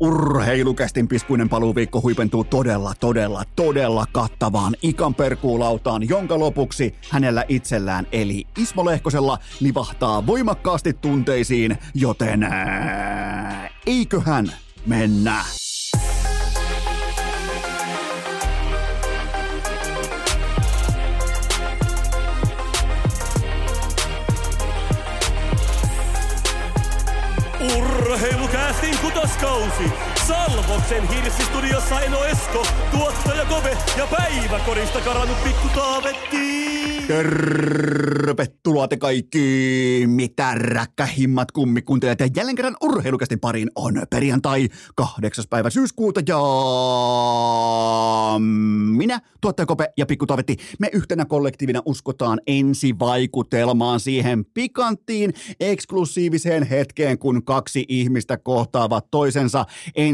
Urheilukästin piskuinen paluuviikko huipentuu todella, todella, todella kattavaan Ikan perkuulautaan, jonka lopuksi hänellä itsellään eli Ismo Lehkosella livahtaa voimakkaasti tunteisiin, joten eiköhän mennä. Hejmu Casting Kutowskousi. Salvoksen hirsistudiossa Eno Esko, tuottaja Kove ja päiväkorista karannut pikku Taavetti. Tervetuloa te kaikki, mitä räkkähimmat kummikuuntelijat ja jälleen kerran urheilukästin pariin on perjantai 8. päivä syyskuuta ja minä, tuottaja Kope ja Pikku Taavetti, me yhtenä kollektiivina uskotaan ensivaikutelmaan siihen pikanttiin, eksklusiiviseen hetkeen, kun kaksi ihmistä kohtaavat toisensa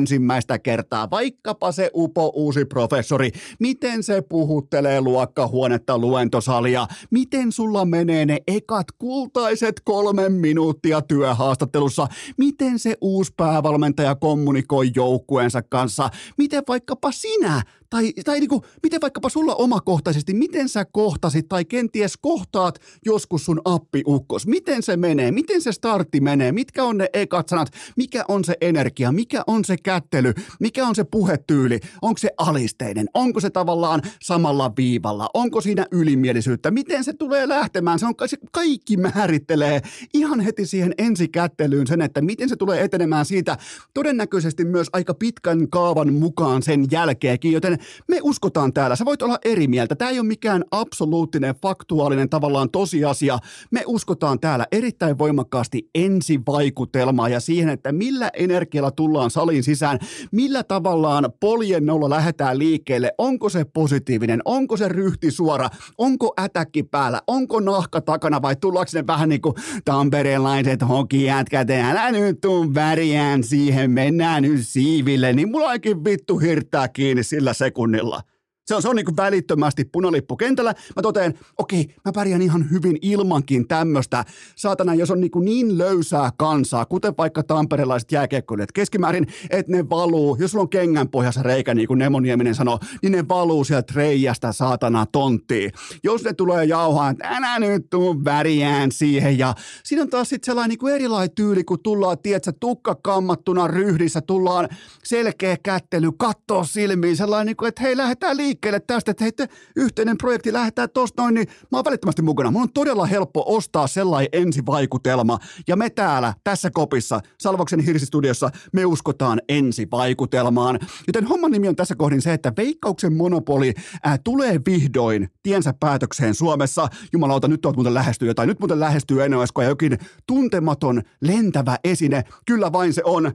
ensimmäistä kertaa, vaikkapa se upo uusi professori, miten se puhuttelee luokkahuonetta luentosalia, miten sulla menee ne ekat kultaiset kolme minuuttia työhaastattelussa, miten se uusi päävalmentaja kommunikoi joukkueensa kanssa, miten vaikkapa sinä tai, tai niin kuin, miten vaikkapa sulla omakohtaisesti, miten sä kohtasit tai kenties kohtaat joskus sun appiukkos, miten se menee, miten se startti menee, mitkä on ne ekat sanat, mikä on se energia, mikä on se kättely, mikä on se puhetyyli, onko se alisteinen, onko se tavallaan samalla viivalla, onko siinä ylimielisyyttä, miten se tulee lähtemään, se, on, se kaikki määrittelee ihan heti siihen ensikättelyyn sen, että miten se tulee etenemään siitä todennäköisesti myös aika pitkän kaavan mukaan sen jälkeenkin, joten me uskotaan täällä. Sä voit olla eri mieltä. Tämä ei ole mikään absoluuttinen, faktuaalinen tavallaan tosiasia. Me uskotaan täällä erittäin voimakkaasti ensivaikutelmaa ja siihen, että millä energialla tullaan salin sisään, millä tavallaan poljennolla lähdetään liikkeelle. Onko se positiivinen, onko se ryhti suora, onko ätäkki päällä, onko nahka takana vai tullaanko ne vähän niin kuin tampereenlaiset hokijätkät, älä nyt tuu väriään siihen, mennään nyt siiville, niin mulla vittu hirttää kiinni sillä se sekunnilla. Se on, se on niin kuin välittömästi punalippu kentällä. Mä totean, okei, mä pärjään ihan hyvin ilmankin tämmöistä. Saatana, jos on niin, kuin niin löysää kansaa, kuten vaikka tamperelaiset jääkiekkoilijat keskimäärin, että ne valuu, jos sulla on kengän pohjassa reikä, niin kuin Nemo Nieminen sanoo, niin ne valuu sieltä reijästä saatana tonttiin. Jos ne tulee jauhaa, että älä nyt tuu väriään siihen. Ja siinä on taas sitten sellainen niin kuin erilainen tyyli, kun tullaan, tiedätkö, tukka kammattuna ryhdissä, tullaan selkeä kättely, kattoo silmiin, sellainen, niin kuin, että hei, lähdetään liikkeelle liikkeelle tästä, että hei, yhteinen projekti lähdetään tosta noin, niin mä oon välittömästi mukana. Mun on todella helppo ostaa sellainen ensivaikutelma. Ja me täällä, tässä kopissa, Salvoksen hirsistudiossa, me uskotaan ensivaikutelmaan. Joten homman nimi on tässä kohdin se, että Veikkauksen monopoli ää, tulee vihdoin tiensä päätökseen Suomessa. Jumalauta, nyt tuolta muuten lähestyy jotain. Nyt muuten lähestyy Enoesko ja jokin tuntematon lentävä esine. Kyllä vain se on.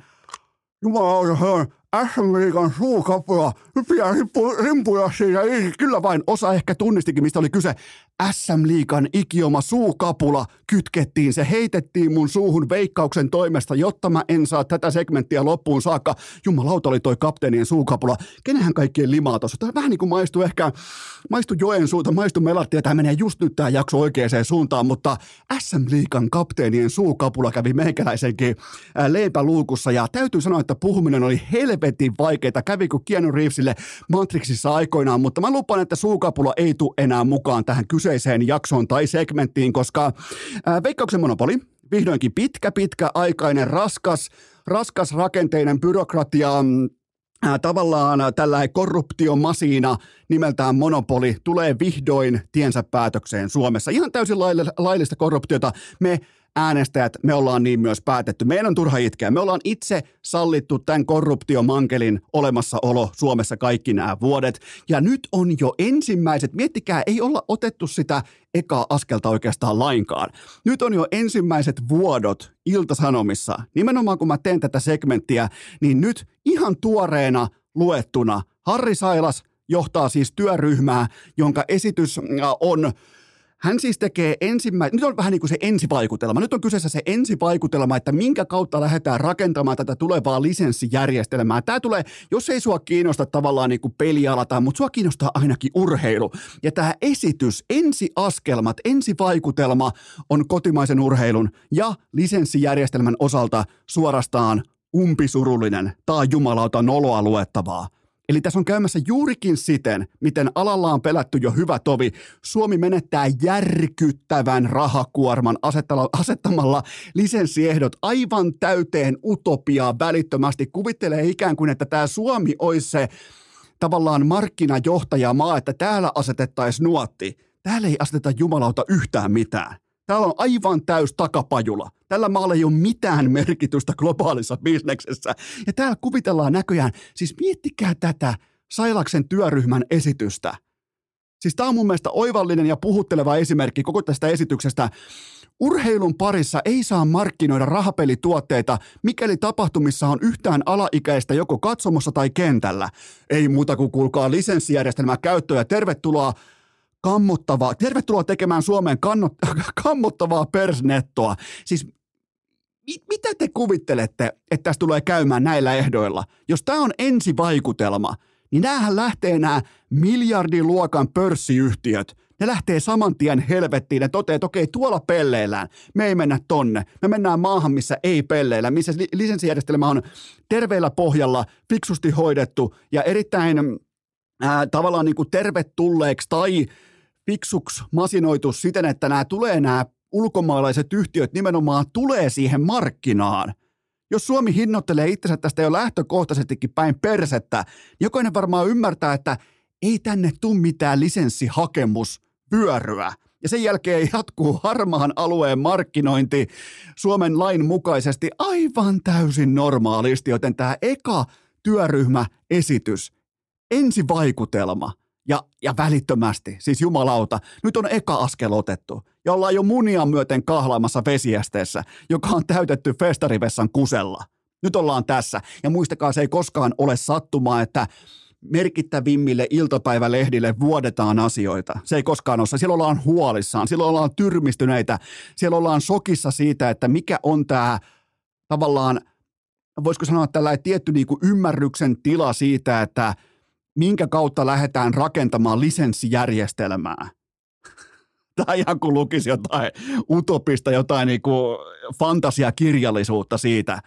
Jumala, SM-liigan suukapula. Pitää rimpuja siinä. Kyllä vain osa ehkä tunnistikin, mistä oli kyse. SM-liikan ikioma suukapula kytkettiin. Se heitettiin mun suuhun veikkauksen toimesta, jotta mä en saa tätä segmenttiä loppuun saakka. Jumalauta oli toi kapteenien suukapula. Kenähän kaikkien limaa tuossa? Tämä vähän niin kuin maistuu ehkä, maistuu joen suuta, maistuu melattia. Tämä menee just nyt tämä jakso oikeaan suuntaan, mutta SM-liikan kapteenien suukapula kävi meikäläisenkin leipäluukussa. Ja täytyy sanoa, että puhuminen oli helvetin vaikeaa. Kävi kuin Keanu Reevesille Matrixissa aikoinaan, mutta mä lupaan, että suukapula ei tule enää mukaan tähän kyseiseen kyseiseen jaksoon tai segmenttiin, koska ää, Veikkauksen monopoli, vihdoinkin pitkä, pitkä aikainen, raskas, raskas rakenteinen byrokratia, mm, tavallaan tällä korruptiomasiina nimeltään monopoli tulee vihdoin tiensä päätökseen Suomessa. Ihan täysin laillista korruptiota. Me äänestäjät, me ollaan niin myös päätetty. Meidän on turha itkeä. Me ollaan itse sallittu tämän korruptiomankelin olemassaolo Suomessa kaikki nämä vuodet. Ja nyt on jo ensimmäiset, miettikää, ei olla otettu sitä ekaa askelta oikeastaan lainkaan. Nyt on jo ensimmäiset vuodot Iltasanomissa. Nimenomaan kun mä teen tätä segmenttiä, niin nyt ihan tuoreena luettuna Harri Sailas johtaa siis työryhmää, jonka esitys on hän siis tekee ensimmäinen, nyt on vähän niin kuin se ensivaikutelma. Nyt on kyseessä se ensivaikutelma, että minkä kautta lähdetään rakentamaan tätä tulevaa lisenssijärjestelmää. Tämä tulee, jos ei sua kiinnosta tavallaan niin kuin pelialata, mutta sua kiinnostaa ainakin urheilu. Ja tämä esitys, ensiaskelmat, ensivaikutelma on kotimaisen urheilun ja lisenssijärjestelmän osalta suorastaan umpisurullinen. Tää on jumalauta noloa luettavaa. Eli tässä on käymässä juurikin siten, miten alalla on pelätty jo hyvä tovi. Suomi menettää järkyttävän rahakuorman asettamalla lisenssiehdot aivan täyteen utopiaa välittömästi. Kuvittelee ikään kuin, että tämä Suomi olisi se tavallaan markkinajohtajamaa, että täällä asetettaisiin nuotti. Täällä ei aseteta jumalauta yhtään mitään. Täällä on aivan täys takapajula. Tällä maalla ei ole mitään merkitystä globaalissa bisneksessä. Ja täällä kuvitellaan näköjään, siis miettikää tätä Sailaksen työryhmän esitystä. Siis tämä on mun mielestä oivallinen ja puhutteleva esimerkki koko tästä esityksestä. Urheilun parissa ei saa markkinoida rahapelituotteita, mikäli tapahtumissa on yhtään alaikäistä joko katsomossa tai kentällä. Ei muuta kuin kuulkaa lisenssijärjestelmää käyttöön ja tervetuloa kammottavaa, tervetuloa tekemään Suomeen kannot, kammottavaa persnettoa. Siis mit, mitä te kuvittelette, että tästä tulee käymään näillä ehdoilla? Jos tämä on ensivaikutelma, niin näähän lähtee nämä miljardiluokan pörssiyhtiöt – ne lähtee saman tien helvettiin. Ne toteaa, että okei, tuolla pelleillään. Me ei mennä tonne. Me mennään maahan, missä ei pelleillä, missä lisenssijärjestelmä on terveellä pohjalla, fiksusti hoidettu ja erittäin ää, tavallaan niin kuin tervetulleeksi tai fiksuksi masinoitu siten, että nämä tulee nämä ulkomaalaiset yhtiöt nimenomaan tulee siihen markkinaan. Jos Suomi hinnoittelee itsensä tästä jo lähtökohtaisestikin päin persettä, niin jokainen varmaan ymmärtää, että ei tänne tule mitään lisenssihakemus vyöryä. Ja sen jälkeen jatkuu harmaan alueen markkinointi Suomen lain mukaisesti aivan täysin normaalisti, joten tämä eka työryhmäesitys, ensivaikutelma ja, ja välittömästi, siis jumalauta, nyt on eka askel otettu ja ollaan jo munia myöten kahlaamassa vesiesteessä, joka on täytetty festarivessan kusella. Nyt ollaan tässä ja muistakaa, se ei koskaan ole sattumaa, että merkittävimmille iltapäivälehdille vuodetaan asioita. Se ei koskaan ole. Siellä ollaan huolissaan, siellä ollaan tyrmistyneitä, siellä ollaan sokissa siitä, että mikä on tämä tavallaan, voisiko sanoa tällainen tietty niin kuin ymmärryksen tila siitä, että minkä kautta lähdetään rakentamaan lisenssijärjestelmää. Tai ihan kuin lukisi jotain utopista, jotain niin kuin fantasiakirjallisuutta siitä.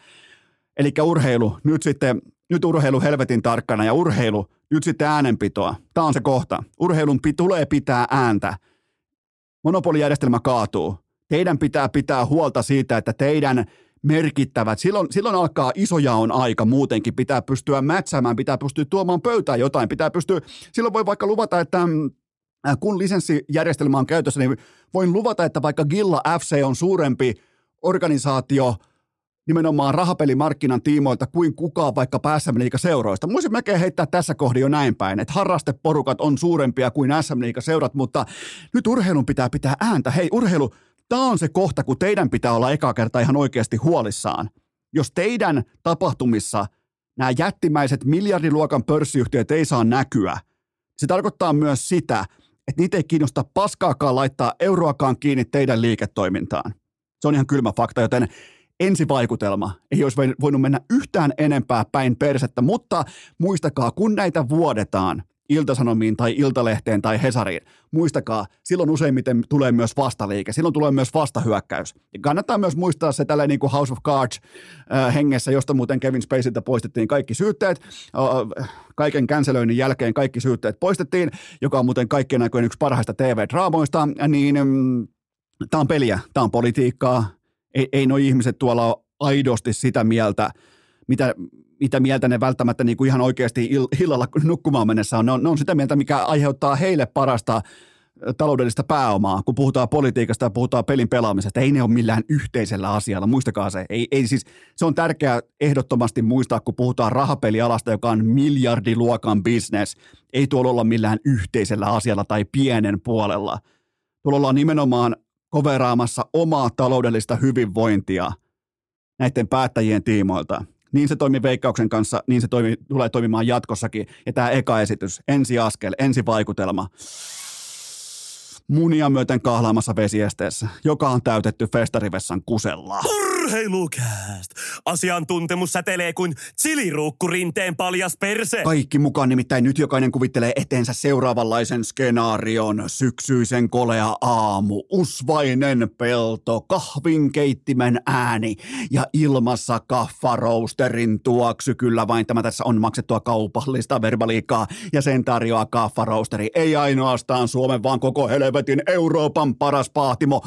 Eli urheilu, nyt sitten nyt urheilu helvetin tarkkana ja urheilu, nyt sitten äänenpitoa. Tämä on se kohta. Urheilun pi- tulee pitää ääntä. Monopolijärjestelmä kaatuu. Teidän pitää pitää huolta siitä, että teidän merkittävät, silloin, silloin alkaa isojaon aika muutenkin, pitää pystyä mätsäämään, pitää pystyä tuomaan pöytään jotain, pitää pystyä, silloin voi vaikka luvata, että äh, kun lisenssijärjestelmä on käytössä, niin voin luvata, että vaikka Gilla FC on suurempi organisaatio – nimenomaan rahapelimarkkinan tiimoilta kuin kukaan vaikka SM seuroista. Voisin melkein heittää tässä kohdin jo näin päin, että harrasteporukat on suurempia kuin SM seurat, mutta nyt urheilun pitää pitää ääntä. Hei urheilu, tämä on se kohta, kun teidän pitää olla eka kerta ihan oikeasti huolissaan. Jos teidän tapahtumissa nämä jättimäiset miljardiluokan pörssiyhtiöt ei saa näkyä, se tarkoittaa myös sitä, että niitä ei kiinnosta paskaakaan laittaa euroakaan kiinni teidän liiketoimintaan. Se on ihan kylmä fakta, joten ensivaikutelma ei olisi voinut mennä yhtään enempää päin persettä, mutta muistakaa, kun näitä vuodetaan Iltasanomiin tai Iltalehteen tai Hesariin, muistakaa, silloin useimmiten tulee myös vastaliike, silloin tulee myös vastahyökkäys. Ja kannattaa myös muistaa se tällainen niin kuin House of Cards äh, hengessä, josta muuten Kevin Spaceilta poistettiin kaikki syytteet, äh, kaiken känselöinnin jälkeen kaikki syytteet poistettiin, joka on muuten kaikkien aikojen yksi parhaista TV-draamoista, niin mm, tämä on peliä, tämä on politiikkaa, ei, ei nuo ihmiset tuolla ole aidosti sitä mieltä, mitä, mitä mieltä ne välttämättä niin kuin ihan oikeasti ill, illalla nukkumaan mennessä on. Ne, on. ne on sitä mieltä, mikä aiheuttaa heille parasta taloudellista pääomaa, kun puhutaan politiikasta ja puhutaan pelin pelaamisesta. Ei ne ole millään yhteisellä asialla, muistakaa se. Ei, ei siis, se on tärkeää ehdottomasti muistaa, kun puhutaan rahapelialasta, joka on miljardiluokan business. Ei tuolla olla millään yhteisellä asialla tai pienen puolella. Tuolla ollaan nimenomaan koveraamassa omaa taloudellista hyvinvointia näiden päättäjien tiimoilta. Niin se toimii Veikkauksen kanssa, niin se toimi, tulee toimimaan jatkossakin. Ja tämä eka esitys, ensiaskel, ensivaikutelma, munia myöten kahlaamassa vesiesteessä, joka on täytetty festarivessan kusella. Urheilukääst! Asiantuntemus säteilee kuin chiliruukku rinteen paljas perse. Kaikki mukaan nimittäin nyt jokainen kuvittelee eteensä seuraavanlaisen skenaarion. Syksyisen kolea aamu, usvainen pelto, kahvinkeittimen ääni ja ilmassa kaffaroosterin tuoksu. Kyllä vain tämä tässä on maksettua kaupallista verbaliikkaa ja sen tarjoaa kaffaroosteri. Ei ainoastaan Suomen, vaan koko helvetin Euroopan paras pahtimo.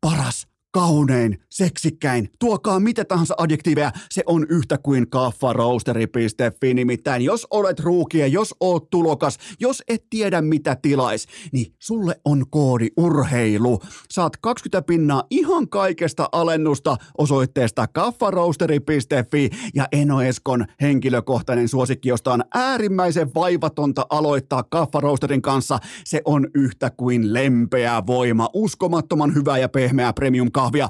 Paras kaunein, seksikkäin, tuokaa mitä tahansa adjektiiveja, se on yhtä kuin kaffaroasteri.fi. Nimittäin jos olet ruukia, jos oot tulokas, jos et tiedä mitä tilais, niin sulle on koodi urheilu. Saat 20 pinnaa ihan kaikesta alennusta osoitteesta kaffaroasteri.fi ja Eno Eskon henkilökohtainen suosikki, josta on äärimmäisen vaivatonta aloittaa kaffaroosterin kanssa. Se on yhtä kuin lempeä voima, uskomattoman hyvä ja pehmeä premium kahvia.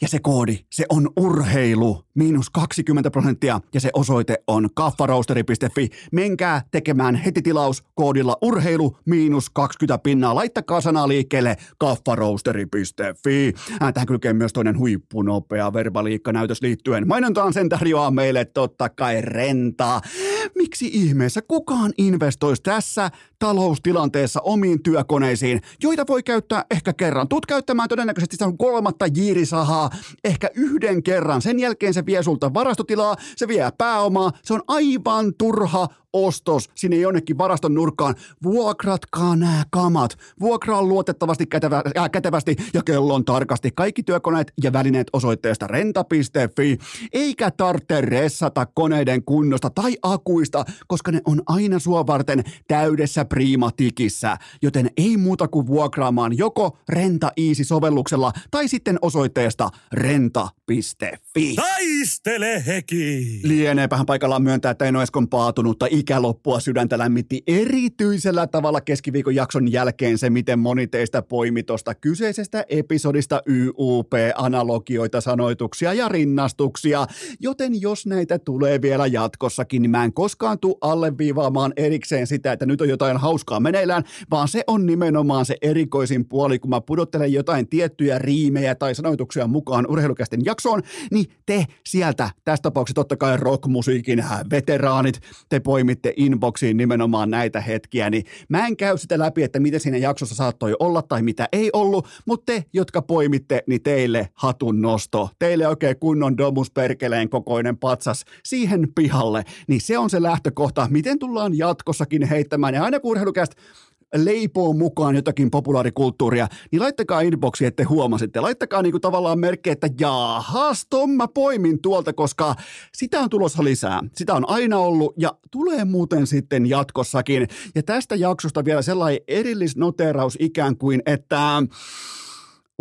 Ja se koodi, se on urheilu, miinus 20 prosenttia ja se osoite on kaffaroasteri.fi. Menkää tekemään heti tilaus koodilla urheilu, miinus 20 pinnaa. Laittakaa sanaa liikkeelle kaffaroasteri.fi. Tähän kylkee myös toinen huippunopea verbaliikka-näytös liittyen. Mainontaan sen tarjoaa meille totta kai rentaa. Miksi ihmeessä kukaan investoisi tässä taloustilanteessa omiin työkoneisiin, joita voi käyttää ehkä kerran. Tuut käyttämään todennäköisesti sitä kolmatta jiirisahaa ehkä yhden kerran. Sen jälkeen se vie sulta varastotilaa, se vie pääomaa. Se on aivan turha ostos sinne jonnekin varaston nurkkaan. Vuokratkaa nämä kamat. Vuokraa luotettavasti kätevä, äh, kätevästi ja kellon tarkasti kaikki työkoneet ja välineet osoitteesta renta.fi. Eikä tarvitse ressata koneiden kunnosta tai akuista, koska ne on aina sua varten täydessä priimatikissä. Joten ei muuta kuin vuokraamaan joko Renta Easy-sovelluksella tai sitten osoitteesta renta.fi. Taistele heki! Lieneepähän paikallaan myöntää, että en ole paatunutta ikäloppua sydäntä lämmitti erityisellä tavalla keskiviikon jakson jälkeen se, miten moni teistä poimi tuosta kyseisestä episodista YUP-analogioita, sanoituksia ja rinnastuksia. Joten jos näitä tulee vielä jatkossakin, niin mä en koskaan tule alleviivaamaan erikseen sitä, että nyt on jotain hauskaa meneillään, vaan se on nimenomaan se erikoisin puoli, kun mä pudottelen jotain tiettyjä riimejä tai sanoituksia mukaan urheilukästen jaksoon, niin te sieltä, tässä tapauksessa totta kai rockmusiikin veteraanit, te poimitte inboxiin nimenomaan näitä hetkiä, niin mä en käy sitä läpi, että mitä siinä jaksossa saattoi olla tai mitä ei ollut, mutta te, jotka poimitte, niin teille hatun nosto. Teille oikein kunnon Domus Perkeleen kokoinen patsas siihen pihalle, niin se on se lähtökohta, miten tullaan jatkossakin heittämään. Ja aina kun urheilukästä leipoo mukaan jotakin populaarikulttuuria, niin laittakaa inboxiin, että huomasitte. Laittakaa niinku tavallaan merkki, että jaahas, ton mä poimin tuolta, koska sitä on tulossa lisää. Sitä on aina ollut ja tulee muuten sitten jatkossakin. Ja tästä jaksosta vielä sellainen erillisnoteraus ikään kuin, että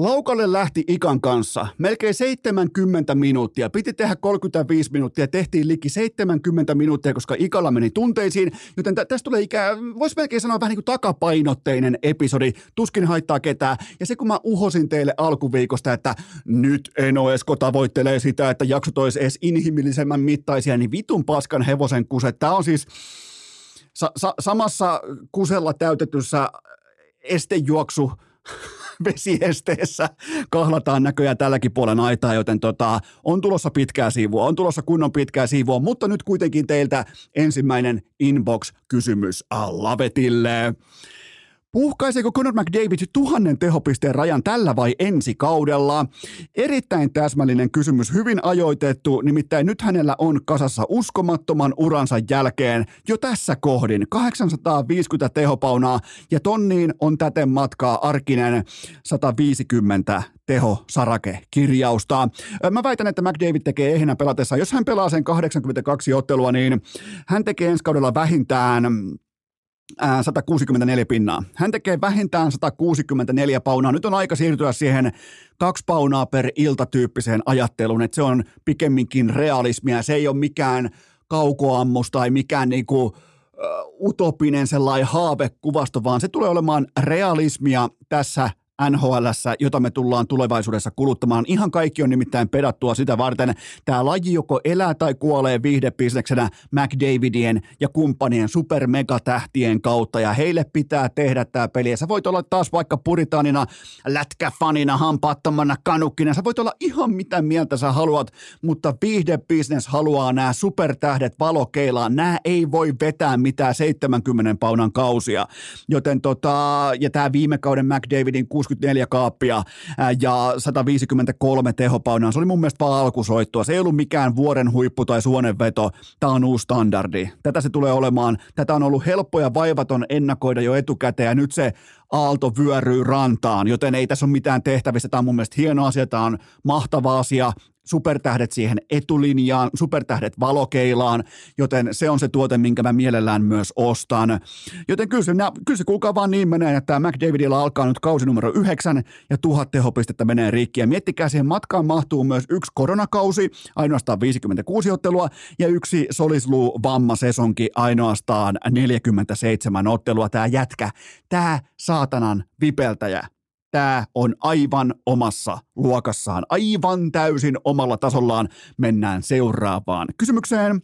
Laukalle lähti Ikan kanssa melkein 70 minuuttia. Piti tehdä 35 minuuttia, tehtiin liki 70 minuuttia, koska Ikalla meni tunteisiin. Joten tä- tästä tulee ikään, voisi melkein sanoa vähän niin kuin takapainotteinen episodi. Tuskin haittaa ketään. Ja se kun mä uhosin teille alkuviikosta, että nyt Eno Esko tavoittelee sitä, että jaksot olisi edes inhimillisemmän mittaisia, niin vitun paskan hevosen kuset. Tämä on siis sa- sa- samassa kusella täytetyssä estejuoksu vesiesteessä kahlataan näköjään tälläkin puolen aitaa, joten tota, on tulossa pitkää siivua, on tulossa kunnon pitkää siivua, mutta nyt kuitenkin teiltä ensimmäinen inbox-kysymys Allavetille. Puhkaiseeko Conor McDavid tuhannen tehopisteen rajan tällä vai ensi kaudella? Erittäin täsmällinen kysymys, hyvin ajoitettu, nimittäin nyt hänellä on kasassa uskomattoman uransa jälkeen jo tässä kohdin 850 tehopaunaa ja tonniin on täten matkaa arkinen 150 teho sarake kirjausta. Mä väitän, että McDavid tekee ehjänä pelatessa. Jos hän pelaa sen 82 ottelua, niin hän tekee ensi kaudella vähintään 164 pinnaa. Hän tekee vähintään 164 paunaa. Nyt on aika siirtyä siihen kaksi paunaa per ilta tyyppiseen ajatteluun, että se on pikemminkin realismia. Se ei ole mikään kaukoammus tai mikään niinku, utopinen sellainen haavekuvasto, vaan se tulee olemaan realismia tässä NHL, jota me tullaan tulevaisuudessa kuluttamaan. Ihan kaikki on nimittäin pedattua sitä varten. Tämä laji joko elää tai kuolee viihdebisneksenä McDavidien ja kumppanien supermegatähtien kautta, ja heille pitää tehdä tämä peli. Ja sä voit olla taas vaikka puritanina, lätkäfanina, hampaattomana kanukkina, sä voit olla ihan mitä mieltä sä haluat, mutta viihdebisnes haluaa nämä supertähdet valokeilaan. Nämä ei voi vetää mitään 70 paunan kausia. Joten tota, ja tämä viime kauden McDavidin 64 kaappia ja 153 tehopaunaa, se oli mun mielestä vaan alkusoittua. Se ei ollut mikään vuoren huippu tai suonenveto. Tämä on uusi standardi. Tätä se tulee olemaan. Tätä on ollut helppo ja vaivaton ennakoida jo etukäteen ja nyt se aalto vyöryy rantaan, joten ei tässä ole mitään tehtävistä. Tämä on mun mielestä hieno asia, tämä on mahtava asia supertähdet siihen etulinjaan, supertähdet valokeilaan, joten se on se tuote, minkä mä mielellään myös ostan. Joten kyllä se, kuulkaa vaan niin menee, että McDavidilla alkaa nyt kausi numero yhdeksän ja tuhat tehopistettä menee rikki. Ja miettikää, siihen matkaan mahtuu myös yksi koronakausi, ainoastaan 56 ottelua, ja yksi solisluu vammasesonki, ainoastaan 47 ottelua. Tämä jätkä, tämä saatanan vipeltäjä tämä on aivan omassa luokassaan, aivan täysin omalla tasollaan. Mennään seuraavaan kysymykseen.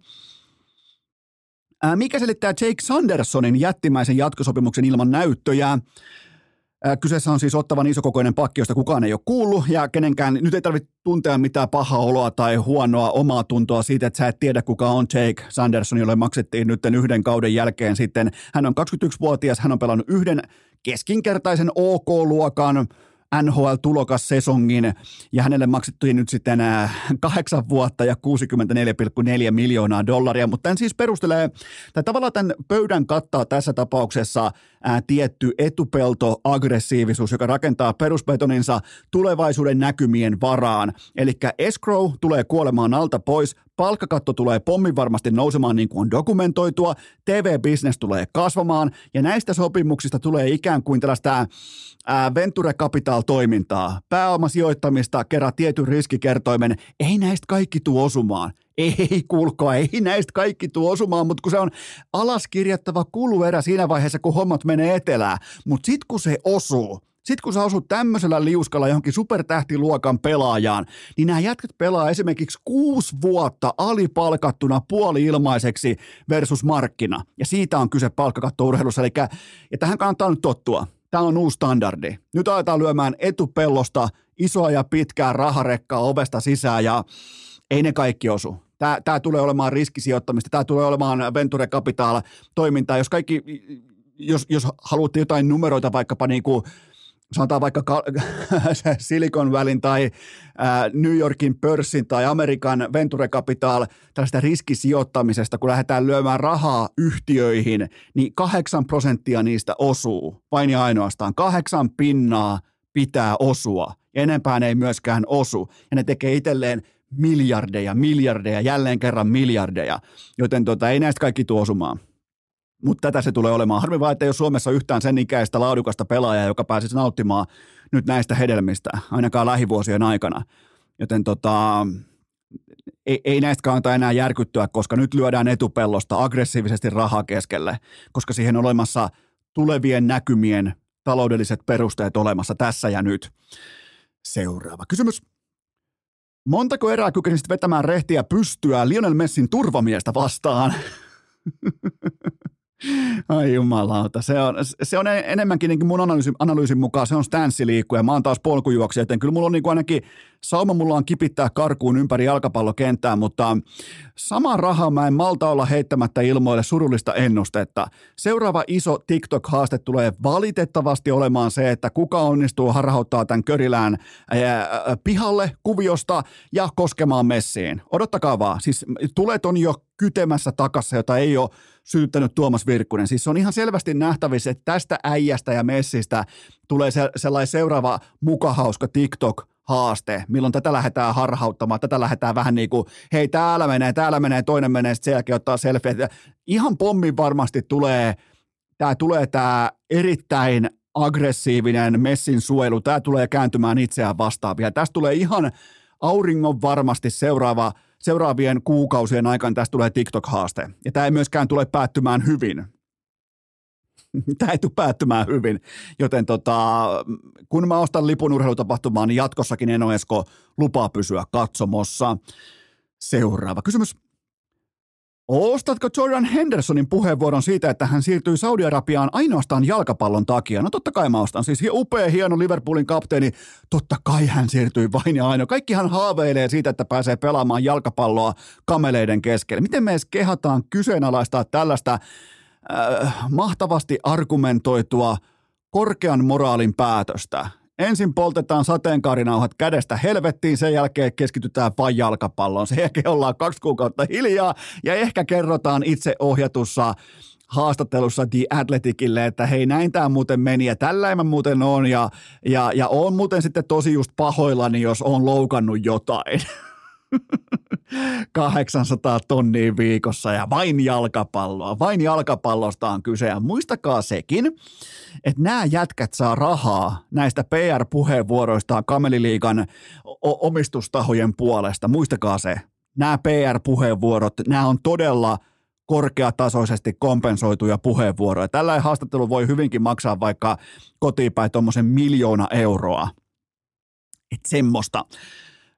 Mikä selittää Jake Sandersonin jättimäisen jatkosopimuksen ilman näyttöjä? Kyseessä on siis ottavan isokokoinen pakki, josta kukaan ei ole kuullut ja kenenkään, nyt ei tarvitse tuntea mitään pahaa oloa tai huonoa omaa tuntoa siitä, että sä et tiedä kuka on Jake Sanderson, jolle maksettiin nyt yhden kauden jälkeen sitten. Hän on 21-vuotias, hän on pelannut yhden keskinkertaisen OK-luokan NHL-tulokas sesongin ja hänelle maksettiin nyt sitten kahdeksan vuotta ja 64,4 miljoonaa dollaria, mutta tämän siis perustelee, tai tavallaan tämän pöydän kattaa tässä tapauksessa ää, tietty etupelto aggressiivisuus, joka rakentaa perusbetoninsa tulevaisuuden näkymien varaan. Eli escrow tulee kuolemaan alta pois, palkkakatto tulee pommin varmasti nousemaan niin kuin on dokumentoitua, TV-bisnes tulee kasvamaan ja näistä sopimuksista tulee ikään kuin tällaista ää, venture capital-toimintaa, pääomasijoittamista, kerran tietyn riskikertoimen, ei näistä kaikki tuu osumaan. Ei kuulkaa, ei näistä kaikki tuu osumaan, mutta kun se on alaskirjattava kuluerä siinä vaiheessa, kun hommat menee etelään. Mutta sitten kun se osuu, sitten kun sä osut tämmöisellä liuskalla johonkin supertähtiluokan pelaajaan, niin nämä jätkät pelaa esimerkiksi kuusi vuotta alipalkattuna puoli-ilmaiseksi versus markkina. Ja siitä on kyse palkkakattourheilussa. Eli, ja tähän kannattaa nyt tottua. Tämä on uusi standardi. Nyt aletaan lyömään etupellosta isoa ja pitkää raharekkaa ovesta sisään ja ei ne kaikki osu. Tämä, tämä tulee olemaan riskisijoittamista, tämä tulee olemaan venture capital toimintaa. Jos kaikki, jos, jos haluatte jotain numeroita vaikkapa niin kuin sanotaan vaikka Silicon Valleyn tai New Yorkin pörssin tai Amerikan venture capital tällaista riskisijoittamisesta, kun lähdetään lyömään rahaa yhtiöihin, niin kahdeksan prosenttia niistä osuu, vain ja ainoastaan. Kahdeksan pinnaa pitää osua, ja enempään ei myöskään osu, ja ne tekee itselleen miljardeja, miljardeja, jälleen kerran miljardeja, joten tota, ei näistä kaikki tuo osumaan. Mutta tätä se tulee olemaan. Harmi vaan, että ei ole Suomessa yhtään sen ikäistä laadukasta pelaajaa, joka pääsisi nauttimaan nyt näistä hedelmistä, ainakaan lähivuosien aikana. Joten tota, ei, ei näistä kannata enää järkyttyä, koska nyt lyödään etupellosta aggressiivisesti rahaa keskelle, koska siihen on olemassa tulevien näkymien taloudelliset perusteet olemassa tässä ja nyt. Seuraava kysymys. Montako erää kykenisit vetämään rehtiä pystyä Lionel Messin turvamiestä vastaan? Ai jumalauta, se on, se on enemmänkin niin mun analyysin, analyysin mukaan, se on stanssiliikkuja, mä oon taas polkujuoksija, joten kyllä mulla on niin kuin ainakin sauma mulla on kipittää karkuun ympäri jalkapallokenttää, mutta sama raha mä en malta olla heittämättä ilmoille surullista ennustetta. Seuraava iso TikTok-haaste tulee valitettavasti olemaan se, että kuka onnistuu harhauttaa tämän körilään ää, pihalle kuviosta ja koskemaan messiin. Odottakaa vaan, siis tulet on jo kytemässä takassa, jota ei ole sytyttänyt Tuomas Virkkunen. Siis se on ihan selvästi nähtävissä, että tästä äijästä ja messistä tulee se, sellainen seuraava mukahauska TikTok haaste, milloin tätä lähdetään harhauttamaan, tätä lähdetään vähän niin kuin, hei täällä menee, täällä menee, toinen menee, sitten sen jälkeen ottaa selfie. Ihan pommin varmasti tulee, tämä tulee tämä erittäin aggressiivinen messin suojelu, tämä tulee kääntymään itseään vastaan vielä. Tästä tulee ihan auringon varmasti seuraava – seuraavien kuukausien aikana tästä tulee TikTok-haaste. Ja tämä ei myöskään tule päättymään hyvin. Tämä ei tule päättymään hyvin, joten tota, kun mä ostan lipun urheilutapahtumaan, niin jatkossakin Eno Esko lupaa pysyä katsomossa. Seuraava kysymys. Ostatko Jordan Hendersonin puheenvuoron siitä, että hän siirtyi Saudi-Arabiaan ainoastaan jalkapallon takia? No totta kai mä ostan. Siis upea, hieno Liverpoolin kapteeni. Totta kai hän siirtyi vain ja ainoa. Kaikki hän haaveilee siitä, että pääsee pelaamaan jalkapalloa kameleiden keskellä. Miten me edes kehataan kyseenalaistaa tällaista äh, mahtavasti argumentoitua korkean moraalin päätöstä? Ensin poltetaan sateenkaarinauhat kädestä helvettiin, sen jälkeen keskitytään vain jalkapalloon. Sen jälkeen ollaan kaksi kuukautta hiljaa ja ehkä kerrotaan itse ohjatussa haastattelussa The Athleticille, että hei näin tämä muuten meni ja tällä mä muuten on ja, ja, ja on muuten sitten tosi just pahoillani, jos on loukannut jotain. 800 tonnia viikossa ja vain jalkapalloa. Vain jalkapallosta on kyse. Ja muistakaa sekin, että nämä jätkät saa rahaa näistä PR-puheenvuoroistaan Kameliliigan omistustahojen puolesta. Muistakaa se. Nämä PR-puheenvuorot, nämä on todella korkeatasoisesti kompensoituja puheenvuoroja. Tällainen haastattelu voi hyvinkin maksaa vaikka kotiinpäin tuommoisen miljoona euroa. Että semmoista.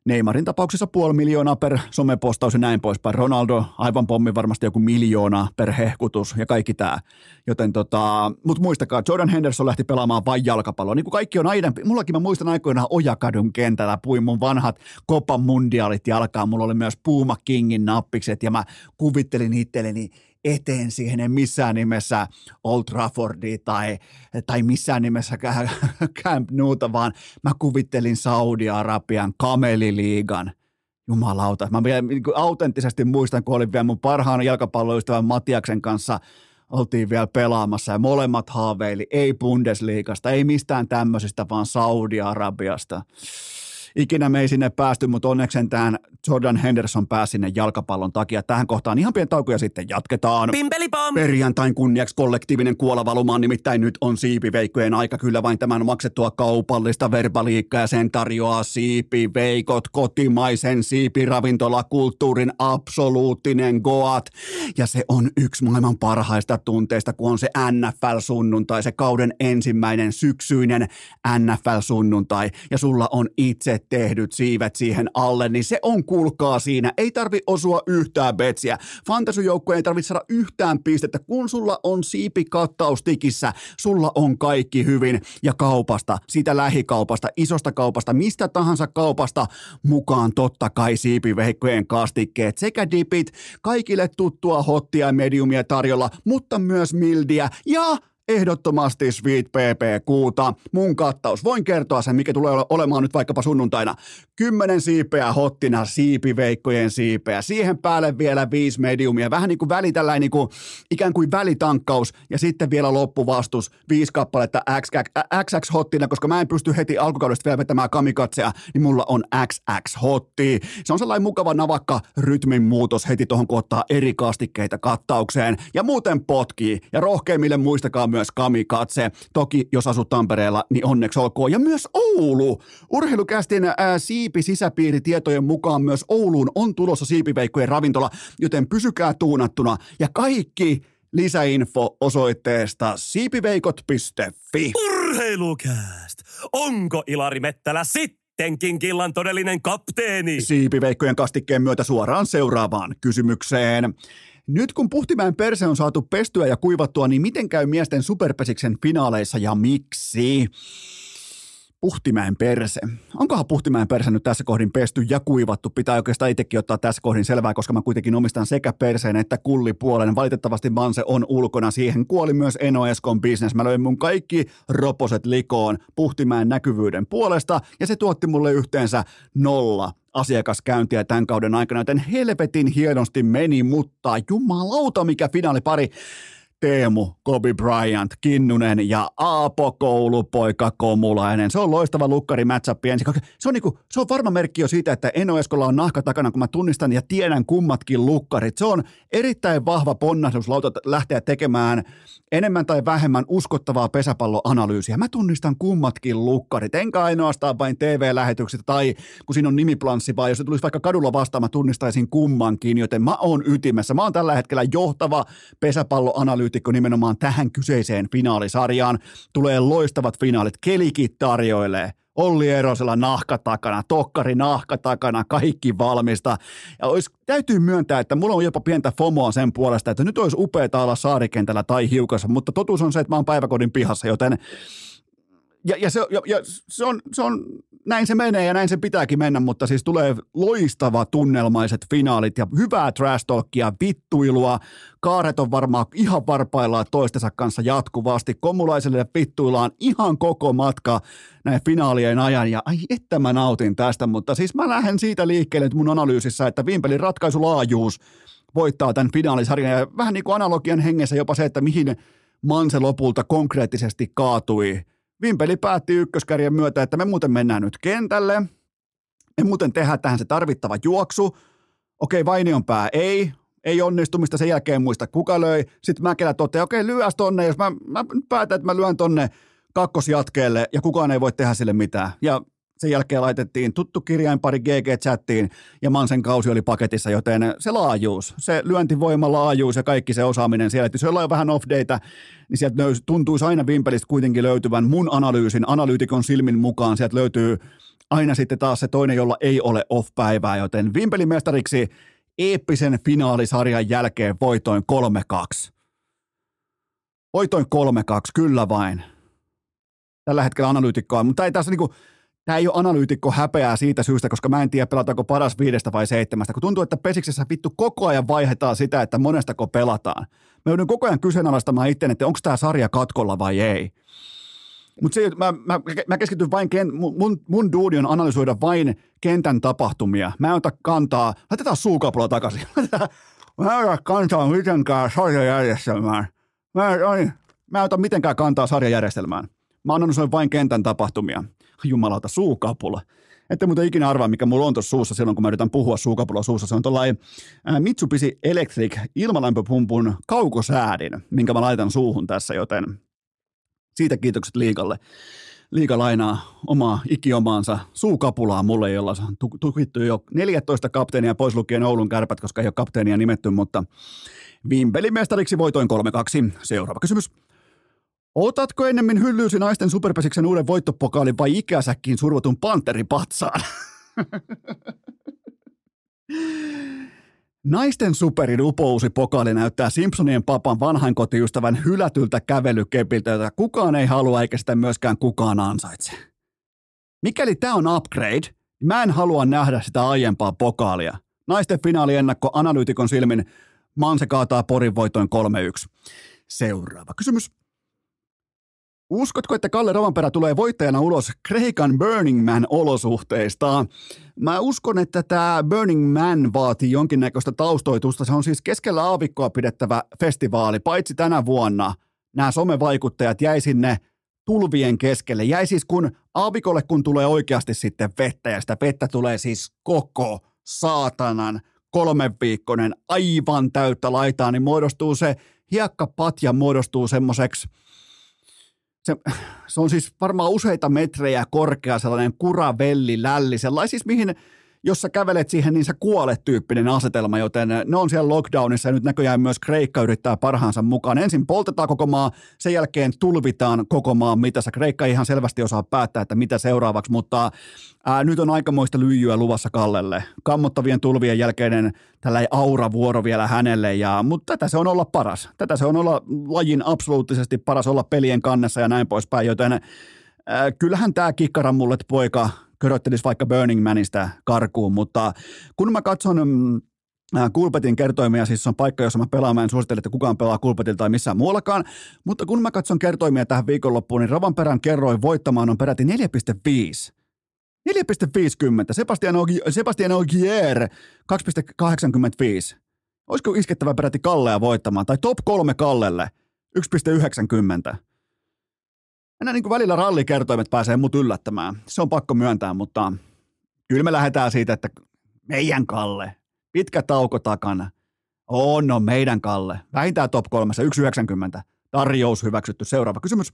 Neymarin tapauksessa puoli miljoonaa per somepostaus ja näin poispäin. Ronaldo aivan pommi varmasti joku miljoona per hehkutus ja kaikki tämä. Joten tota, mutta muistakaa, Jordan Henderson lähti pelaamaan vain jalkapalloa. Niin kuin kaikki on aina, mullakin mä muistan aikoinaan Ojakadun kentällä, puin mun vanhat Copa Mundialit jalkaan. Mulla oli myös Puma Kingin nappikset ja mä kuvittelin itselleni eteen siihen, en missään nimessä Old Traffordia tai, tai missään nimessä Camp Nouta, vaan mä kuvittelin Saudi-Arabian kameliliigan jumalauta. Mä vielä niin autenttisesti muistan, kun olin vielä mun parhaan jalkapalloystävän Matiaksen kanssa oltiin vielä pelaamassa ja molemmat haaveili, ei Bundesliigasta, ei mistään tämmöisestä, vaan Saudi-Arabiasta ikinä me ei sinne päästy, mutta onneksi sentään Jordan Henderson pääsi sinne jalkapallon takia. Tähän kohtaan ihan pieni tauko ja sitten jatketaan. Pimpelipom! Perjantain kunniaksi kollektiivinen kuolavaluma, nimittäin nyt on siipiveikkojen aika kyllä vain tämän maksettua kaupallista verbaliikkaa ja sen tarjoaa siipiveikot, kotimaisen siipiravintolakulttuurin absoluuttinen goat. Ja se on yksi maailman parhaista tunteista, kun on se NFL-sunnuntai, se kauden ensimmäinen syksyinen NFL-sunnuntai ja sulla on itse tehdyt siivet siihen alle, niin se on kulkaa siinä. Ei tarvi osua yhtään betsiä. Fantasyjoukkojen ei tarvitse saada yhtään pistettä. Kun sulla on siipikattaus tikissä, sulla on kaikki hyvin. Ja kaupasta, siitä lähikaupasta, isosta kaupasta, mistä tahansa kaupasta mukaan totta kai siipiveikkojen kastikkeet sekä dipit, kaikille tuttua hottia ja mediumia tarjolla, mutta myös mildiä ja ehdottomasti Sweet PP kuuta. Mun kattaus. Voin kertoa sen, mikä tulee olemaan nyt vaikkapa sunnuntaina. Kymmenen siipeä hottina, siipiveikkojen siipeä. Siihen päälle vielä viisi mediumia. Vähän niin kuin väli tällainen niin kuin, ikään kuin välitankkaus ja sitten vielä loppuvastus. Viisi kappaletta XX hottina, koska mä en pysty heti alkukaudesta vielä vetämään kamikatsea, niin mulla on XX hotti. Se on sellainen mukava navakka rytmin muutos heti tuohon, kun ottaa eri kastikkeita kattaukseen. Ja muuten potkii. Ja rohkeimmille muistakaa myös myös Kamikatse. Toki jos asut Tampereella, niin onneksi olkoon. Ja myös Oulu. Urheilukästin ää, siipi sisäpiiritietojen mukaan myös Ouluun on tulossa siipiveikkojen ravintola, joten pysykää tuunattuna. Ja kaikki lisäinfo osoitteesta siipiveikot.fi. Urheilukääst! Onko Ilari Mettälä sittenkin killan todellinen kapteeni? Siipiveikkojen kastikkeen myötä suoraan seuraavaan kysymykseen. Nyt kun Puhtimäen perse on saatu pestyä ja kuivattua, niin miten käy miesten superpesiksen finaaleissa ja miksi? Puhtimäen perse. Onkohan Puhtimäen perse nyt tässä kohdin pesty ja kuivattu? Pitää oikeastaan itsekin ottaa tässä kohdin selvää, koska mä kuitenkin omistan sekä perseen että kullipuolen. Valitettavasti Manse on ulkona. Siihen kuoli myös Eno Eskon business. Mä löin mun kaikki roposet likoon Puhtimäen näkyvyyden puolesta ja se tuotti mulle yhteensä nolla asiakaskäyntiä tämän kauden aikana, joten helvetin hienosti meni, mutta jumalauta mikä finaalipari. Teemu, Kobe Bryant, Kinnunen ja Aapo Koulupoika Komulainen. Se on loistava lukkari matchup ensi. Se on, niinku, se on varma merkki jo siitä, että Eno Eskola on nahka takana, kun mä tunnistan ja tiedän kummatkin lukkarit. Se on erittäin vahva ponnahdus lähteä tekemään enemmän tai vähemmän uskottavaa pesäpalloanalyysiä. Mä tunnistan kummatkin lukkarit, enkä ainoastaan vain TV-lähetykset tai kun siinä on nimiplanssi, vaan jos se tulisi vaikka kadulla vastaan, mä tunnistaisin kummankin, joten mä oon ytimessä. Mä oon tällä hetkellä johtava pesäpalloanalyysi analyytikko nimenomaan tähän kyseiseen finaalisarjaan. Tulee loistavat finaalit, kelikit tarjoilee. Olli Erosella nahka takana, Tokkari nahka takana, kaikki valmista. Ja olisi, täytyy myöntää, että mulla on jopa pientä FOMOa sen puolesta, että nyt olisi upeaa olla saarikentällä tai hiukassa, mutta totuus on se, että mä oon päiväkodin pihassa, joten ja, ja, se, ja, ja se, on, se on, näin se menee ja näin se pitääkin mennä, mutta siis tulee loistava tunnelmaiset finaalit ja hyvää trash talkia, vittuilua. Kaaret on varmaan ihan varpaillaan toistensa kanssa jatkuvasti. Komulaiselle vittuillaan ihan koko matka näin finaalien ajan ja ai että mä nautin tästä, mutta siis mä lähden siitä liikkeelle nyt mun analyysissä, että viimpelin ratkaisulaajuus voittaa tämän finaalisarjan ja vähän niin kuin analogian hengessä jopa se, että mihin Manse lopulta konkreettisesti kaatui – Vimpeli päätti ykköskärjen myötä, että me muuten mennään nyt kentälle. Me muuten tehdään tähän se tarvittava juoksu. Okei, Vainion pää ei, ei onnistumista, sen jälkeen muista kuka löi. Sitten Mäkelä toteaa, okei, lyös tonne, jos mä, mä päätän, että mä lyön tonne kakkosjatkeelle ja kukaan ei voi tehdä sille mitään. Ja sen jälkeen laitettiin tuttu kirjainpari GG-chattiin ja Mansen kausi oli paketissa, joten se laajuus, se lyöntivoima, laajuus ja kaikki se osaaminen siellä, että jos jollain on vähän off data, niin sieltä tuntuisi aina Vimpelistä kuitenkin löytyvän mun analyysin, analyytikon silmin mukaan, sieltä löytyy aina sitten taas se toinen, jolla ei ole off-päivää, joten Vimpelin mestariksi eeppisen finaalisarjan jälkeen voitoin 3-2. Voitoin 3-2, kyllä vain. Tällä hetkellä analyytikkoa, mutta ei tässä niinku, tämä ei ole analyytikko häpeää siitä syystä, koska mä en tiedä pelataanko paras viidestä vai seitsemästä, kun tuntuu, että pesiksessä vittu koko ajan vaihdetaan sitä, että monestako pelataan. Mä joudun koko ajan kyseenalaistamaan itse, että onko tämä sarja katkolla vai ei. Mutta mä, mä, mä keskityn vain, ken, mun, mun duuni on analysoida vain kentän tapahtumia. Mä en ota kantaa, laitetaan suukapula takaisin. mä en ota kantaa mitenkään sarjajärjestelmään. Mä en, mä en ota mitenkään kantaa sarjajärjestelmään. Mä analysoin vain kentän tapahtumia jumalauta, suukapula. Ette muuten ikinä arvaa, mikä mulla on tuossa suussa silloin, kun mä yritän puhua suukapula suussa. Se on tuollainen Mitsubishi Electric ilmalämpöpumpun kaukosäädin, minkä mä laitan suuhun tässä, joten siitä kiitokset liikalle. Liika lainaa omaa ikiomaansa suukapulaa mulle, jolla on tukittu jo 14 kapteenia pois lukien Oulun kärpät, koska ei ole kapteenia nimetty, mutta Vimpelimestariksi voitoin 3-2. Seuraava kysymys. Otatko ennemmin hyllyysi naisten superpesiksen uuden voittopokaalin vai ikäsäkkiin survotun panteripatsaan? Naisten superin upousi pokaali näyttää Simpsonien papan vanhan kotiystävän hylätyltä kävelykepiltä, jota kukaan ei halua eikä sitä myöskään kukaan ansaitse. Mikäli tämä on upgrade, mä en halua nähdä sitä aiempaa pokaalia. Naisten finaaliennakko analyytikon silmin Manse kaataa Porin voitoin 3-1. Seuraava kysymys. Uskotko, että Kalle Rovanperä tulee voittajana ulos Kreikan Burning Man olosuhteista? Mä uskon, että tämä Burning Man vaatii jonkinnäköistä taustoitusta. Se on siis keskellä aavikkoa pidettävä festivaali, paitsi tänä vuonna. Nämä somevaikuttajat jäi sinne tulvien keskelle. Jäi siis kun aavikolle, kun tulee oikeasti sitten vettä, ja sitä vettä tulee siis koko saatanan kolmenviikkoinen aivan täyttä laitaa, niin muodostuu se hiekkapatja muodostuu semmoiseksi – se, se on siis varmaan useita metrejä korkea sellainen kuravelli, lälli, sellainen siis mihin jos sä kävelet siihen, niin sä kuolet tyyppinen asetelma, joten ne on siellä lockdownissa ja nyt näköjään myös Kreikka yrittää parhaansa mukaan. Ensin poltetaan koko maa, sen jälkeen tulvitaan koko maan mitassa. Kreikka ihan selvästi osaa päättää, että mitä seuraavaksi, mutta ää, nyt on aikamoista lyijyä luvassa Kallelle. Kammottavien tulvien jälkeinen tällä auravuoro vielä hänelle, ja, mutta tätä se on olla paras. Tätä se on olla lajin absoluuttisesti paras olla pelien kannessa ja näin poispäin, joten ää, kyllähän tämä kikkaramullet poika köröttelisi vaikka Burning Manista karkuun, mutta kun mä katson mm, Kulpetin kertoimia, siis on paikka, jossa mä pelaan, mä en suosittele, että kukaan pelaa Kulpetilla tai missään muuallakaan, mutta kun mä katson kertoimia tähän viikonloppuun, niin Ravan perän kerroin voittamaan on peräti 4,5. 4,50. Sebastian, Ogi- Sebastian Ogier 2,85. Olisiko iskettävä peräti Kallea voittamaan? Tai top kolme Kallelle 1,90 enää niin kuin välillä rallikertoimet pääsee mut yllättämään. Se on pakko myöntää, mutta kyllä me lähdetään siitä, että meidän Kalle, pitkä tauko takana. On, no meidän Kalle. Vähintään top kolmessa, 1,90. Tarjous hyväksytty. Seuraava kysymys.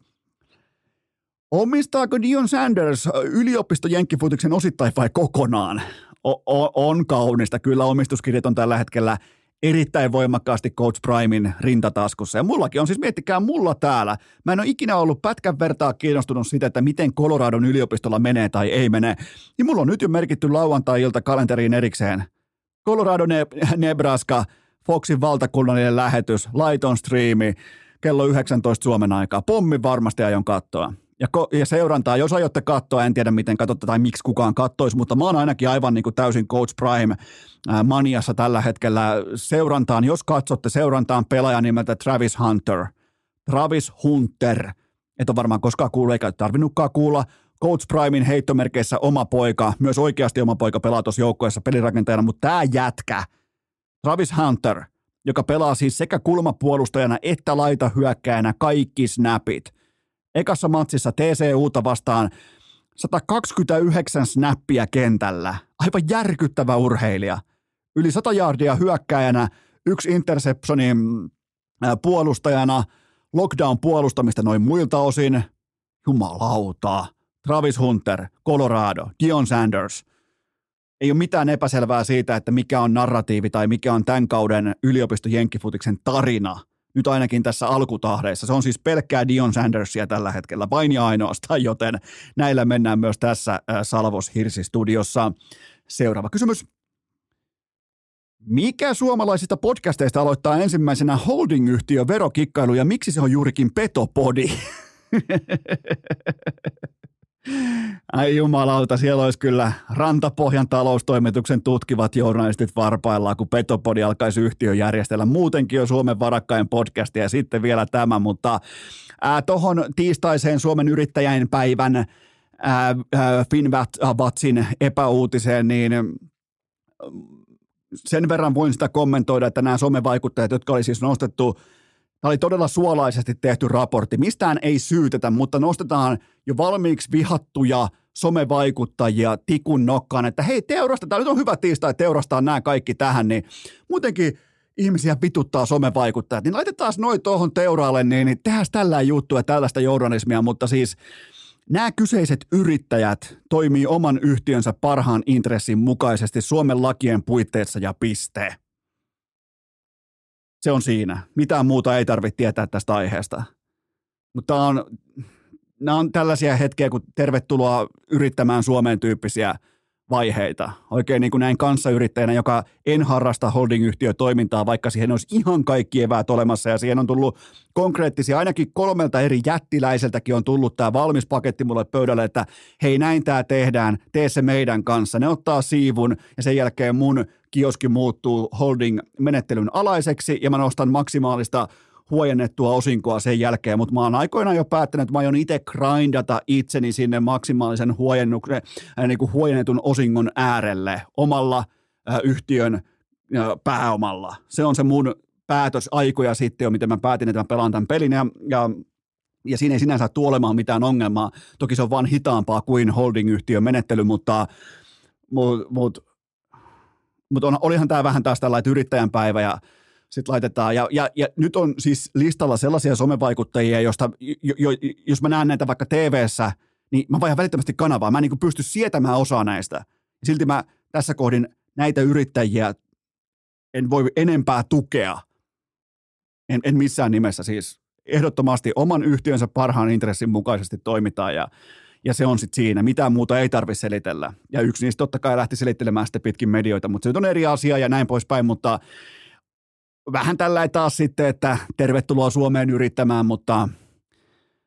Omistaako Dion Sanders yliopisto osittain vai kokonaan? O- on kaunista. Kyllä omistuskirjat on tällä hetkellä erittäin voimakkaasti Coach Primein rintataskussa. Ja mullakin on siis, miettikää mulla täällä. Mä en ole ikinä ollut pätkän vertaa kiinnostunut siitä, että miten Coloradon yliopistolla menee tai ei mene. Niin mulla on nyt jo merkitty lauantai-ilta kalenteriin erikseen. Colorado, Nebraska, Foxin valtakunnallinen lähetys, laiton striimi, kello 19 Suomen aikaa. Pommi varmasti aion katsoa. Ja, ko- ja seurantaa, jos aiotte katsoa, en tiedä miten katsotte tai miksi kukaan kattoisi, mutta mä oon ainakin aivan niin kuin täysin Coach Prime maniassa tällä hetkellä seurantaan. Jos katsotte seurantaan pelaaja nimeltä Travis Hunter, Travis Hunter, et ole varmaan koskaan kuullut eikä tarvinnutkaan kuulla, Coach Primein heittomerkeissä oma poika, myös oikeasti oma poika pelaa tuossa joukkueessa pelirakentajana, mutta tämä jätkä, Travis Hunter, joka pelaa siis sekä kulmapuolustajana että laita hyökkäänä kaikki snapit. Ekassa matsissa TCUta vastaan 129 snappia kentällä. Aivan järkyttävä urheilija. Yli 100 jardia hyökkäjänä, yksi interceptioni puolustajana, lockdown puolustamista noin muilta osin. Jumalauta. Travis Hunter, Colorado, Dion Sanders. Ei ole mitään epäselvää siitä, että mikä on narratiivi tai mikä on tämän kauden yliopisto Jenkkifutiksen tarina. Nyt ainakin tässä alkutahdeissa. Se on siis pelkkää Dion Sandersia tällä hetkellä, vain ja ainoastaan, joten näillä mennään myös tässä Salvos Hirsi-studiossa. Seuraava kysymys. Mikä suomalaisista podcasteista aloittaa ensimmäisenä holding-yhtiö verokikkailu ja miksi se on juurikin Petopodi? Ai jumalauta, siellä olisi kyllä Rantapohjan taloustoimituksen tutkivat journalistit varpaillaan, kun Petopodi alkaisi yhtiö järjestellä. Muutenkin jo Suomen varakkain podcast ja sitten vielä tämä, mutta tuohon tiistaiseen Suomen yrittäjän päivän Finvatsin epäuutiseen, niin sen verran voin sitä kommentoida, että nämä somevaikuttajat, jotka oli siis nostettu Tämä oli todella suolaisesti tehty raportti. Mistään ei syytetä, mutta nostetaan jo valmiiksi vihattuja somevaikuttajia tikun nokkaan, että hei teurastetaan, nyt on hyvä tiistai teurastaa nämä kaikki tähän, niin muutenkin ihmisiä vituttaa somevaikuttajat, niin laitetaan noin tuohon teuraalle, niin, niin tehdään tällä juttua tällaista journalismia, mutta siis Nämä kyseiset yrittäjät toimii oman yhtiönsä parhaan intressin mukaisesti Suomen lakien puitteissa ja piste. Se on siinä. Mitään muuta ei tarvitse tietää tästä aiheesta. Mutta on, nämä on tällaisia hetkiä, kun tervetuloa yrittämään Suomeen tyyppisiä vaiheita. Oikein niin kuin näin kanssayrittäjänä, joka en harrasta holding-yhtiötoimintaa, vaikka siihen olisi ihan kaikki eväät olemassa ja siihen on tullut konkreettisia, ainakin kolmelta eri jättiläiseltäkin on tullut tämä valmis paketti mulle pöydälle, että hei näin tämä tehdään, tee se meidän kanssa. Ne ottaa siivun ja sen jälkeen mun kioski muuttuu holding-menettelyn alaiseksi ja mä nostan maksimaalista huojennettua osinkoa sen jälkeen, mutta mä oon aikoinaan jo päättänyt, että mä aion itse grindata itseni sinne maksimaalisen huojennuksen, äh, niin kuin huojennetun osingon äärelle omalla äh, yhtiön äh, pääomalla. Se on se mun päätös aikoja sitten jo, miten mä päätin, että mä pelaan tämän pelin ja, ja ja siinä ei sinänsä tule olemaan mitään ongelmaa. Toki se on vaan hitaampaa kuin holding-yhtiön menettely, mutta, mutta, mutta, mutta on, olihan tämä vähän taas tällainen yrittäjän päivä ja sitten laitetaan. Ja, ja, ja, nyt on siis listalla sellaisia somevaikuttajia, joista, jo, jo, jos mä näen näitä vaikka tv niin mä vaihdan välittömästi kanavaa. Mä en niin pysty sietämään osaa näistä. Silti mä tässä kohdin näitä yrittäjiä en voi enempää tukea. En, en missään nimessä siis. Ehdottomasti oman yhtiönsä parhaan intressin mukaisesti toimitaan ja, ja se on sitten siinä. Mitään muuta ei tarvitse selitellä. Ja yksi niistä totta kai lähti selittelemään sitten pitkin medioita, mutta se on eri asia ja näin poispäin, mutta vähän tällä taas sitten, että tervetuloa Suomeen yrittämään, mutta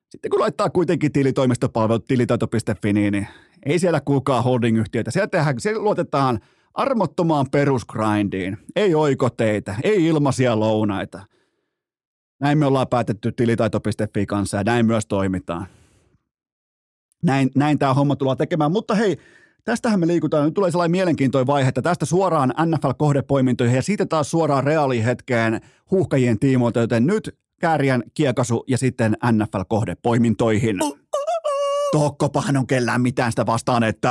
sitten kun laittaa kuitenkin tilitoimistopalvelut tilitaito.fi, niin ei siellä kukaan holding-yhtiöitä. Siellä, tehdään, siellä luotetaan armottomaan perusgrindiin. Ei oikoteita, ei ilmaisia lounaita. Näin me ollaan päätetty tilitaito.fi kanssa ja näin myös toimitaan. Näin, näin tämä homma tullaan tekemään. Mutta hei, tästähän me liikutaan. Nyt tulee sellainen mielenkiintoinen vaihe, että tästä suoraan NFL-kohdepoimintoihin ja siitä taas suoraan reaalihetkeen huuhkajien tiimoilta, joten nyt kääriän kiekasu ja sitten NFL-kohdepoimintoihin. Tokkopahan on kellään mitään sitä vastaan, että...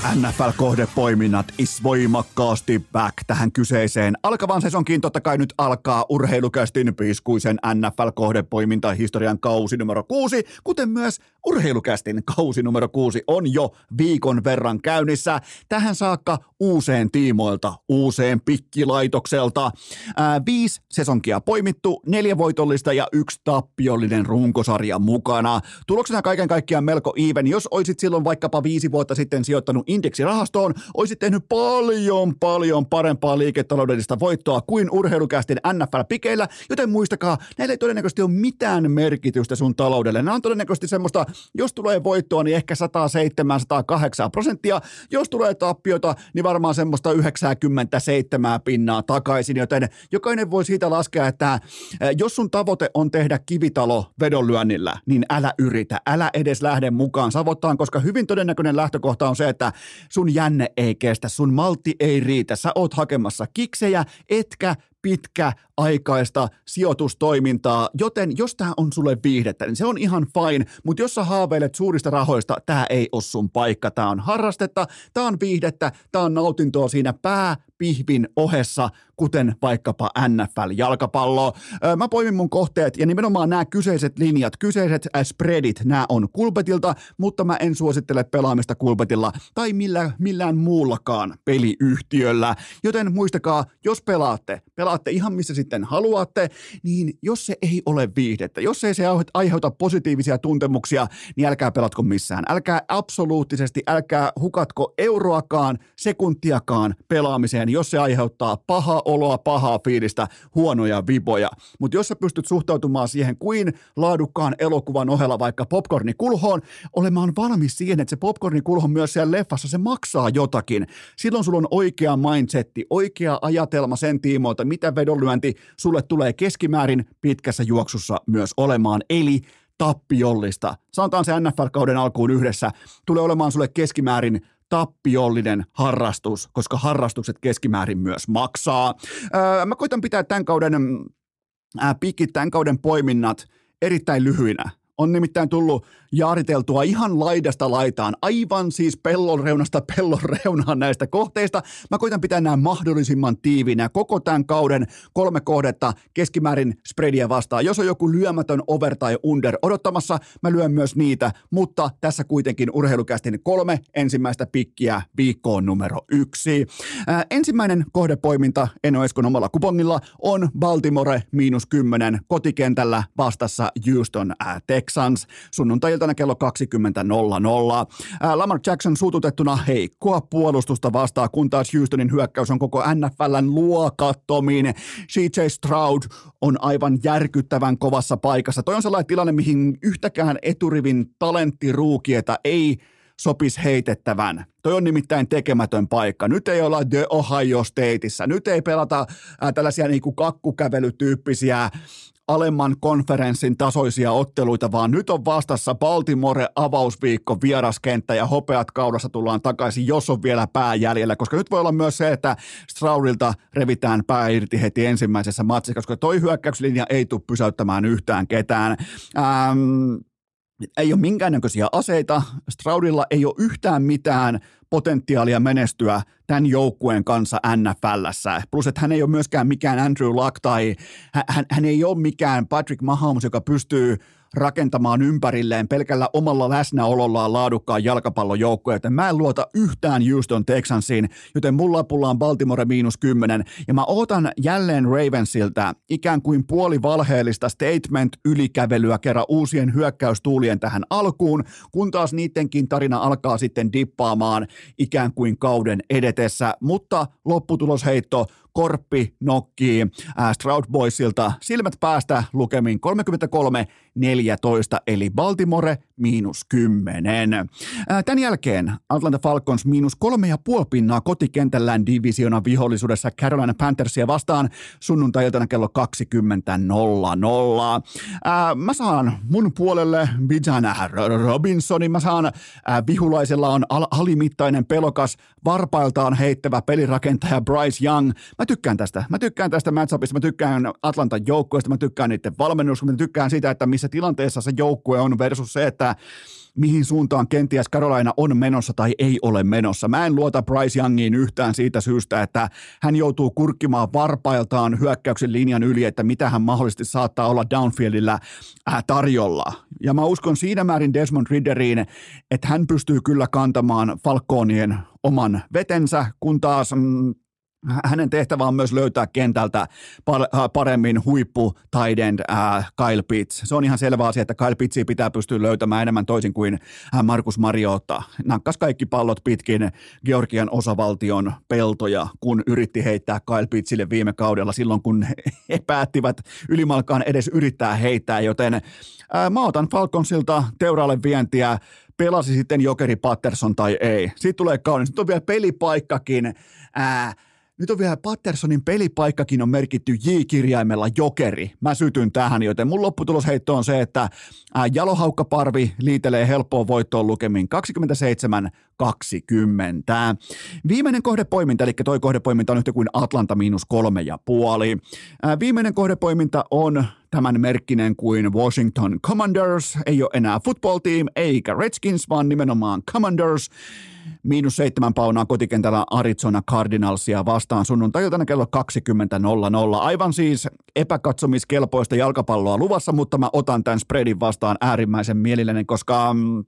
NFL-kohdepoiminnat is voimakkaasti back tähän kyseiseen. Alkavan sesonkin totta kai nyt alkaa urheilukästin piskuisen NFL-kohdepoiminta historian kausi numero kuusi, kuten myös urheilukästin kausi numero kuusi on jo viikon verran käynnissä. Tähän saakka uuseen tiimoilta, uuseen pikkilaitokselta. Ää, viisi sesonkia poimittu, neljä voitollista ja yksi tappiollinen runkosarja mukana. Tuloksena kaiken kaikkiaan melko even. Jos olisit silloin vaikkapa viisi vuotta sitten sijoittanut indeksirahastoon, olisit tehnyt paljon, paljon parempaa liiketaloudellista voittoa kuin urheilukästin NFL-pikeillä, joten muistakaa, näillä ei todennäköisesti ole mitään merkitystä sun taloudelle. Nämä on todennäköisesti semmoista, jos tulee voittoa, niin ehkä 107-108 prosenttia. Jos tulee tappiota, niin varmaan semmoista 97 pinnaa takaisin, joten jokainen voi siitä laskea, että jos sun tavoite on tehdä kivitalo vedonlyönnillä, niin älä yritä, älä edes lähde mukaan savottaan, koska hyvin todennäköinen lähtökohta on se, että sun jänne ei kestä, sun maltti ei riitä, sä oot hakemassa kiksejä, etkä pitkäaikaista sijoitustoimintaa, joten jos tämä on sulle viihdettä, niin se on ihan fine, mutta jos sä haaveilet suurista rahoista, tämä ei ole sun paikka, tämä on harrastetta, tämä on viihdettä, tämä on nautintoa siinä pääpihvin ohessa, kuten vaikkapa NFL-jalkapallo. Mä poimin mun kohteet ja nimenomaan nämä kyseiset linjat, kyseiset spreadit, nämä on kulpetilta, mutta mä en suosittele pelaamista kulpetilla tai millä, millään muullakaan peliyhtiöllä. Joten muistakaa, jos pelaatte, pelaatte ihan missä sitten haluatte, niin jos se ei ole viihdettä, jos ei se aiheuta positiivisia tuntemuksia, niin älkää pelatko missään. Älkää absoluuttisesti, älkää hukatko euroakaan, sekuntiakaan pelaamiseen, jos se aiheuttaa pahaa oloa, pahaa fiilistä, huonoja viboja. Mutta jos sä pystyt suhtautumaan siihen kuin laadukkaan elokuvan ohella vaikka popcornikulhoon, olemaan valmis siihen, että se popcornikulho myös siellä leffassa, se maksaa jotakin. Silloin sulla on oikea mindsetti, oikea ajatelma sen tiimoilta, mitä vedonlyönti sulle tulee keskimäärin pitkässä juoksussa myös olemaan. Eli tappiollista. Sanotaan se NFL-kauden alkuun yhdessä. Tulee olemaan sulle keskimäärin tappiollinen harrastus, koska harrastukset keskimäärin myös maksaa. Öö, mä koitan pitää tämän kauden, äh, pikit tämän kauden poiminnat erittäin lyhyinä. On nimittäin tullut jaariteltua ihan laidasta laitaan, aivan siis pellon reunasta pellon reunaan näistä kohteista. Mä koitan pitää nämä mahdollisimman tiivinä koko tämän kauden kolme kohdetta keskimäärin spreadia vastaan. Jos on joku lyömätön over tai under odottamassa, mä lyön myös niitä, mutta tässä kuitenkin urheilukästin kolme ensimmäistä pikkiä viikkoon numero yksi. Ää, ensimmäinen kohdepoiminta Eno Eskon omalla kupongilla on Baltimore miinus kymmenen kotikentällä vastassa Houston ää, Texans sunnuntai-iltana kello 20.00. Lamar Jackson suututettuna heikkoa puolustusta vastaa, kun taas Houstonin hyökkäys on koko NFLn luokattomin. CJ Stroud on aivan järkyttävän kovassa paikassa. Toi on sellainen tilanne, mihin yhtäkään eturivin talenttiruukieta ei sopisi heitettävän. Toi on nimittäin tekemätön paikka. Nyt ei olla The Ohio Stateissa. Nyt ei pelata äh, tällaisia niinku kakkukävelytyyppisiä alemman konferenssin tasoisia otteluita, vaan nyt on vastassa Baltimore avausviikko vieraskenttä ja hopeat kaudassa tullaan takaisin, jos on vielä pää jäljellä, koska nyt voi olla myös se, että Straudilta revitään pää irti heti ensimmäisessä matsissa, koska toi hyökkäyslinja ei tule pysäyttämään yhtään ketään. Ähm, ei ole minkäännäköisiä aseita, Straudilla ei ole yhtään mitään potentiaalia menestyä tämän joukkueen kanssa NFLssä. Plus, että hän ei ole myöskään mikään Andrew Luck tai hän, hän ei ole mikään Patrick Mahomes, joka pystyy rakentamaan ympärilleen pelkällä omalla läsnäolollaan laadukkaan jalkapallojoukkoja, joten mä en luota yhtään Houston Texansiin, joten mulla pulla on Baltimore miinus kymmenen, ja mä ootan jälleen Ravensilta ikään kuin puoli valheellista statement ylikävelyä kerran uusien hyökkäystuulien tähän alkuun, kun taas niidenkin tarina alkaa sitten dippaamaan ikään kuin kauden edetessä, mutta lopputulosheitto Korppi nokkii äh, Stroud Boysilta silmät päästä lukemiin 33-14, eli Baltimore miinus 10. Äh, tämän jälkeen Atlanta Falcons miinus kolme ja puoli pinnaa kotikentällään divisiona vihollisuudessa Carolina Panthersia vastaan sunnuntai-iltana kello 20.00. Äh, mä saan mun puolelle Bijan Robinsonin, mä saan vihulaisella on al- alimittainen pelokas, varpailtaan heittävä pelirakentaja Bryce Young. Mä tykkään tästä. Mä tykkään tästä matchupista, mä tykkään Atlantan joukkueesta, mä tykkään niiden valmennusta, mä tykkään siitä, että missä tilanteessa se joukkue on versus se, että mihin suuntaan kenties Carolina on menossa tai ei ole menossa. Mä en luota Bryce Youngiin yhtään siitä syystä, että hän joutuu kurkkimaan varpailtaan hyökkäyksen linjan yli, että mitä hän mahdollisesti saattaa olla downfieldillä äh, tarjolla. Ja mä uskon siinä määrin Desmond Ridderiin, että hän pystyy kyllä kantamaan Falconien oman vetensä, kun taas mm, hänen tehtävä on myös löytää kentältä äh, paremmin huippu Tident äh, Kyle Pitts. Se on ihan selvä asia, että Kyle Pittsia pitää pystyä löytämään enemmän toisin kuin äh, Markus Mariota. Nakkas kaikki pallot pitkin Georgian osavaltion peltoja, kun yritti heittää Kyle Pittsille viime kaudella silloin, kun he päättivät ylimalkaan edes yrittää heittää, joten äh, mä otan Falconsilta teuraalle vientiä pelasi sitten Jokeri Patterson tai ei. Sitten tulee kaunis. Nyt on vielä pelipaikkakin. Ää, nyt on vielä Pattersonin pelipaikkakin on merkitty J-kirjaimella jokeri. Mä sytyn tähän, joten mun lopputulosheitto on se, että Jalohaukkaparvi liitelee helppoon voittoon lukemin 27-20. Viimeinen kohdepoiminta, eli toi kohdepoiminta on yhtä kuin Atlanta miinus kolme ja puoli. Viimeinen kohdepoiminta on tämän merkkinen kuin Washington Commanders. Ei ole enää football team eikä Redskins, vaan nimenomaan Commanders. Miinus seitsemän paunaa kotikentällä Arizona Cardinalsia vastaan sunnuntai-iltana kello 20.00. Aivan siis epäkatsomiskelpoista jalkapalloa luvassa, mutta mä otan tämän spreadin vastaan äärimmäisen mielelläni, koska mm,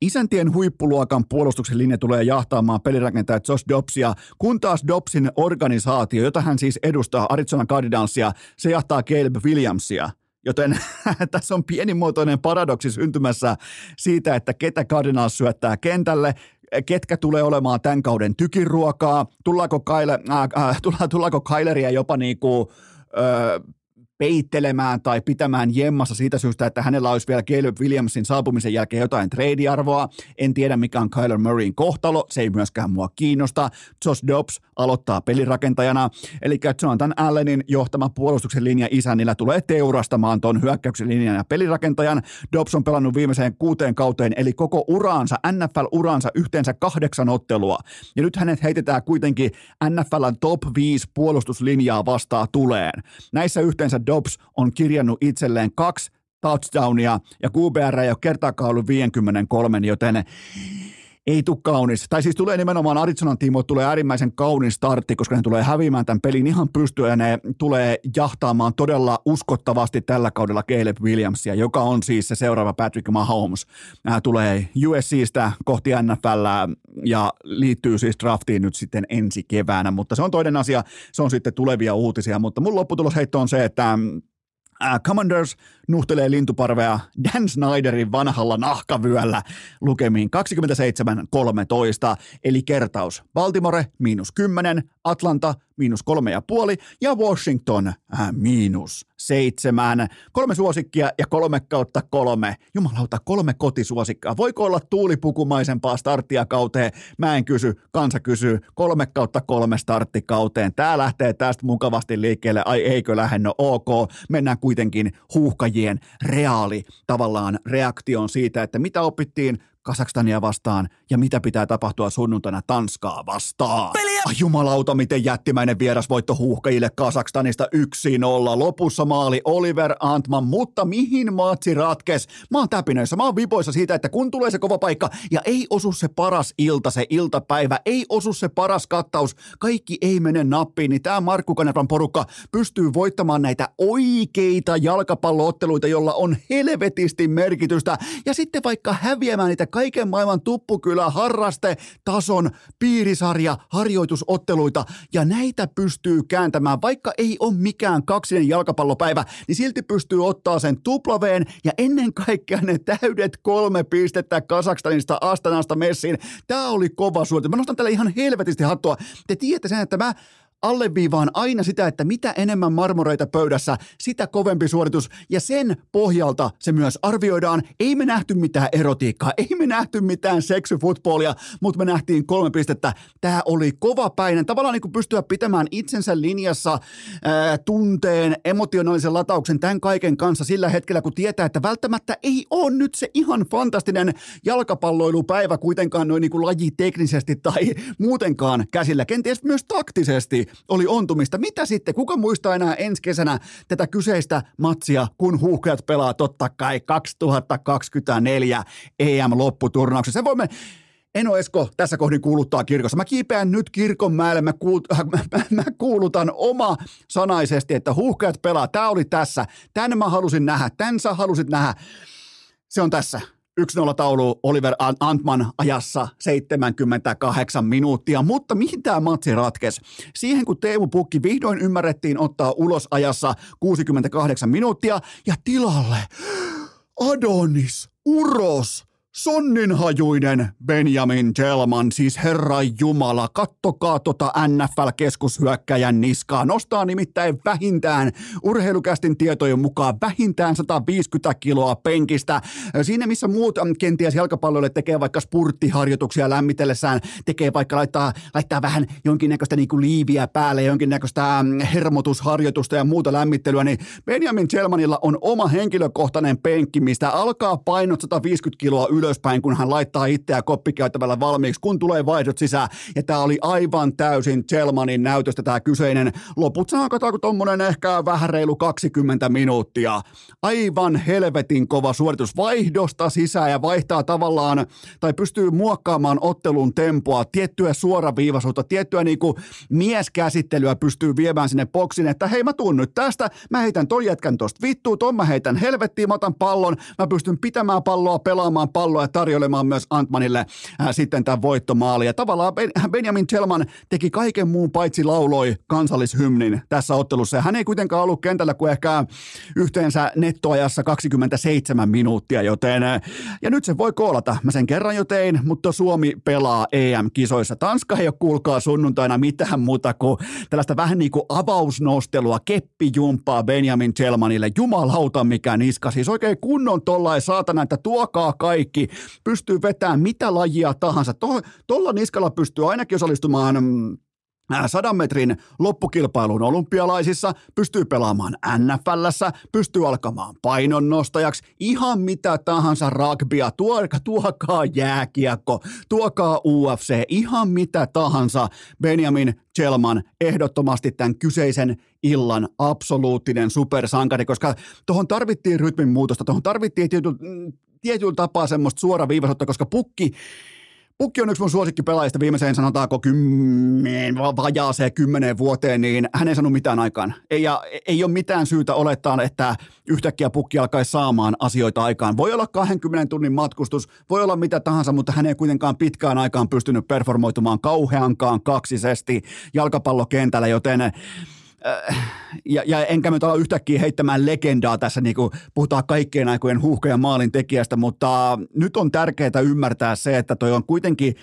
Isäntien huippuluokan puolustuksen linja tulee jahtaamaan pelirakentaja Josh Dobbsia, kun taas Dobbsin organisaatio, jota hän siis edustaa Arizona Cardinalsia, se jahtaa Caleb Williamsia – Joten tässä on pienimuotoinen paradoksi syntymässä siitä, että ketä Cardinals syöttää kentälle, ketkä tulee olemaan tämän kauden tykiruokaa, tullaako, Kyle, äh, äh, tullaako Kyleria jopa niinku, äh, peittelemään tai pitämään jemmassa siitä syystä, että hänellä olisi vielä Caleb Williamsin saapumisen jälkeen jotain trade-arvoa. En tiedä, mikä on Kyler Murrayn kohtalo, se ei myöskään mua kiinnosta. Josh Dobbs aloittaa pelirakentajana, eli Jonathan Allenin johtama puolustuksen linja isänillä tulee teurastamaan ton hyökkäyksen linjan ja pelirakentajan. Dobbs on pelannut viimeiseen kuuteen kauteen, eli koko uraansa, NFL-uraansa yhteensä kahdeksan ottelua. Ja nyt hänet heitetään kuitenkin NFLn top 5 puolustuslinjaa vastaan tuleen. Näissä yhteensä Dobbs on kirjannut itselleen kaksi touchdownia ja QBR ei ole kertaakaan ollut 53, joten ei tule kaunis. Tai siis tulee nimenomaan Arizonan tiimo tulee äärimmäisen kaunis startti, koska ne tulee häviämään tämän pelin ihan pystyä ja ne tulee jahtaamaan todella uskottavasti tällä kaudella Caleb Williamsia, joka on siis se seuraava Patrick Mahomes. Nämä tulee USCstä kohti NFL ja liittyy siis draftiin nyt sitten ensi keväänä, mutta se on toinen asia, se on sitten tulevia uutisia, mutta mun lopputulosheitto on se, että Äh, Commanders nuhtelee lintuparvea Dan Snyderin vanhalla nahkavyöllä lukemiin 27-13, eli kertaus. Baltimore miinus 10, Atlanta miinus kolme ja puoli ja Washington äh, miinus seitsemän. Kolme suosikkia ja kolme kautta kolme. Jumalauta, kolme kotisuosikkaa. Voiko olla tuulipukumaisempaa starttia kauteen? Mä en kysy, kansa kysyy. Kolme kautta kolme starttikauteen. Tää lähtee tästä mukavasti liikkeelle. Ai eikö lähde? No ok. Mennään kuitenkin huuhkajien reaali tavallaan reaktion siitä, että mitä opittiin Kasakstania vastaan ja mitä pitää tapahtua sunnuntaina Tanskaa vastaan. Peliä! Ai jumalauta, miten jättimäinen vierasvoitto huuhkajille Kasakstanista 1-0. Lopussa maali Oliver Antman, mutta mihin matsi ratkes? Mä oon täpinöissä, mä oon vipoissa siitä, että kun tulee se kova paikka ja ei osu se paras ilta, se iltapäivä, ei osu se paras kattaus, kaikki ei mene nappiin, niin tämä Markku Kanervan porukka pystyy voittamaan näitä oikeita jalkapallootteluita, jolla on helvetisti merkitystä ja sitten vaikka häviämään niitä kaiken maailman tuppukylä, harraste, tason, piirisarja, harjoitusotteluita ja näitä pystyy kääntämään, vaikka ei ole mikään kaksinen jalkapallopäivä, niin silti pystyy ottaa sen tuplaveen ja ennen kaikkea ne täydet kolme pistettä Kasakstanista Astanasta messiin. Tämä oli kova suoritus. Mä nostan tälle ihan helvetisti hattua. Te tiedätte sen, että mä alleviivaan aina sitä, että mitä enemmän marmoreita pöydässä, sitä kovempi suoritus. Ja sen pohjalta se myös arvioidaan. Ei me nähty mitään erotiikkaa, ei me nähty mitään seksyfutbolia, mutta me nähtiin kolme pistettä. Tämä oli kova päinen. Tavallaan niin kuin pystyä pitämään itsensä linjassa ää, tunteen, emotionaalisen latauksen, tämän kaiken kanssa sillä hetkellä, kun tietää, että välttämättä ei ole nyt se ihan fantastinen jalkapalloilupäivä kuitenkaan noin niin kuin laji teknisesti tai muutenkaan käsillä, kenties myös taktisesti, oli ontumista. Mitä sitten? Kuka muistaa enää ensi kesänä tätä kyseistä matsia, kun huuhkajat pelaa totta kai 2024 EM-lopputurnauksessa? Se voimme Eno Esko tässä kohdin kuuluttaa kirkossa. Mä kiipeän nyt kirkon mäelle, mä, kuult, mä, mä kuulutan oma sanaisesti, että huuhkajat pelaa. Tää oli tässä. Tän mä halusin nähdä. Tän sä halusit nähdä. Se on tässä. 1-0 taulu Oliver Antman ajassa 78 minuuttia, mutta mihin tämä matsi ratkesi? Siihen kun Teemu Pukki vihdoin ymmärrettiin ottaa ulos ajassa 68 minuuttia ja tilalle Adonis Uros Sonninhajuinen Benjamin Gelman, siis herra Jumala, kattokaa tota NFL-keskushyökkäjän niskaa. Nostaa nimittäin vähintään urheilukästin tietojen mukaan vähintään 150 kiloa penkistä. Siinä missä muut kenties jalkapalloille tekee vaikka spurttiharjoituksia lämmitellessään, tekee vaikka laittaa, laittaa vähän jonkinnäköistä niin kuin liiviä päälle, jonkinnäköistä hermotusharjoitusta ja muuta lämmittelyä, niin Benjamin Gelmanilla on oma henkilökohtainen penkki, mistä alkaa painot 150 kiloa yli ylöspäin, kun hän laittaa itseä koppikäyttävällä valmiiksi, kun tulee vaihdot sisään. Ja tämä oli aivan täysin Chelmanin näytöstä tämä kyseinen. Loput sanotaan, tuommoinen ehkä vähän reilu 20 minuuttia. Aivan helvetin kova suoritus vaihdosta sisään ja vaihtaa tavallaan, tai pystyy muokkaamaan ottelun tempoa, tiettyä suoraviivaisuutta, tiettyä niinku mieskäsittelyä pystyy viemään sinne boksin, että hei mä tuun nyt tästä, mä heitän ton jätkän tosta vittuun, ton mä heitän helvettiin, mä otan pallon, mä pystyn pitämään palloa, pelaamaan palloa, palloa ja tarjoilemaan myös Antmanille äh, sitten tämän voittomaali. Ja tavallaan Benjamin Chelman teki kaiken muun paitsi lauloi kansallishymnin tässä ottelussa. Ja hän ei kuitenkaan ollut kentällä kuin ehkä yhteensä nettoajassa 27 minuuttia, joten äh, ja nyt se voi koolata. Mä sen kerran jo tein, mutta Suomi pelaa EM-kisoissa. Tanska ei ole kuulkaa sunnuntaina mitään muuta kuin tällaista vähän niin kuin avausnostelua, keppijumppaa Benjamin Chelmanille. Jumalauta mikä niska. Siis oikein kunnon tollain saatana, että tuokaa kaikki kaikki, pystyy vetämään mitä lajia tahansa. Tuolla niskalla pystyy ainakin osallistumaan mm, sadan metrin loppukilpailuun olympialaisissa, pystyy pelaamaan NFLssä, pystyy alkamaan painonnostajaksi, ihan mitä tahansa rugbya, tuokaa, tuokaa jääkiekko, tuokaa UFC, ihan mitä tahansa. Benjamin Chelman ehdottomasti tämän kyseisen illan absoluuttinen supersankari, koska tuohon tarvittiin rytmin muutosta, tuohon tarvittiin tietyllä, tietyllä tapaa semmoista suoraviivaisuutta, koska pukki Pukki on yksi mun suosikkipelaajista viimeiseen sanotaanko kymmen, vajaaseen kymmeneen vuoteen, niin hän ei sanonut mitään aikaan. Ei, ja ei ole mitään syytä olettaa, että yhtäkkiä Pukki alkaisi saamaan asioita aikaan. Voi olla 20 tunnin matkustus, voi olla mitä tahansa, mutta hän ei kuitenkaan pitkään aikaan pystynyt performoitumaan kauheankaan kaksisesti jalkapallokentällä, joten ja, ja enkä mä ole yhtäkkiä heittämään legendaa tässä, niin kuin puhutaan kaikkien aikojen huuhkajan maalin tekijästä, mutta nyt on tärkeää ymmärtää se, että toi on kuitenkin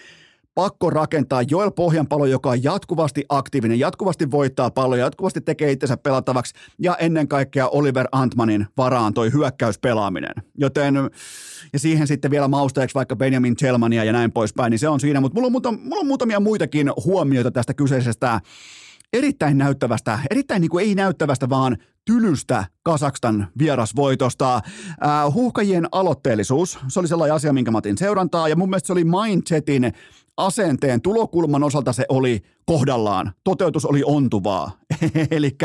pakko rakentaa Joel Pohjanpalo, joka on jatkuvasti aktiivinen, jatkuvasti voittaa palloja, jatkuvasti tekee itsensä pelattavaksi ja ennen kaikkea Oliver Antmanin varaan toi hyökkäyspelaaminen. Joten, ja siihen sitten vielä mausteeksi vaikka Benjamin Chelmania ja näin poispäin, niin se on siinä, mutta mulla on, muuta, mulla on muutamia muitakin huomioita tästä kyseisestä erittäin näyttävästä, erittäin niin kuin ei näyttävästä, vaan tylystä Kasakstan vierasvoitosta. Äh, huuhkajien aloitteellisuus, se oli sellainen asia, minkä mä otin seurantaa, ja mun mielestä se oli mindsetin asenteen tulokulman osalta se oli kohdallaan. Toteutus oli ontuvaa. Eli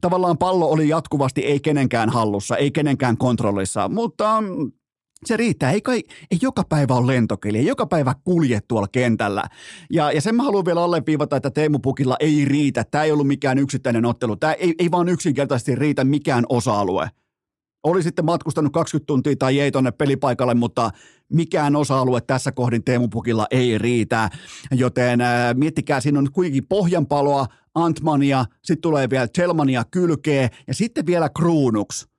tavallaan pallo oli jatkuvasti ei kenenkään hallussa, ei kenenkään kontrollissa, mutta mm, se riittää. Ei, kai, ei joka päivä ole lentokeli, ei joka päivä kulje tuolla kentällä. Ja, ja sen mä haluan vielä alleviivata, että Teemu Pukilla ei riitä. Tämä ei ollut mikään yksittäinen ottelu. Tämä ei, ei vaan yksinkertaisesti riitä mikään osa-alue. Oli sitten matkustanut 20 tuntia tai ei tonne pelipaikalle, mutta mikään osa-alue tässä kohdin Teemu Pukilla ei riitä. Joten äh, miettikää, siinä on kuitenkin pohjanpaloa, Antmania, sitten tulee vielä Chelmania kylkee ja sitten vielä kruunuksi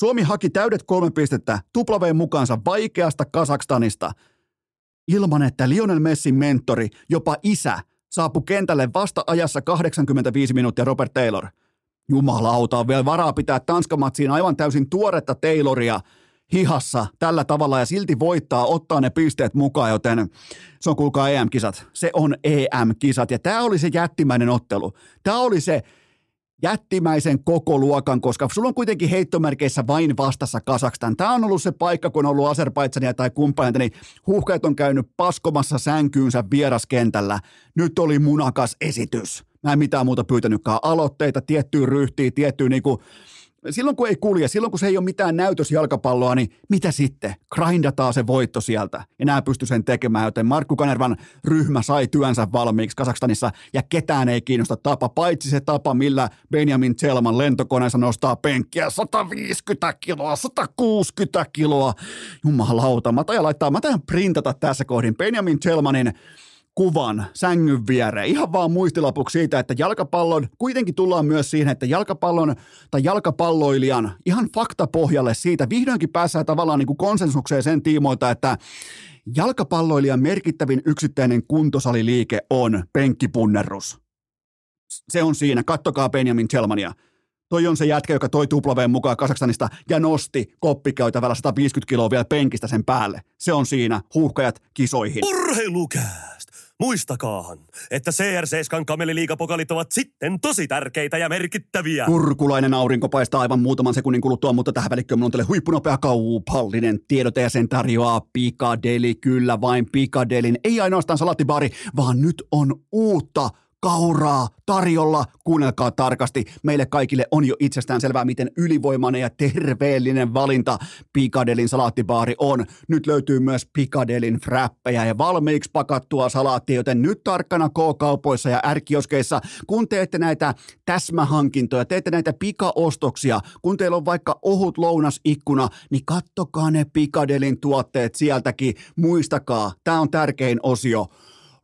Suomi haki täydet kolme pistettä tuplaveen mukaansa vaikeasta Kasakstanista ilman, että Lionel Messin mentori, jopa isä, saapui kentälle vasta ajassa 85 minuuttia Robert Taylor. Jumalauta, on vielä varaa pitää Tanskamatsiin aivan täysin tuoretta Tayloria hihassa tällä tavalla ja silti voittaa, ottaa ne pisteet mukaan, joten se on kuulkaa EM-kisat. Se on EM-kisat ja tämä oli se jättimäinen ottelu. Tämä oli se jättimäisen koko luokan, koska sulla on kuitenkin heittomerkeissä vain vastassa Kasakstan. Tämä on ollut se paikka, kun on ollut Azerbaidsania tai kumppaneita, niin huuhkajat on käynyt paskomassa sänkyynsä vieraskentällä. Nyt oli munakas esitys. Mä en mitään muuta pyytänytkään. Aloitteita, tiettyä ryhtiä, tiettyä niinku, silloin kun ei kulje, silloin kun se ei ole mitään näytösjalkapalloa, niin mitä sitten? Grindataan se voitto sieltä. Ja nämä pysty sen tekemään, joten Markku Kanervan ryhmä sai työnsä valmiiksi Kasakstanissa ja ketään ei kiinnosta tapa, paitsi se tapa, millä Benjamin Zelman lentokoneessa nostaa penkkiä 150 kiloa, 160 kiloa. Jumalauta, mä tajan laittaa, mä tajan printata tässä kohdin Benjamin Zelmanin kuvan sängyn viereen. Ihan vaan muistilapuksi siitä, että jalkapallon, kuitenkin tullaan myös siihen, että jalkapallon tai jalkapalloilijan ihan faktapohjalle siitä vihdoinkin päässään tavallaan niin kuin konsensukseen sen tiimoilta, että jalkapalloilijan merkittävin yksittäinen kuntosaliliike on penkkipunnerus. Se on siinä. Kattokaa Benjamin Chelmania. Toi on se jätkä, joka toi tuplaveen mukaan Kasakstanista ja nosti koppikäytävällä 150 kiloa vielä penkistä sen päälle. Se on siinä. Huuhkajat kisoihin. Urheilukääst! Muistakaahan, että CR7 kameliliigapokalit ovat sitten tosi tärkeitä ja merkittäviä. Kurkulainen aurinko paistaa aivan muutaman sekunnin kuluttua, mutta tähän välikköön on teille huippunopea kaupallinen tiedote ja sen tarjoaa Pikadeli. Kyllä vain Pikadelin, ei ainoastaan salattibaari, vaan nyt on uutta kauraa tarjolla. Kuunnelkaa tarkasti. Meille kaikille on jo itsestään selvää, miten ylivoimainen ja terveellinen valinta Pikadelin salaattibaari on. Nyt löytyy myös Pikadelin fräppejä ja valmiiksi pakattua salaattia, joten nyt tarkkana K-kaupoissa ja ärkioskeissa, kun teette näitä täsmähankintoja, teette näitä pikaostoksia, kun teillä on vaikka ohut lounasikkuna, niin kattokaa ne Pikadelin tuotteet sieltäkin. Muistakaa, tämä on tärkein osio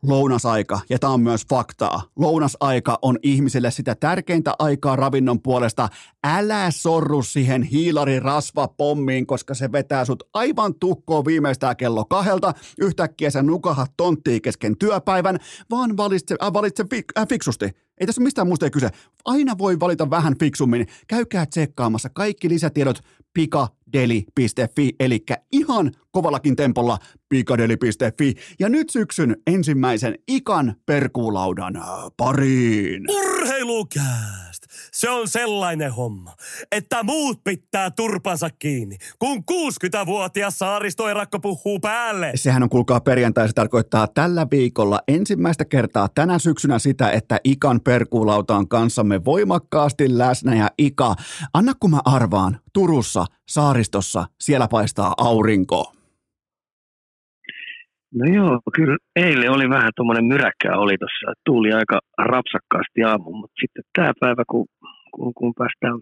lounasaika, ja tämä on myös faktaa. Lounasaika on ihmiselle sitä tärkeintä aikaa ravinnon puolesta. Älä sorru siihen hiilari rasvapommiin, koska se vetää sut aivan tukkoon viimeistään kello kahdelta. Yhtäkkiä sä nukahat tonttiin kesken työpäivän, vaan valitse, äh, valitse fik, äh, fiksusti. Ei tässä mistään muusta ei kyse. Aina voi valita vähän fiksummin. Käykää tsekkaamassa kaikki lisätiedot pikadeli.fi, eli ihan kovallakin tempolla pikadeli.fi. Ja nyt syksyn ensimmäisen ikan perkuulaudan pariin. Urheilukääst! Se on sellainen homma, että muut pitää turpansa kiinni, kun 60-vuotias saaristoerakko puhuu päälle. Sehän on kuulkaa perjantai, se tarkoittaa tällä viikolla ensimmäistä kertaa tänä syksynä sitä, että Ikan perkuulauta on kanssamme voimakkaasti läsnä ja Ika, anna kun mä arvaan, Turussa, saaristossa, siellä paistaa aurinko. No joo, kyllä. Eilen oli vähän tuommoinen myräkkää oli tuossa, tuuli aika rapsakkaasti aamu, mutta sitten tämä päivä, kun, kun, kun päästään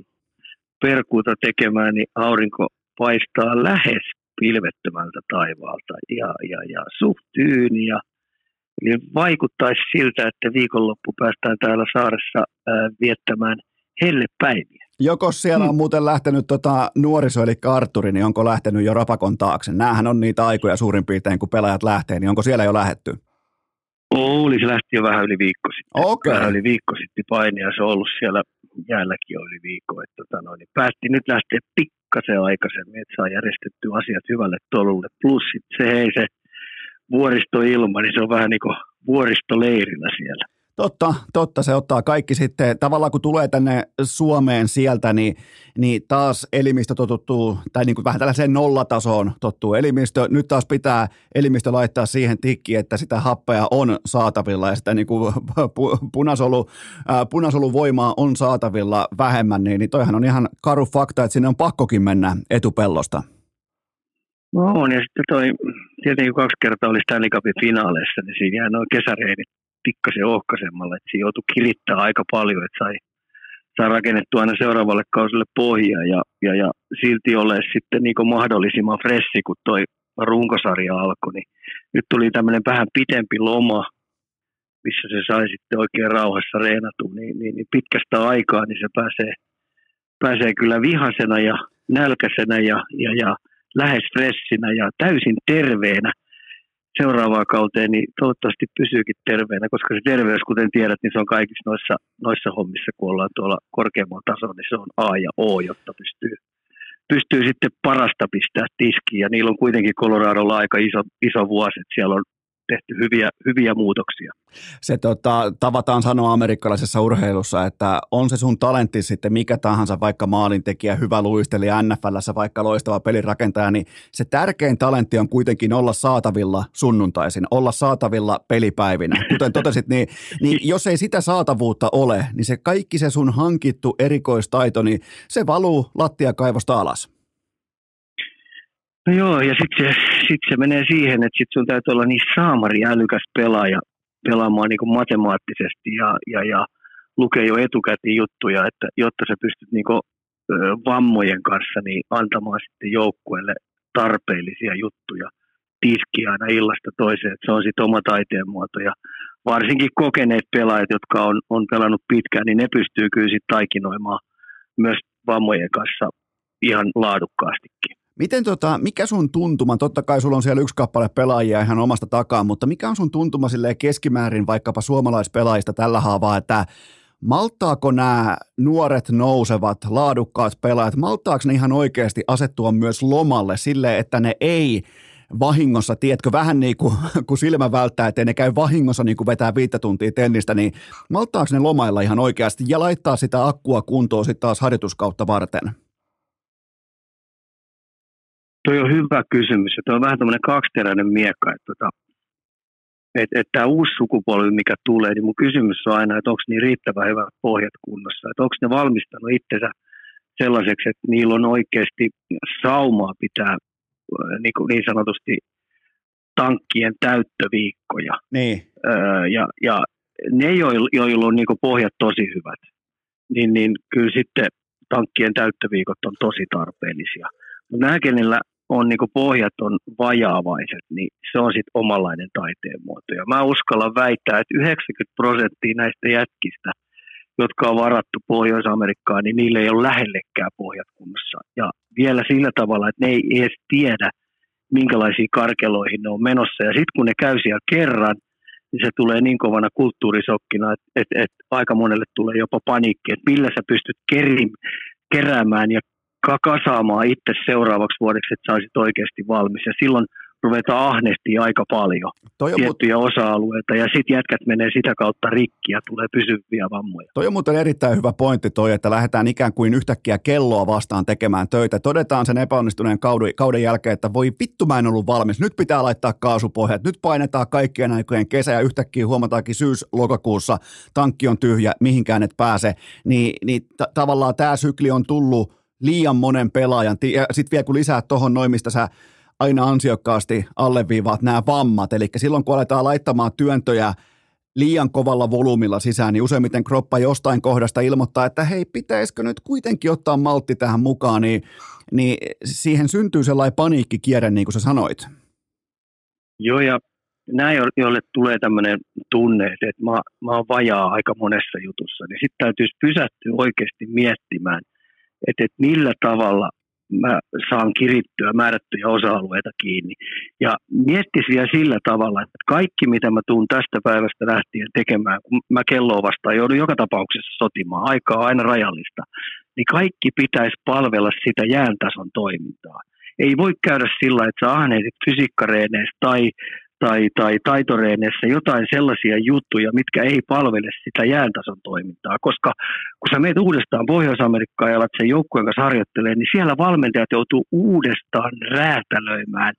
perkuuta tekemään, niin aurinko paistaa lähes pilvettömältä taivaalta. Ja, ja, ja suht tyyni ja Eli vaikuttaisi siltä, että viikonloppu päästään täällä saaressa ää, viettämään hellepäiviä. Joko siellä on hmm. muuten lähtenyt tota nuoriso, eli Arturi, niin onko lähtenyt jo rapakon taakse? Nämähän on niitä aikoja suurin piirtein, kun pelaajat lähtee, niin onko siellä jo lähetty? Oli, se lähti jo vähän yli viikko sitten. Okay. Vähän yli viikko sitten painia, se on ollut siellä jäälläkin jo yli viikko. Että, tota noin, niin päästi nyt lähteä pikkasen aikaisemmin, että saa järjestettyä asiat hyvälle tolulle. Plus se hei se vuoristoilma, niin se on vähän niin kuin vuoristoleirinä siellä. Totta, totta, se ottaa kaikki sitten, tavallaan kun tulee tänne Suomeen sieltä, niin, niin taas elimistö totuttuu, tai niin kuin vähän tällaiseen nollatasoon tottuu elimistö. Nyt taas pitää elimistö laittaa siihen tikkiin, että sitä happea on saatavilla ja sitä niin kuin punasolu, punasoluvoimaa on saatavilla vähemmän, niin, niin toihan on ihan karu fakta, että sinne on pakkokin mennä etupellosta. No on, ja sitten toi, tietenkin kaksi kertaa oli Stanley Cupin finaaleissa, niin siinä noin kesäreinit pikkasen ohkaisemmalle, että siinä joutui kirittää aika paljon, että sai, sai rakennettua aina seuraavalle kausille pohjaa ja, ja, ja silti ole sitten niin mahdollisimman fressi, kun toi runkosarja alkoi, niin nyt tuli tämmöinen vähän pitempi loma, missä se sai sitten oikein rauhassa reenatua, niin, niin, niin pitkästä aikaa niin se pääsee, pääsee kyllä vihasena ja nälkäisenä ja, ja, ja lähes fressinä ja täysin terveenä seuraavaan kauteen, niin toivottavasti pysyykin terveenä, koska se terveys, kuten tiedät, niin se on kaikissa noissa, noissa hommissa, kun ollaan tuolla korkeammalla tasolla, niin se on A ja O, jotta pystyy, pystyy sitten parasta pistää tiskiin. Ja niillä on kuitenkin Coloradolla aika iso, iso vuosi, että siellä on tehty hyviä, hyviä muutoksia. Se tota, tavataan sanoa amerikkalaisessa urheilussa, että on se sun talentti sitten mikä tahansa, vaikka maalintekijä, hyvä luistelija, NFLssä vaikka loistava pelirakentaja, niin se tärkein talentti on kuitenkin olla saatavilla sunnuntaisin, olla saatavilla pelipäivinä. Kuten totesit, niin, niin jos ei sitä saatavuutta ole, niin se kaikki se sun hankittu erikoistaito, niin se valuu lattiakaivosta alas. No joo, ja sitten se, sit se menee siihen, että sit sun täytyy olla niin saamari älykäs pelaaja pelaamaan niin matemaattisesti ja, ja, ja lukee jo etukäteen juttuja, että jotta sä pystyt niin kuin, vammojen kanssa niin antamaan sitten joukkueelle tarpeellisia juttuja tiskiä aina illasta toiseen, että se on sitten oma taiteen muoto. Ja varsinkin kokeneet pelaajat, jotka on, on pelannut pitkään, niin ne pystyy kyllä sitten taikinoimaan myös vammojen kanssa ihan laadukkaastikin. Miten tota, mikä sun tuntuma, totta kai sulla on siellä yksi kappale pelaajia ihan omasta takaa, mutta mikä on sun tuntuma keskimäärin vaikkapa suomalaispelaajista tällä haavaa, että maltaako nämä nuoret nousevat, laadukkaat pelaajat, maltaako ne ihan oikeasti asettua myös lomalle sille, että ne ei vahingossa, tiedätkö, vähän niin kuin kun silmä välttää, ettei ne käy vahingossa niin kuin vetää viittä tuntia tennistä, niin maltaako ne lomailla ihan oikeasti ja laittaa sitä akkua kuntoon sitten taas harjoituskautta varten? Toi on hyvä kysymys toi on vähän tämmöinen kaksiteräinen miekka, että tota, et, et tämä uusi sukupolvi, mikä tulee, niin mun kysymys on aina, että onko niin riittävän hyvät pohjat kunnossa, että onko ne valmistanut itsensä sellaiseksi, että niillä on oikeasti saumaa pitää niin, kuin niin sanotusti tankkien täyttöviikkoja. Niin. Öö, ja, ja ne, joilla, joilla on niin pohjat tosi hyvät, niin, niin kyllä sitten tankkien täyttöviikot on tosi tarpeellisia. Mutta nämä, kenellä on niin pohjat on vajaavaiset, niin se on sitten omanlainen taiteen muoto. Ja mä uskallan väittää, että 90 prosenttia näistä jätkistä, jotka on varattu Pohjois-Amerikkaan, niin niille ei ole lähellekään pohjat kunnossa. Ja vielä sillä tavalla, että ne ei edes tiedä, minkälaisiin karkeloihin ne on menossa. Ja sitten kun ne käy siellä kerran, niin se tulee niin kovana kulttuurisokkina, että, että, että aika monelle tulee jopa paniikki, että millä sä pystyt kerim, keräämään ja kasaamaan itse seuraavaksi vuodeksi, että saisit oikeasti valmis. Ja silloin ruvetaan ahnehtia aika paljon toi on tiettyjä mut... osa-alueita ja sitten jätkät menee sitä kautta rikki ja tulee pysyviä vammoja. Toi on muuten erittäin hyvä pointti toi, että lähdetään ikään kuin yhtäkkiä kelloa vastaan tekemään töitä. Todetaan sen epäonnistuneen kauden, kauden jälkeen, että voi vittu mä en ollut valmis, nyt pitää laittaa kaasupohjat, nyt painetaan kaikkien aikojen kesä ja yhtäkkiä huomataankin syys-lokakuussa tankki on tyhjä, mihinkään et pääse, niin, niin t- tavallaan tämä sykli on tullut liian monen pelaajan, ja sitten vielä kun lisää tuohon noin, mistä sä aina ansiokkaasti alleviivaat nämä vammat, eli silloin kun aletaan laittamaan työntöjä liian kovalla volyymilla sisään, niin useimmiten kroppa jostain kohdasta ilmoittaa, että hei, pitäisikö nyt kuitenkin ottaa maltti tähän mukaan, niin, niin siihen syntyy sellainen paniikkikierre, niin kuin sä sanoit. Joo, ja näin, joille tulee tämmöinen tunne, että mä, mä oon vajaa aika monessa jutussa, niin sitten täytyisi pysähtyä oikeasti miettimään, että, että millä tavalla mä saan kirittyä määrättyjä osa-alueita kiinni. Ja miettisi vielä sillä tavalla, että kaikki mitä mä tuun tästä päivästä lähtien tekemään, kun mä kelloa vastaan joudun joka tapauksessa sotimaan, aikaa on aina rajallista, niin kaikki pitäisi palvella sitä jääntason toimintaa. Ei voi käydä sillä, että sä ahneisit fysiikkareeneistä tai tai, tai taitoreeneissa jotain sellaisia juttuja, mitkä ei palvele sitä jääntason toimintaa. Koska kun sä meet uudestaan Pohjois-Amerikkaan ja alat sen joukkueen kanssa harjoittelemaan, niin siellä valmentajat joutuu uudestaan räätälöimään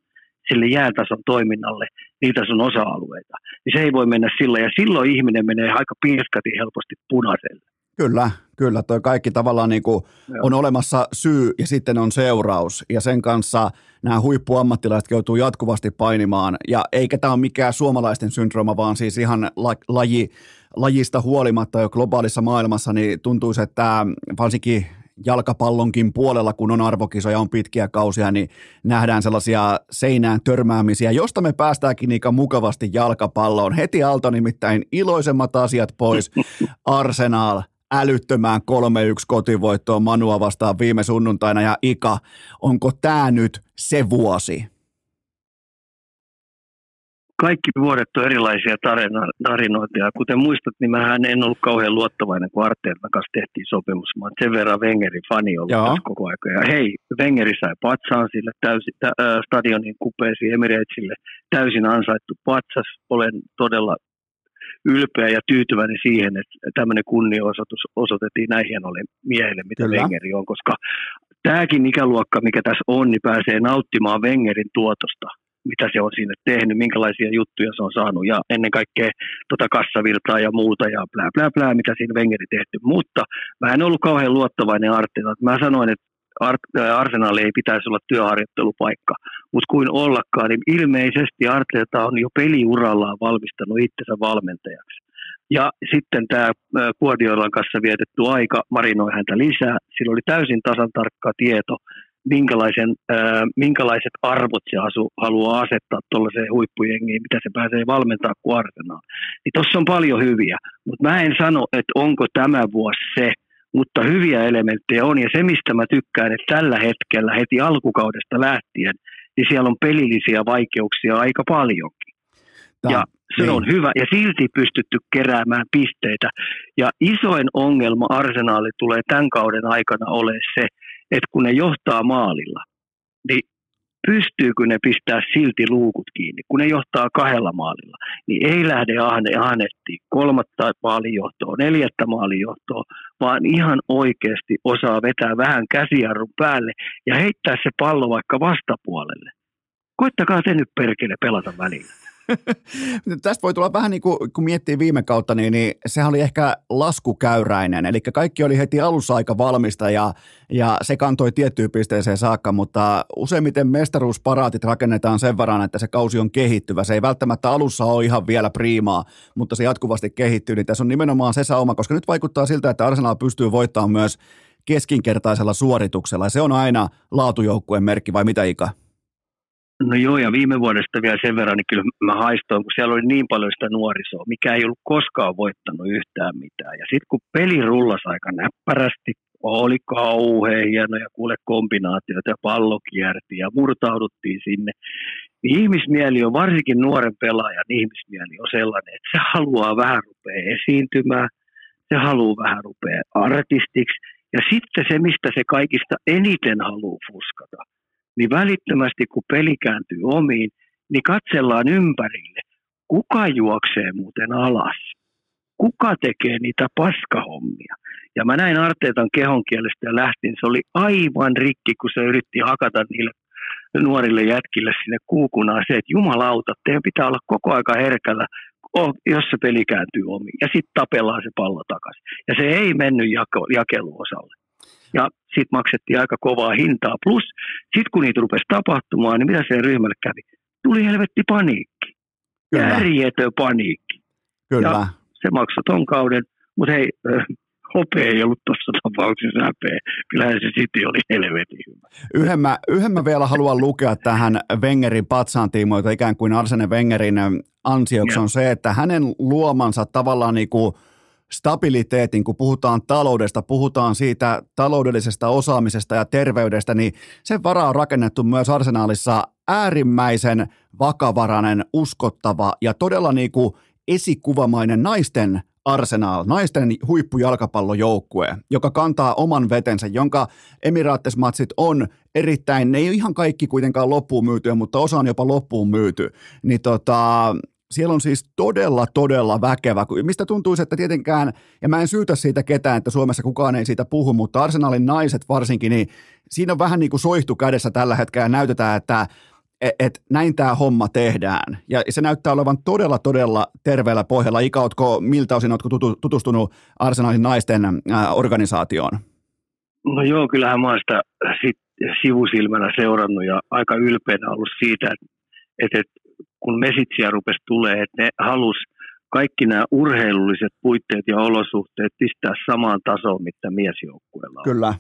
sille jäätason toiminnalle niitä sun osa-alueita. Niin se ei voi mennä sillä, ja silloin ihminen menee aika pieskati helposti punaiselle. Kyllä, kyllä. Toi kaikki tavallaan niin kuin on olemassa syy ja sitten on seuraus. Ja sen kanssa nämä huippuammattilaiset joutuu jatkuvasti painimaan. Ja eikä tämä ole mikään suomalaisten syndrooma, vaan siis ihan laji, lajista huolimatta jo globaalissa maailmassa, niin tuntuisi, että varsinkin jalkapallonkin puolella, kun on arvokisoja, on pitkiä kausia, niin nähdään sellaisia seinään törmäämisiä, josta me päästäänkin niitä mukavasti jalkapalloon. Heti alta nimittäin iloisemmat asiat pois. Arsenal, älyttömään 3-1 kotivoittoon Manua vastaan viime sunnuntaina ja Ika, onko tämä nyt se vuosi? kaikki vuodet on erilaisia tarinoita. Ja kuten muistat, niin mä en ollut kauhean luottavainen, kun Arteetan kanssa tehtiin sopimus. Mä sen verran Wengerin fani ollut koko ajan. Ja hei, Wengeri sai patsaan sille täysin, tä, äh, stadionin kupeesi Emiratesille. Täysin ansaittu patsas. Olen todella ylpeä ja tyytyväinen siihen, että tämmöinen kunnianosoitus osoitettiin näin hienolle miehelle, mitä Kyllä. Wengeri on, koska tämäkin ikäluokka, mikä tässä on, niin pääsee nauttimaan Wengerin tuotosta mitä se on sinne tehnyt, minkälaisia juttuja se on saanut ja ennen kaikkea tota kassavirtaa ja muuta ja plää plää plää, mitä siinä Wengeri tehty. Mutta mä en ollut kauhean luottavainen Arteta. Mä sanoin, että Arsenaali ei pitäisi olla työharjoittelupaikka, mutta kuin ollakaan, niin ilmeisesti Arteta on jo peliurallaan valmistanut itsensä valmentajaksi. Ja sitten tämä Kuodiolan kanssa vietetty aika marinoi häntä lisää. Sillä oli täysin tasan tarkka tieto, minkälaisen, äh, minkälaiset arvot se asu, haluaa asettaa tuollaiseen huippujengiin, mitä se pääsee valmentaa kuin Arsenal. Niin tuossa on paljon hyviä, mutta mä en sano, että onko tämä vuosi se, mutta hyviä elementtejä on. Ja se, mistä mä tykkään, että tällä hetkellä heti alkukaudesta lähtien, niin siellä on pelillisiä vaikeuksia aika paljonkin. Tämä, ja se niin. on hyvä, ja silti pystytty keräämään pisteitä. Ja isoin ongelma arsenaali tulee tämän kauden aikana olemaan se, että kun ne johtaa maalilla, niin pystyykö ne pistää silti luukut kiinni, kun ne johtaa kahdella maalilla, niin ei lähde ahne, ahnetti kolmatta maalijohtoa, neljättä maalijohtoa, vaan ihan oikeasti osaa vetää vähän käsijarrun päälle ja heittää se pallo vaikka vastapuolelle. Koittakaa te nyt perkele pelata välillä. Tästä voi tulla vähän niin kuin, kun miettii viime kautta, niin, niin sehän oli ehkä laskukäyräinen. Eli kaikki oli heti alussa aika valmista ja, ja se kantoi tiettyyn pisteeseen saakka, mutta useimmiten mestaruusparaatit rakennetaan sen verran, että se kausi on kehittyvä. Se ei välttämättä alussa ole ihan vielä priimaa, mutta se jatkuvasti kehittyy. Niin tässä on nimenomaan se sauma, koska nyt vaikuttaa siltä, että Arsenal pystyy voittamaan myös keskinkertaisella suorituksella. Se on aina laatujoukkueen merkki, vai mitä Ika? No joo, ja viime vuodesta vielä sen verran, niin kyllä mä haistoin, kun siellä oli niin paljon sitä nuorisoa, mikä ei ollut koskaan voittanut yhtään mitään. Ja sitten kun peli rullasi aika näppärästi, oli kauhean hienoja kuule kombinaatioita ja pallo kierti ja murtauduttiin sinne. Niin ihmismieli on, varsinkin nuoren pelaajan ihmismieli on sellainen, että se haluaa vähän rupea esiintymään, se haluaa vähän rupea artistiksi. Ja sitten se, mistä se kaikista eniten haluaa fuskata, niin välittömästi kun peli kääntyy omiin, niin katsellaan ympärille. Kuka juoksee muuten alas? Kuka tekee niitä paskahommia? Ja mä näin Arteetan kehon kielestä ja lähtin. Se oli aivan rikki, kun se yritti hakata niille nuorille jätkille sinne kuukunaan se, että jumalauta, teidän pitää olla koko aika herkällä, jos se peli kääntyy omiin. Ja sitten tapellaan se pallo takaisin. Ja se ei mennyt jakeluosalle ja sitten maksettiin aika kovaa hintaa. Plus, sitten kun niitä rupesi tapahtumaan, niin mitä se ryhmälle kävi? Tuli helvetti paniikki. Kyllä. Järjetön paniikki. Kyllä. Ja se maksoi ton kauden, mutta hei, hopea ei ollut tuossa tapauksessa häpeä. Kyllähän se sitten oli helvetin hyvä. Yhden mä, yhden mä vielä haluan lukea tähän Wengerin patsaan tiimoilta, ikään kuin Arsene Wengerin ansioksi on se, että hänen luomansa tavallaan niin kuin – stabiliteetin, kun puhutaan taloudesta, puhutaan siitä taloudellisesta osaamisesta ja terveydestä, niin sen varaa on rakennettu myös arsenaalissa äärimmäisen vakavarainen, uskottava ja todella niin kuin esikuvamainen naisten Arsenal, naisten huippujalkapallojoukkue, joka kantaa oman vetensä, jonka Emirates-matsit on erittäin, ne ei ole ihan kaikki kuitenkaan loppuun myytyä, mutta osa on jopa loppuun myyty. Niin tota, siellä on siis todella, todella väkevä, mistä tuntuu, että tietenkään, ja mä en syytä siitä ketään, että Suomessa kukaan ei siitä puhu, mutta Arsenalin naiset varsinkin, niin siinä on vähän niin kuin soihtu kädessä tällä hetkellä ja näytetään, että et, et näin tämä homma tehdään. Ja se näyttää olevan todella, todella terveellä pohjalla. Ika, ootko, miltä osin oletko tutustunut Arsenalin naisten organisaatioon? No joo, kyllähän mä oon sitä sit sivusilmänä seurannut ja aika ylpeänä ollut siitä, että, että kun mesitsiä rupesi tulee, että ne halus kaikki nämä urheilulliset puitteet ja olosuhteet pistää samaan tasoon, mitä miesjoukkueella on. Kyllä.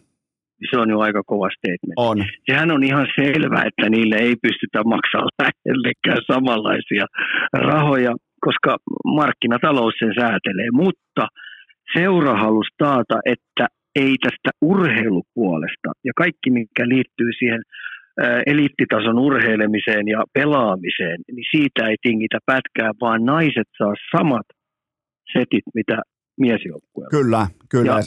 Se on jo aika kova statement. On. Sehän on ihan selvä, että niille ei pystytä maksamaan lähellekään samanlaisia rahoja, koska markkinatalous sen säätelee. Mutta seura halusi taata, että ei tästä urheilupuolesta ja kaikki, mikä liittyy siihen eliittitason urheilemiseen ja pelaamiseen, niin siitä ei tingitä pätkää, vaan naiset saa samat setit, mitä miesjoukkueella. Kyllä, kyllä. Ja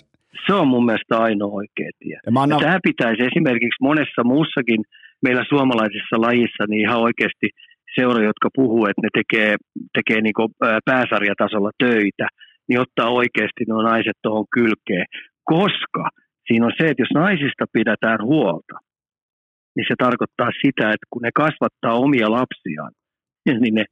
se on mun mielestä ainoa oikea tie. Ja annan... ja tämä pitäisi esimerkiksi monessa muussakin meillä suomalaisissa lajissa niin ihan oikeasti seura, jotka puhuu, että ne tekee, tekee niin pääsarjatasolla töitä, niin ottaa oikeasti nuo naiset tuohon kylkeen. Koska siinä on se, että jos naisista pidetään huolta, niin se tarkoittaa sitä, että kun ne kasvattaa omia lapsiaan, niin ne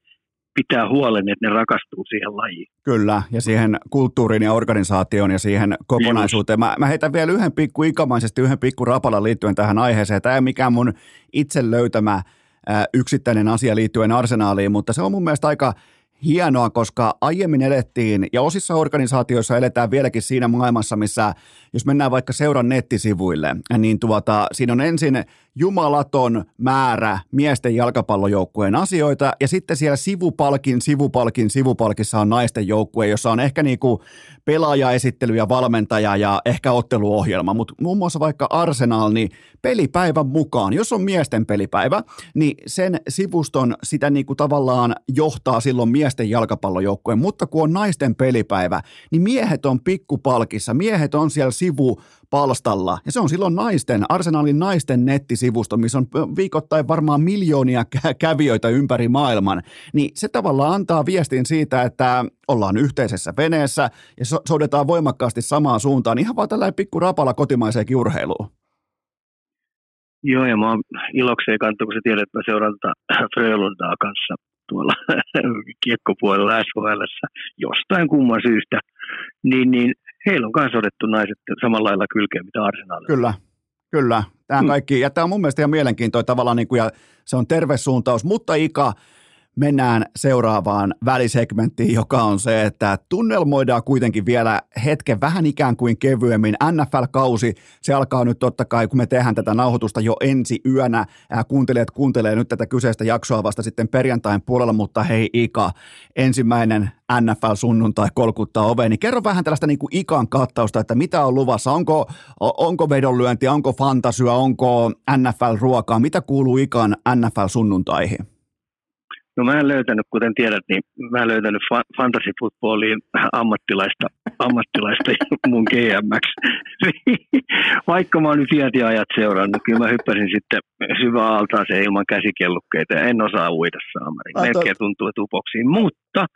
pitää huolen, että ne rakastuu siihen lajiin. Kyllä, ja siihen kulttuuriin ja organisaatioon ja siihen kokonaisuuteen. Mä, mä heitän vielä yhden pikku ikamaisesti, yhden pikku rapalan liittyen tähän aiheeseen. Tämä ei mikään mun itse löytämä yksittäinen asia liittyen arsenaaliin, mutta se on mun mielestä aika hienoa, koska aiemmin elettiin, ja osissa organisaatioissa eletään vieläkin siinä maailmassa, missä jos mennään vaikka seuran nettisivuille, niin tuota, siinä on ensin jumalaton määrä miesten jalkapallojoukkueen asioita, ja sitten siellä sivupalkin, sivupalkin, sivupalkissa on naisten joukkue, jossa on ehkä niinku pelaajaesittely ja valmentaja ja ehkä otteluohjelma, mutta muun muassa vaikka Arsenal, niin pelipäivän mukaan, jos on miesten pelipäivä, niin sen sivuston sitä niinku tavallaan johtaa silloin miesten jalkapallojoukkueen, mutta kun on naisten pelipäivä, niin miehet on pikkupalkissa, miehet on siellä sivu palstalla. Ja se on silloin naisten, Arsenalin naisten nettisivusto, missä on viikoittain varmaan miljoonia kävijöitä ympäri maailman. Niin se tavallaan antaa viestin siitä, että ollaan yhteisessä veneessä ja so- soudetaan voimakkaasti samaan suuntaan. Ihan vaan tällä pikku rapala kotimaiseen urheiluun. Joo, ja mä oon ilokseen kantaa, kun sä tiedät, että mä seuraan Frölundaa kanssa tuolla kiekkopuolella SHL jostain kumman syystä, niin, niin heillä on myös otettu naiset samalla lailla kylkeen, mitä arsenaalilla. Kyllä, kyllä. Tämä mm. kaikki, ja tämä on mun mielestä ihan mielenkiintoinen tavallaan, niin kuin, ja se on terve suuntaus, mutta Ika, mennään seuraavaan välisegmenttiin, joka on se, että tunnelmoidaan kuitenkin vielä hetken vähän ikään kuin kevyemmin. NFL-kausi, se alkaa nyt totta kai, kun me tehdään tätä nauhoitusta jo ensi yönä. Kuuntelijat kuuntelee nyt tätä kyseistä jaksoa vasta sitten perjantain puolella, mutta hei Ika, ensimmäinen NFL-sunnuntai kolkuttaa oveen, niin kerro vähän tällaista niin kuin Ikan kattausta, että mitä on luvassa, onko, onko vedonlyöntiä, onko fantasyä, onko NFL-ruokaa, mitä kuuluu Ikan NFL-sunnuntaihin? No mä en löytänyt, kuten tiedät, niin mä en löytänyt fa- fantasy footballiin ammattilaista, ammattilaista mun GMX. Vaikka mä oon nyt ajat seurannut, kyllä mä hyppäsin sitten syvään altaaseen ilman käsikellukkeita ja en osaa uida saamariin. Melkein tuntuu, että upoksiin. Mutta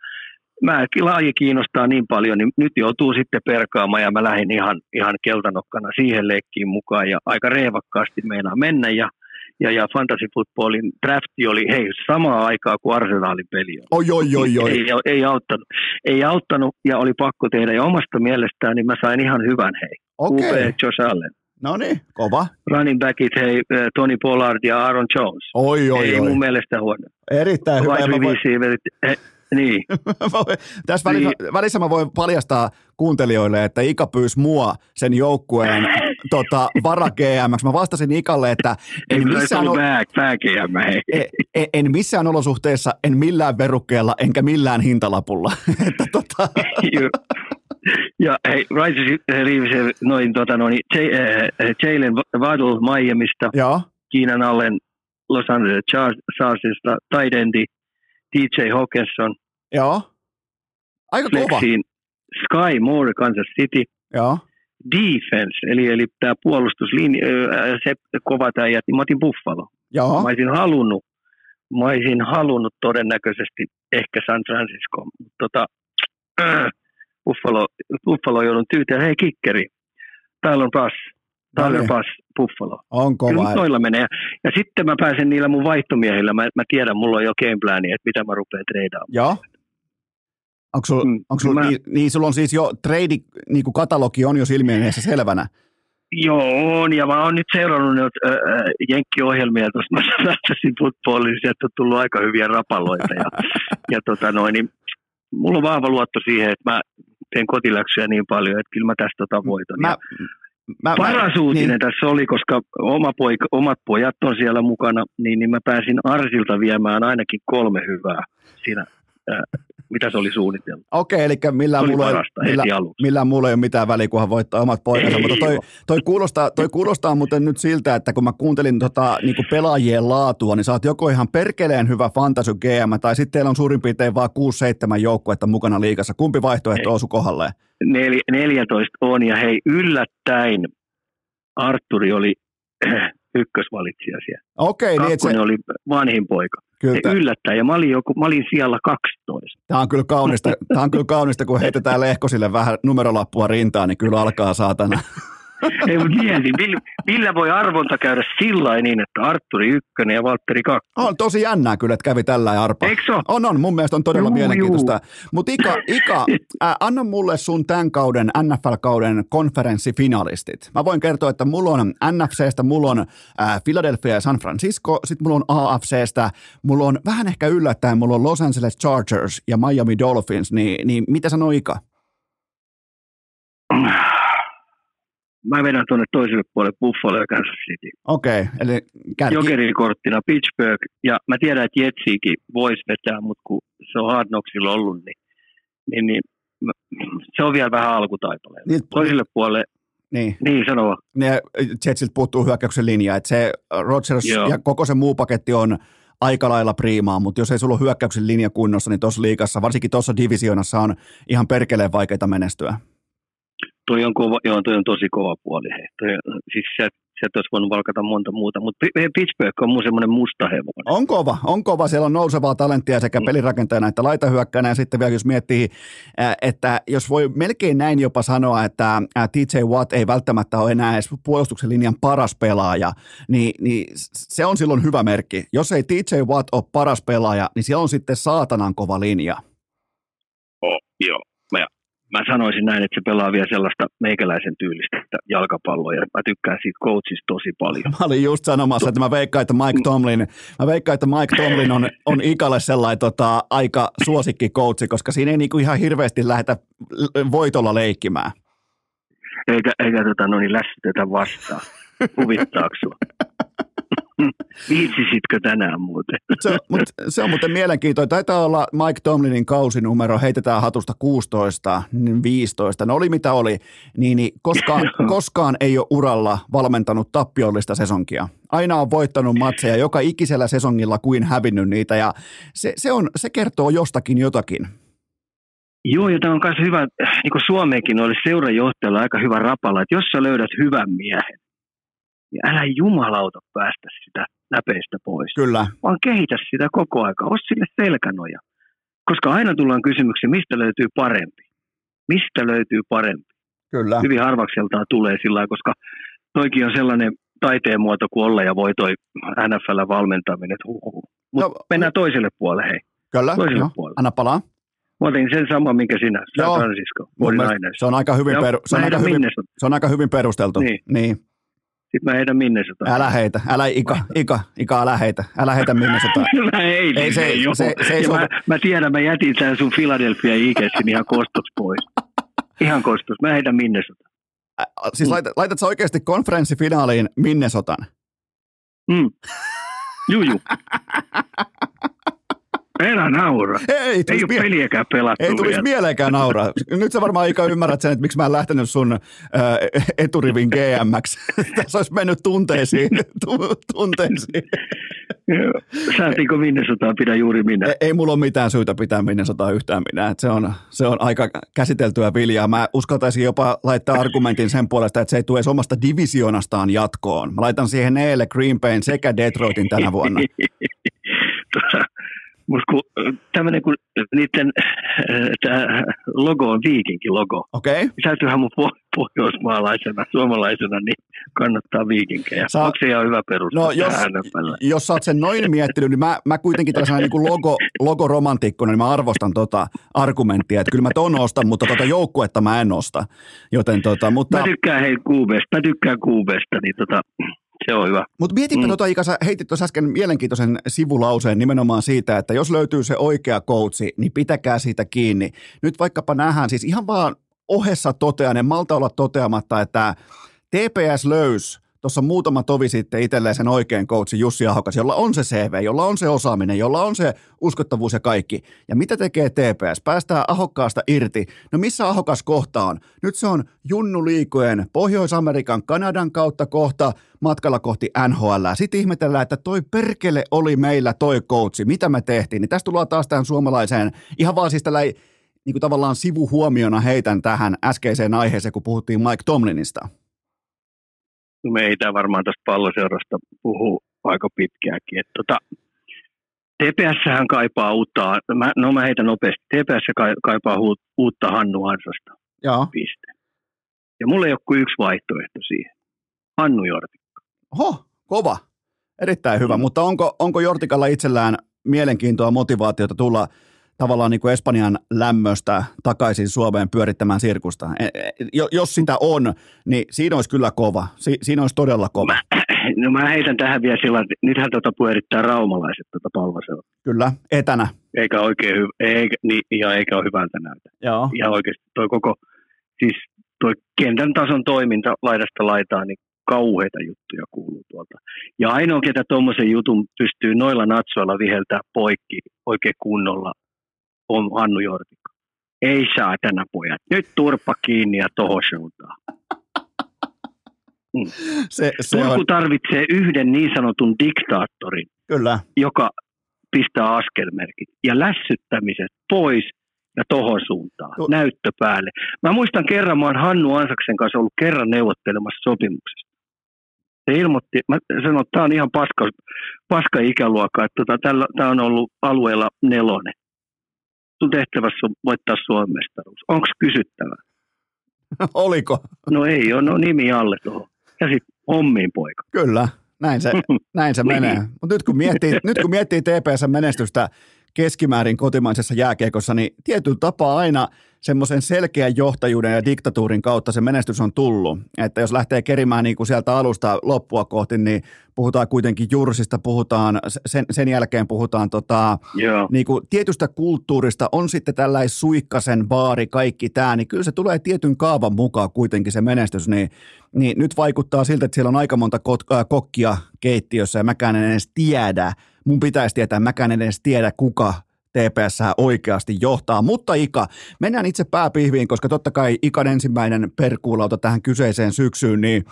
mä laji kiinnostaa niin paljon, niin nyt joutuu sitten perkaamaan ja mä lähdin ihan, ihan keltanokkana siihen leikkiin mukaan ja aika reevakkaasti meinaa mennä ja ja, ja fantasy footballin drafti oli hei, samaa aikaa kuin Arsenalin peli Oi, oi, oi, oi. Ei, ei, auttanut. ei auttanut ja oli pakko tehdä. Ja omasta mielestään niin mä sain ihan hyvän hei. Okei. Okay. Josh Allen. No niin, kova. Running backit, hei, eh, Tony Pollard ja Aaron Jones. Oi, oi, ei oi. mun mielestä huono. Erittäin hyvä. Wide niin. Tässä välissä, niin. välissä mä voin paljastaa kuuntelijoille, että Ika pyysi mua sen joukkueen tota, vara GM. Mä vastasin Ikalle, että en missään, ol... pää, GM, en, en missään olosuhteessa, en millään verukkeella, enkä millään hintalapulla. että, tota... ja hei, Rice Reeves, noin, tota, noin, äh, Jalen Waddle Miamista, Joo. Kiinan Allen Los Angeles Chargersista, Tidendi, DJ Hawkinson. Joo. Aika kova. Sky Moore, Kansas City. Joo. Defense, eli, eli tämä puolustuslinja, se kova äijät, niin mä otin Buffalo. Joo. Mä olisin halunnut, mä olisin halunnut todennäköisesti ehkä San Francisco. Tota, äh, Buffalo, Buffalo joudun tyytyä, hei kikkeri, täällä on pass. Tyler Pass, Buffalo. On kova. Kyllä noilla menee. Ja sitten mä pääsen niillä mun vaihtomiehillä. Mä, mä tiedän, mulla on jo gameplani, että mitä mä rupean treidaamaan. Joo. Onko sulla, mm, onko sulla mä, niin, niin, sulla on siis jo trade, niin kuin katalogi on jo silmien edessä selvänä? Joo, on, ja mä oon nyt seurannut noita äh, jenkkiohjelmia tuosta mä lähtöisin footballiin, sieltä on tullut aika hyviä rapaloita, ja, ja tota noin, niin mulla on vahva luotto siihen, että mä teen kotiläksyjä niin paljon, että kyllä mä tästä otan voiton. Mä, ja, Mä, Paras mä, uutinen niin. tässä oli, koska oma poika, omat pojat on siellä mukana, niin, niin mä pääsin Arsilta viemään ainakin kolme hyvää siinä mitä se oli suunniteltu. Okei, eli millään Se mulla, ei, millä, millään mulla ei ole mitään väliä, kunhan voittaa omat poikansa, Ei mutta toi, toi, kuulostaa, toi kuulostaa muuten nyt siltä, että kun mä kuuntelin tota, niin pelaajien laatua, niin sä oot joko ihan perkeleen hyvä fantasy GM, tai sitten teillä on suurin piirtein vaan 6-7 joukkuetta mukana liikassa. Kumpi vaihtoehto osu kohdalleen? Nel, 14 on, ja hei, yllättäen Arturi oli ykkösvalitsija siellä. Okei, niin että se, Kakkonen oli vanhin poika. Kyllä, Ja yllättäen, ja mä olin, joku, mä olin siellä 12. Tämä on kyllä kaunista, tämä on kyllä kaunista, kun heitetään Lehkosille vähän numerolappua rintaan, niin kyllä alkaa saatana. Ei, mutta mieti, millä, millä voi arvonta käydä sillä niin, että Arturi ykkönen ja Valtteri kakkonen? On tosi jännää kyllä, että kävi tällä ja arpa. Eikö ole? On, on. Mun mielestä on todella Juu, mielenkiintoista. Mutta Ika, Ika äh, anna mulle sun tämän kauden, NFL-kauden konferenssifinalistit. Mä voin kertoa, että mulla on NFCstä, mulla on äh, Philadelphia ja San Francisco, sitten mulla on AFCstä, mulla on vähän ehkä yllättäen, mulla on Los Angeles Chargers ja Miami Dolphins, niin, niin mitä sanoo Ika? Mä vedän tuonne toiselle puolelle Buffalo ja Kansas City. Okei, okay, eli kärki. Jokerikorttina Pittsburgh, ja mä tiedän, että Jetsiikin voisi vetää, mutta kun se on Hard Knocksilla ollut, niin, niin, niin se on vielä vähän alkutaipaleella. Niin, Toiselle puolelle, niin. niin sanoo, ne Jetsiltä puuttuu hyökkäyksen linja, että se Rodgers Joo. ja koko se muu paketti on aika lailla priimaa, mutta jos ei sulla ole hyökkäyksen linja kunnossa, niin tuossa liikassa, varsinkin tuossa divisioonassa on ihan perkeleen vaikeita menestyä. Toi on, kova, joo, toi on tosi kova puoli. Hei. Toi, siis sieltä, sieltä olisi voinut valkata monta muuta, mutta Pittsburgh on mun semmoinen musta hevonen. On kova, on kova. Siellä on nousevaa talenttia sekä Mm. pelirakentajana että laitahyökkäänä. Ja sitten vielä jos miettii, että jos voi melkein näin jopa sanoa, että TJ Watt ei välttämättä ole enää edes puolustuksen linjan paras pelaaja, niin, niin se on silloin hyvä merkki. Jos ei TJ Watt ole paras pelaaja, niin siellä on sitten saatanan kova linja. Oh, joo. Mä, sanoisin näin, että se pelaa vielä sellaista meikäläisen tyylistä jalkapalloa, ja mä tykkään siitä coachista tosi paljon. Mä olin just sanomassa, että mä veikkaan, että Mike Tomlin, mä veikkaan, että Mike Tomlin on, on Ikalle sellainen tota, aika suosikki coachi, koska siinä ei niinku ihan hirveästi lähdetä voitolla leikkimään. Eikä, eikä tota, no niin lässytetä vastaan. Huvittaako sua? Viitsisitkö tänään muuten? Se, on- mut, se on muuten mielenkiintoinen. Taitaa olla Mike Tomlinin kausinumero, heitetään hatusta 16, niin 15, no oli mitä oli, niin, niin koskaan, koskaan ei ole uralla valmentanut tappiollista sesonkia. Aina on voittanut matseja joka ikisellä sesongilla kuin hävinnyt niitä ja se, se, on, se kertoo jostakin jotakin. Joo, ja tämä on myös hyvä, niin kuin Suomeenkin oli seurajohtajalla aika hyvä rapalla, että jos sä löydät hyvän miehen, niin älä jumalauta päästä sitä näpeistä pois, Kyllä, vaan kehitä sitä koko aika, os sille selkänoja. Koska aina tullaan kysymykseen, mistä löytyy parempi. Mistä löytyy parempi? kyllä. Hyvin harvakseltaan tulee sillä koska toikin on sellainen taiteen muoto kuin olla ja voi toi NFL-valmentaminen. että huhuhu. Mutta No, mennään toiselle puolelle, hei. Kyllä, toiselle joo. puolelle. Anna palaa. Mä otin sen saman, minkä sinä, San Joo. Francisco, Mun mielestä 49ers. Se on aika hyvin, peru, se on aika hyvin, se on aika hyvin perusteltu. Niin. niin. Sitten mä heitän Minnesota. Älä heitä, älä Ika, Ika, Ika, älä heitä, älä heitä Minnesota. Mä heitin Ei se- sen, joo. se- se ei mä, mä, tiedän, mä jätin tämän sun Philadelphia Eaglesin ihan kostos pois. Ihan kostos. Mä heitän Minnesota. Ä, Siis laitat, laitat sä oikeasti konferenssifinaaliin Minnesotan? Mm. Juju. Älä naura. Ei, ei, ole mie- peliäkään pelattu ei tulisi vielä. mieleenkään nauraa. Nyt sä varmaan Ika ymmärrät sen, että miksi mä en lähtenyt sun äh, eturivin GMX. Tässä olisi mennyt tunteisiin. Tu- tunteisiin. Saatiinko Minnesotaa pidä juuri minä? Ei, ei mulla ole mitään syytä pitää Minnesotaa yhtään minä. Et se, on, se on aika käsiteltyä viljaa. Mä uskaltaisin jopa laittaa argumentin sen puolesta, että se ei tule edes omasta divisioonastaan jatkoon. Mä laitan siihen neelle Green Bayn sekä Detroitin tänä vuonna. Tota, Mut kun tämmöinen, kun niiden logo on viikinkin logo. Okei? Okay? Täytyyhän mun po- pohjoismaalaisena, suomalaisena, niin kannattaa viikinkejä. Sa- Onko se ihan hyvä peruste No, jos- jos sä oot sen noin miettinyt, niin mä, mä kuitenkin tällaisena niin logo, logoromantikkona, niin mä arvostan tota argumenttia, että kyllä mä ton ostan, mutta tota joukkuetta mä en osta. Joten tota, mutta, Mä tykkään hei kuubeesta, mä tykkään kuubeesta, niin tota, se on hyvä. mutta mietipä Mm. tota, Ika, sä heitit tuossa äsken mielenkiintoisen sivulauseen nimenomaan siitä, että jos löytyy se oikea coachi, niin pitäkää siitä kiinni. Nyt vaikkapa nähdään, siis ihan vaan ohessa totean, en malta olla toteamatta, että TPS löys tuossa muutama tovi sitten itselleen sen oikein coachin Jussi Ahokas, jolla on se CV, jolla on se osaaminen, jolla on se uskottavuus ja kaikki. Ja mitä tekee TPS? Päästään Ahokkaasta irti. No missä Ahokas kohta on? Nyt se on Junnu Liikojen Pohjois-Amerikan Kanadan kautta kohta matkalla kohti NHL. Sitten ihmetellään, että toi perkele oli meillä toi coachi. Mitä me tehtiin? Niin tästä tullaan taas tähän suomalaiseen, ihan vaan siis tällä niin kuin tavallaan sivuhuomiona heitän tähän äskeiseen aiheeseen, kun puhuttiin Mike Tomlinista. No me ei tämä varmaan tästä palloseurasta puhu aika pitkäänkin. Että tota, TPS kaipaa uutta, mä, no mä heitän nopeasti, TPS kaipaa uutta Hannu Ansasta. Joo. Piste. Ja mulla ei ole kuin yksi vaihtoehto siihen. Hannu Jortikka. Oho, kova. Erittäin hyvä, mm. mutta onko, onko Jortikalla itsellään mielenkiintoa, motivaatiota tulla tavallaan niin kuin Espanjan lämmöstä takaisin Suomeen pyörittämään sirkusta. E, e, jos sitä on, niin siinä olisi kyllä kova. Si- siinä olisi todella kova. Mä, no mä heitän tähän vielä sillä, että nythän tuota pyörittää raumalaiset tuota palvasella. Kyllä, etänä. Eikä oikein hyvä, eikä, niin, ja eikä ole hyvältä näytä. Joo. Ja oikeasti toi koko, siis toi kentän tason toiminta laidasta laitaan, niin kauheita juttuja kuuluu tuolta. Ja ainoa, ketä tuommoisen jutun pystyy noilla natsoilla viheltää poikki oikein kunnolla, on Hannu Jortikko. Ei saa tänä pojat. Nyt turpa kiinni ja tohon suuntaan. Mm. Se, se Turku on... tarvitsee yhden niin sanotun diktaattorin, Kyllä. joka pistää askelmerkit ja lässyttämiset pois ja tohon suuntaan, tu- näyttö päälle. Mä muistan kerran, mä oon Hannu Ansaksen kanssa ollut kerran neuvottelemassa sopimuksesta. Se ilmoitti, mä sanoin, että tämä on ihan paska, paska ikäluokka, että tota, tämä on ollut alueella nelonen sun tehtävässä on voittaa Suomen mestaruus. Onko kysyttävä? Oliko? No ei ole, no nimi alle tuohon. Ja sitten hommiin poika. Kyllä, näin se, näin se menee. Niin. Mutta nyt kun miettii, nyt kun miettii TPS-menestystä keskimäärin kotimaisessa jääkiekossa, niin tietyllä tapaa aina – semmoisen selkeän johtajuuden ja diktatuurin kautta se menestys on tullut. Että jos lähtee kerimään niin kuin sieltä alusta loppua kohti, niin puhutaan kuitenkin Jursista, puhutaan, sen, sen jälkeen puhutaan tota, niin kuin tietystä kulttuurista, on sitten tällainen suikkasen baari, kaikki tämä, niin kyllä se tulee tietyn kaavan mukaan kuitenkin se menestys, niin, niin nyt vaikuttaa siltä, että siellä on aika monta kot, äh, kokkia keittiössä ja mäkään en edes tiedä, mun pitäisi tietää, mäkään en edes tiedä, kuka TPS oikeasti johtaa. Mutta Ika, mennään itse pääpihviin, koska totta kai Ikan ensimmäinen perkuulauta tähän kyseiseen syksyyn, niin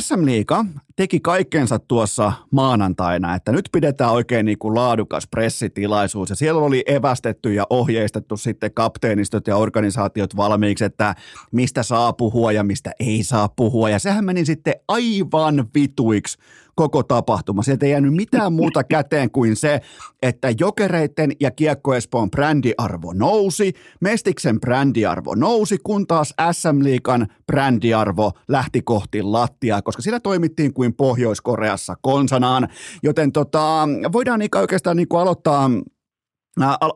SM Liiga teki kaikkensa tuossa maanantaina, että nyt pidetään oikein niin kuin laadukas pressitilaisuus ja siellä oli evästetty ja ohjeistettu sitten kapteenistot ja organisaatiot valmiiksi, että mistä saa puhua ja mistä ei saa puhua ja sehän meni sitten aivan vituiksi koko tapahtuma. Sieltä ei jäänyt mitään muuta käteen kuin se, että jokereiden ja Kiekko Espoon brändiarvo nousi, Mestiksen brändiarvo nousi, kun taas SM Liikan brändiarvo lähti kohti lattiaa, koska siellä toimittiin kuin Pohjois-Koreassa konsanaan. Joten tota, voidaan oikeastaan niin kuin aloittaa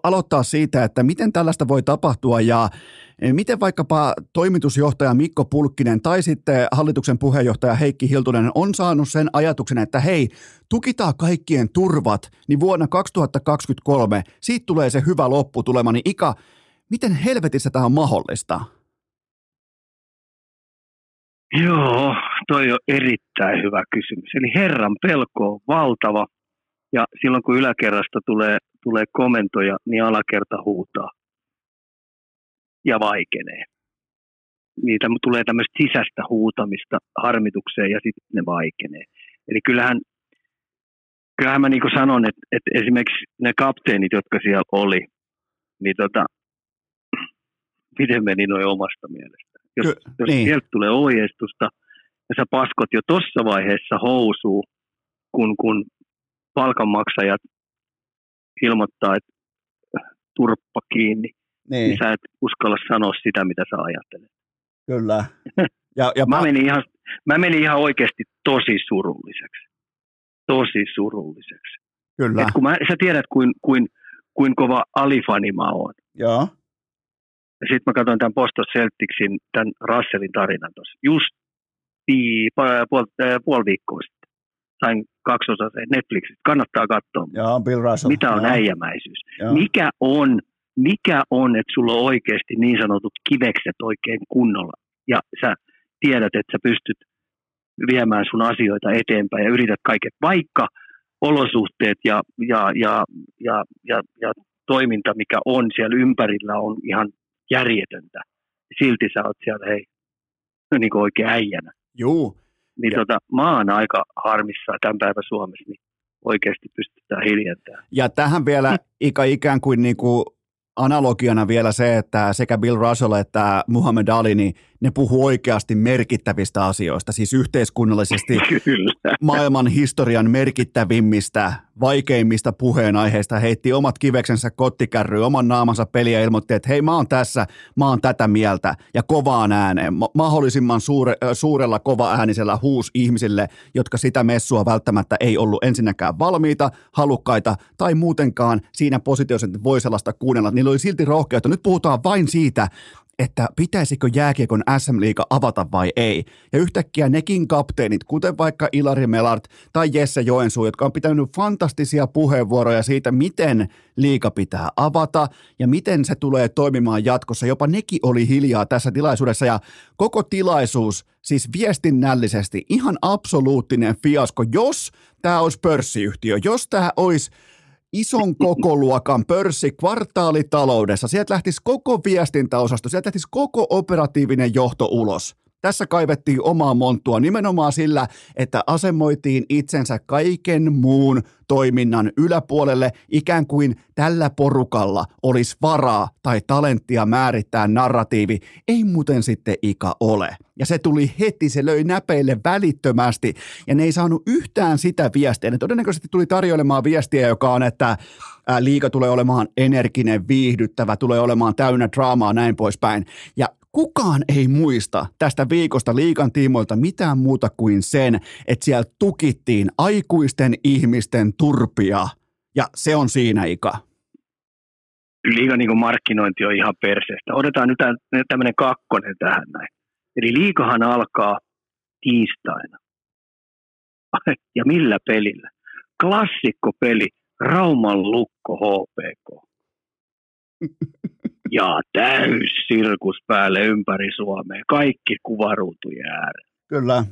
aloittaa siitä, että miten tällaista voi tapahtua ja miten vaikkapa toimitusjohtaja Mikko Pulkkinen tai sitten hallituksen puheenjohtaja Heikki Hiltunen on saanut sen ajatuksen, että hei, tukitaan kaikkien turvat, niin vuonna 2023 siitä tulee se hyvä lopputulema, niin Ika, miten helvetissä tämä on mahdollista? Joo, toi on erittäin hyvä kysymys. Eli Herran pelko on valtava ja silloin kun yläkerrasta tulee, tulee komentoja, niin alakerta huutaa ja vaikenee. Niitä tulee tämmöistä sisäistä huutamista harmitukseen ja sitten ne vaikenee. Eli kyllähän, kyllähän mä niin sanon, että, että esimerkiksi ne kapteenit, jotka siellä oli, niin tota, miten meni noin omasta mielestä. Jos, Ky- jos niin. sieltä tulee ohjeistusta ja sä paskot jo tuossa vaiheessa housuu, kun, kun palkanmaksajat ilmoittaa, että turppa kiinni, niin. niin sä et uskalla sanoa sitä, mitä sä ajattelet. Kyllä. Ja, ja mä, pa- menin ihan, mä menin ihan oikeasti tosi surulliseksi. Tosi surulliseksi. Kyllä. Et kun mä, sä tiedät, kuin, kuin, kuin kova alifani mä oon. Joo. Ja sitten mä katsoin tämän Boston Celticsin, tämän Russellin tarinan tuossa. Just puoli, puoli viikkoa sitten sain kaksosaisen Netflixistä. Kannattaa katsoa. Joo, Bill Russell. Mitä on Joo. äijämäisyys? Joo. Mikä on, mikä on, että sulla on oikeasti niin sanotut kivekset oikein kunnolla ja sä tiedät, että sä pystyt viemään sun asioita eteenpäin ja yrität kaiket, vaikka olosuhteet ja, ja, ja, ja, ja, ja toiminta, mikä on siellä ympärillä, on ihan järjetöntä. Silti sä oot siellä, hei, niin kuin oikein äijänä. Juu. Niin tota, mä oon aika harmissaan tämän päivän Suomessa, niin oikeasti pystytään hiljentämään. Ja tähän vielä ikä ikään kuin, niin kuin analogiana vielä se, että sekä Bill Russell että Muhammad Ali, niin ne puhuu oikeasti merkittävistä asioista, siis yhteiskunnallisesti Kyllä. maailman historian merkittävimmistä, vaikeimmista puheenaiheista heitti omat kiveksensä kottikärryyn, oman naamansa peliä ja ilmoitti, että hei mä oon tässä, mä oon tätä mieltä ja kovaan ääneen, mahdollisimman suure, suurella kova äänisellä huus ihmisille, jotka sitä messua välttämättä ei ollut ensinnäkään valmiita, halukkaita tai muutenkaan siinä positiossa, että voi sellaista kuunnella. Niillä oli silti rohkeutta. Nyt puhutaan vain siitä, että pitäisikö jääkiekon SM-liiga avata vai ei. Ja yhtäkkiä nekin kapteenit, kuten vaikka Ilari Melart tai Jesse Joensuu, jotka on pitänyt fantastisia puheenvuoroja siitä, miten liiga pitää avata ja miten se tulee toimimaan jatkossa. Jopa nekin oli hiljaa tässä tilaisuudessa ja koko tilaisuus siis viestinnällisesti ihan absoluuttinen fiasko, jos tämä olisi pörssiyhtiö, jos tämä olisi ison kokoluokan pörssi kvartaalitaloudessa. Sieltä lähtisi koko viestintäosasto, sieltä lähtisi koko operatiivinen johto ulos. Tässä kaivettiin omaa monttua nimenomaan sillä, että asemoitiin itsensä kaiken muun toiminnan yläpuolelle, ikään kuin tällä porukalla olisi varaa tai talenttia määrittää narratiivi. Ei muuten sitten Ika ole. Ja se tuli heti, se löi näpeille välittömästi, ja ne ei saanut yhtään sitä viestiä. Ne todennäköisesti tuli tarjoilemaan viestiä, joka on, että liika tulee olemaan energinen, viihdyttävä, tulee olemaan täynnä draamaa, näin poispäin. Ja kukaan ei muista tästä viikosta liikan tiimoilta mitään muuta kuin sen, että siellä tukittiin aikuisten ihmisten turpia. Ja se on siinä ikä. Liikan niin markkinointi on ihan perseestä. Otetaan nyt tämmöinen kakkonen tähän näin. Eli liikahan alkaa tiistaina. Ja millä pelillä? Klassikkopeli Rauman Lukko HPK. ja täys sirkus päälle ympäri Suomea. Kaikki kuvaruutujen ääreen. Kyllä.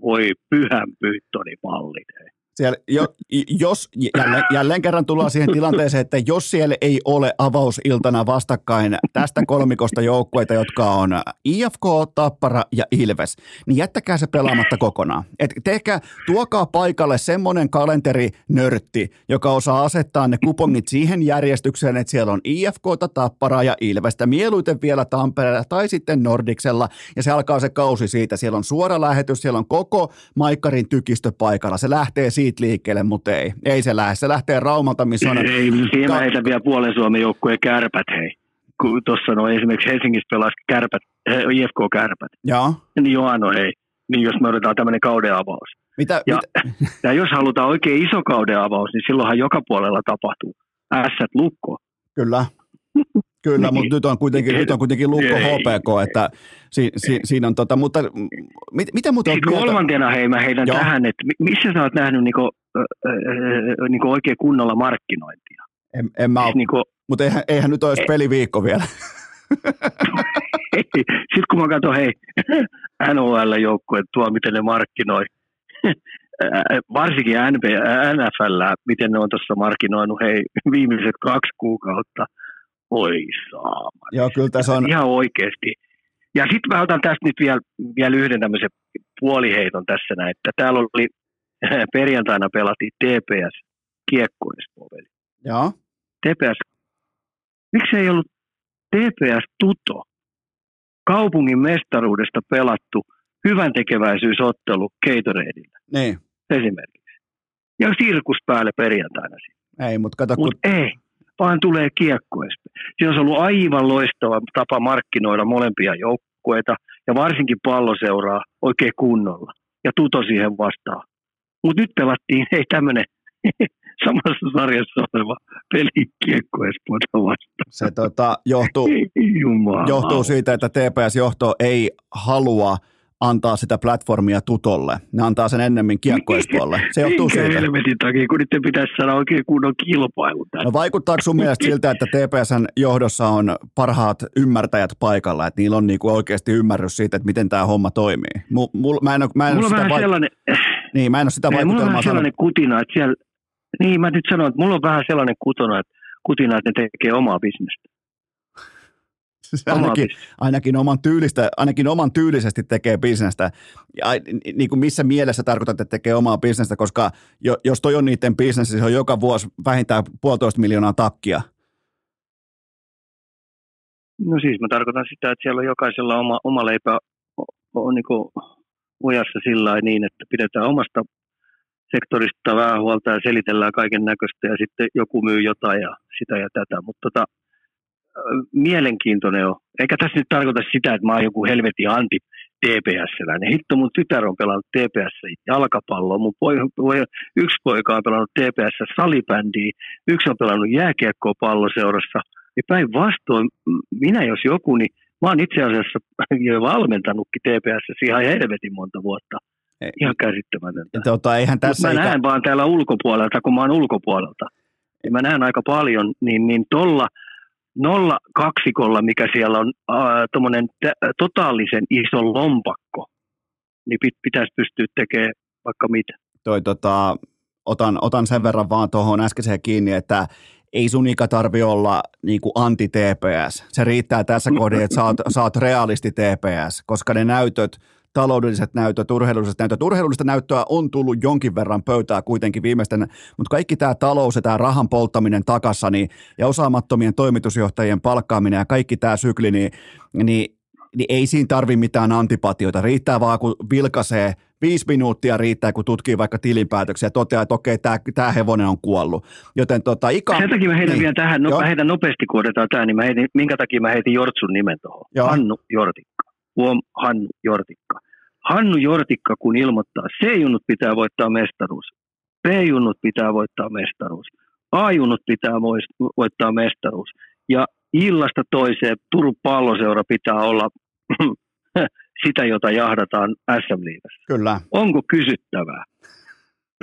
Voi pyhän pyyttoni mallit. Siellä, jo, jos, jälleen, jälleen kerran tullaan siihen tilanteeseen, että jos siellä ei ole avausiltana vastakkain tästä kolmikosta joukkueita, jotka on IFK, Tappara ja Ilves, niin jättäkää se pelaamatta kokonaan. Et tehkää, tuokaa paikalle semmoinen kalenterinörtti, joka osaa asettaa ne kupongit siihen järjestykseen, että siellä on IFK, Tappara ja Ilvestä, mieluiten vielä Tampereella tai sitten Nordiksella, ja se alkaa se kausi siitä. Siellä on suora lähetys, siellä on koko Maikkarin tykistö paikalla. Se lähtee siitä siitä liikkeelle, mutta ei. Ei se lähde. Se lähtee Raumalta, missä on... Ei, siinä heitä vielä puolen Suomen joukkueen kärpät, hei. Tuossa no esimerkiksi Helsingissä pelasi kärpät, eh, IFK-kärpät. Joo. Niin Joano, hei. Niin jos me otetaan tämmöinen kauden avaus. Mitä, ja, mitä? ja jos halutaan oikein iso kauden avaus, niin silloinhan joka puolella tapahtuu. Ässät lukko. Kyllä. Kyllä, niin. mutta nyt on kuitenkin, nyt on kuitenkin Lukko HPK, että si, si, siinä on tota, mutta mit, mitä muuta on Sitten kolmantena hei, mä heitän Joo. tähän, että missä sä oot nähnyt niinku, äh, äh, niinku oikein kunnolla markkinointia? En, en mä siis niinku, mutta eihän, eihän nyt ole edes peliviikko vielä. Sitten kun mä katson, hei, NHL-joukkue tuo, miten ne markkinoi, varsinkin NFL, miten ne on tuossa markkinoinut, hei, viimeiset kaksi kuukautta – Oi saama. Joo, kyllä tässä on. Ihan oikeasti. Ja sitten mä otan tästä nyt vielä, vielä yhden tämmöisen puoliheiton tässä näin, että täällä oli perjantaina pelattiin TPS kiekkoispoveli. Joo. TPS, miksi ei ollut TPS Tuto, kaupungin mestaruudesta pelattu hyvän tekeväisyysottelu Gatoradeilla. Niin. Esimerkiksi. Ja sirkus päälle perjantaina. Ei, mutta kato, Mut kun... ei vaan tulee kiekkoista. Siinä olisi ollut aivan loistava tapa markkinoida molempia joukkueita ja varsinkin palloseuraa oikein kunnolla ja tuto siihen vastaan. Mutta nyt pelattiin, ei tämmöinen samassa sarjassa oleva peli kiekko vastaan. Se tota, johtuu, johtuu siitä, että TPS-johto ei halua antaa sitä platformia tutolle. Ne antaa sen ennemmin kiekkoispuolelle. Se johtuu Minkä siitä. helvetin takia, kun niiden pitäisi saada oikein kunnon kilpailu tänne. No vaikuttaako sun mielestä siltä, että TPSn johdossa on parhaat ymmärtäjät paikalla, että niillä on niinku oikeasti ymmärrys siitä, että miten tämä homma toimii? Mul, mul, mä en ole, mä en Mulla sitä, vähän vaik- sellainen, niin, mä en ole sitä Ei, mulla on vaikutelmaa vähän sellainen kutina, että siellä, niin mä nyt sanon, että mulla on vähän sellainen kutona, että kutina, että ne tekee omaa bisnestä. Ainakin, ainakin, oman tyylistä, ainakin oman tyylisesti tekee bisnestä. Ja, ni- niin kuin missä mielessä tarkoitat, että tekee omaa bisnestä, koska jo, jos toi on niiden bisnes, niin se on joka vuosi vähintään puolitoista miljoonaa takkia. No siis mä tarkoitan sitä, että siellä on jokaisella oma, oma leipä on niin ojassa sillä lailla niin, että pidetään omasta sektorista vähän huolta ja selitellään kaiken näköistä ja sitten joku myy jotain ja sitä ja tätä. Mutta tota, mielenkiintoinen on. Eikä tässä nyt tarkoita sitä, että mä oon joku helvetin anti TPS-läinen. Hitto, mun tytär on pelannut TPS jalkapalloa, mun poi, poi, yksi poika on pelannut TPS salibändiä, yksi on pelannut jääkiekkoa palloseurassa. Ja päinvastoin, minä jos joku, niin mä oon itse asiassa jo valmentanutkin TPS ihan helvetin monta vuotta. Ei. Ihan käsittämätöntä. Tota, eihän tässä Mä ikä- näen vaan täällä ulkopuolelta, kun mä oon ulkopuolelta. Ja mä näen aika paljon, niin, niin tuolla nolla kaksikolla, mikä siellä on, tuommoinen totaalisen iso lompakko, niin pit, pitäisi pystyä tekemään vaikka mitä. toi, tota, otan, otan sen verran vaan tuohon äskeiseen kiinni, että ei sun ikä tarvi olla niin kuin anti-TPS. Se riittää tässä kohdin, että sä oot realisti TPS, koska ne näytöt, taloudelliset näytöt, urheilulliset näytöt, urheilullista näyttöä on tullut jonkin verran pöytää kuitenkin viimeisten, mutta kaikki tämä talous ja tämä rahan polttaminen takassa niin, ja osaamattomien toimitusjohtajien palkkaaminen ja kaikki tämä sykli, niin, niin niin ei siinä tarvi mitään antipatioita. Riittää vaan, kun vilkaisee viisi minuuttia riittää, kun tutkii vaikka tilinpäätöksiä ja toteaa, että okei, tämä, tämä hevonen on kuollut. Joten tota, Ika... Sen takia mä heitän niin. vielä tähän, no, Joo. mä heitän nopeasti, kun otetaan tämä, niin mä heitin, minkä takia mä heitin Jortsun nimen tuohon. Joo. Hannu Jortikka. Huom, Hannu Jortikka. Hannu Jortikka, kun ilmoittaa, C-junnut pitää voittaa mestaruus, B-junnut pitää voittaa mestaruus, A-junnut pitää voittaa mestaruus, ja illasta toiseen Turun palloseura pitää olla sitä, jota jahdataan SM-liigassa. Kyllä. Onko kysyttävää?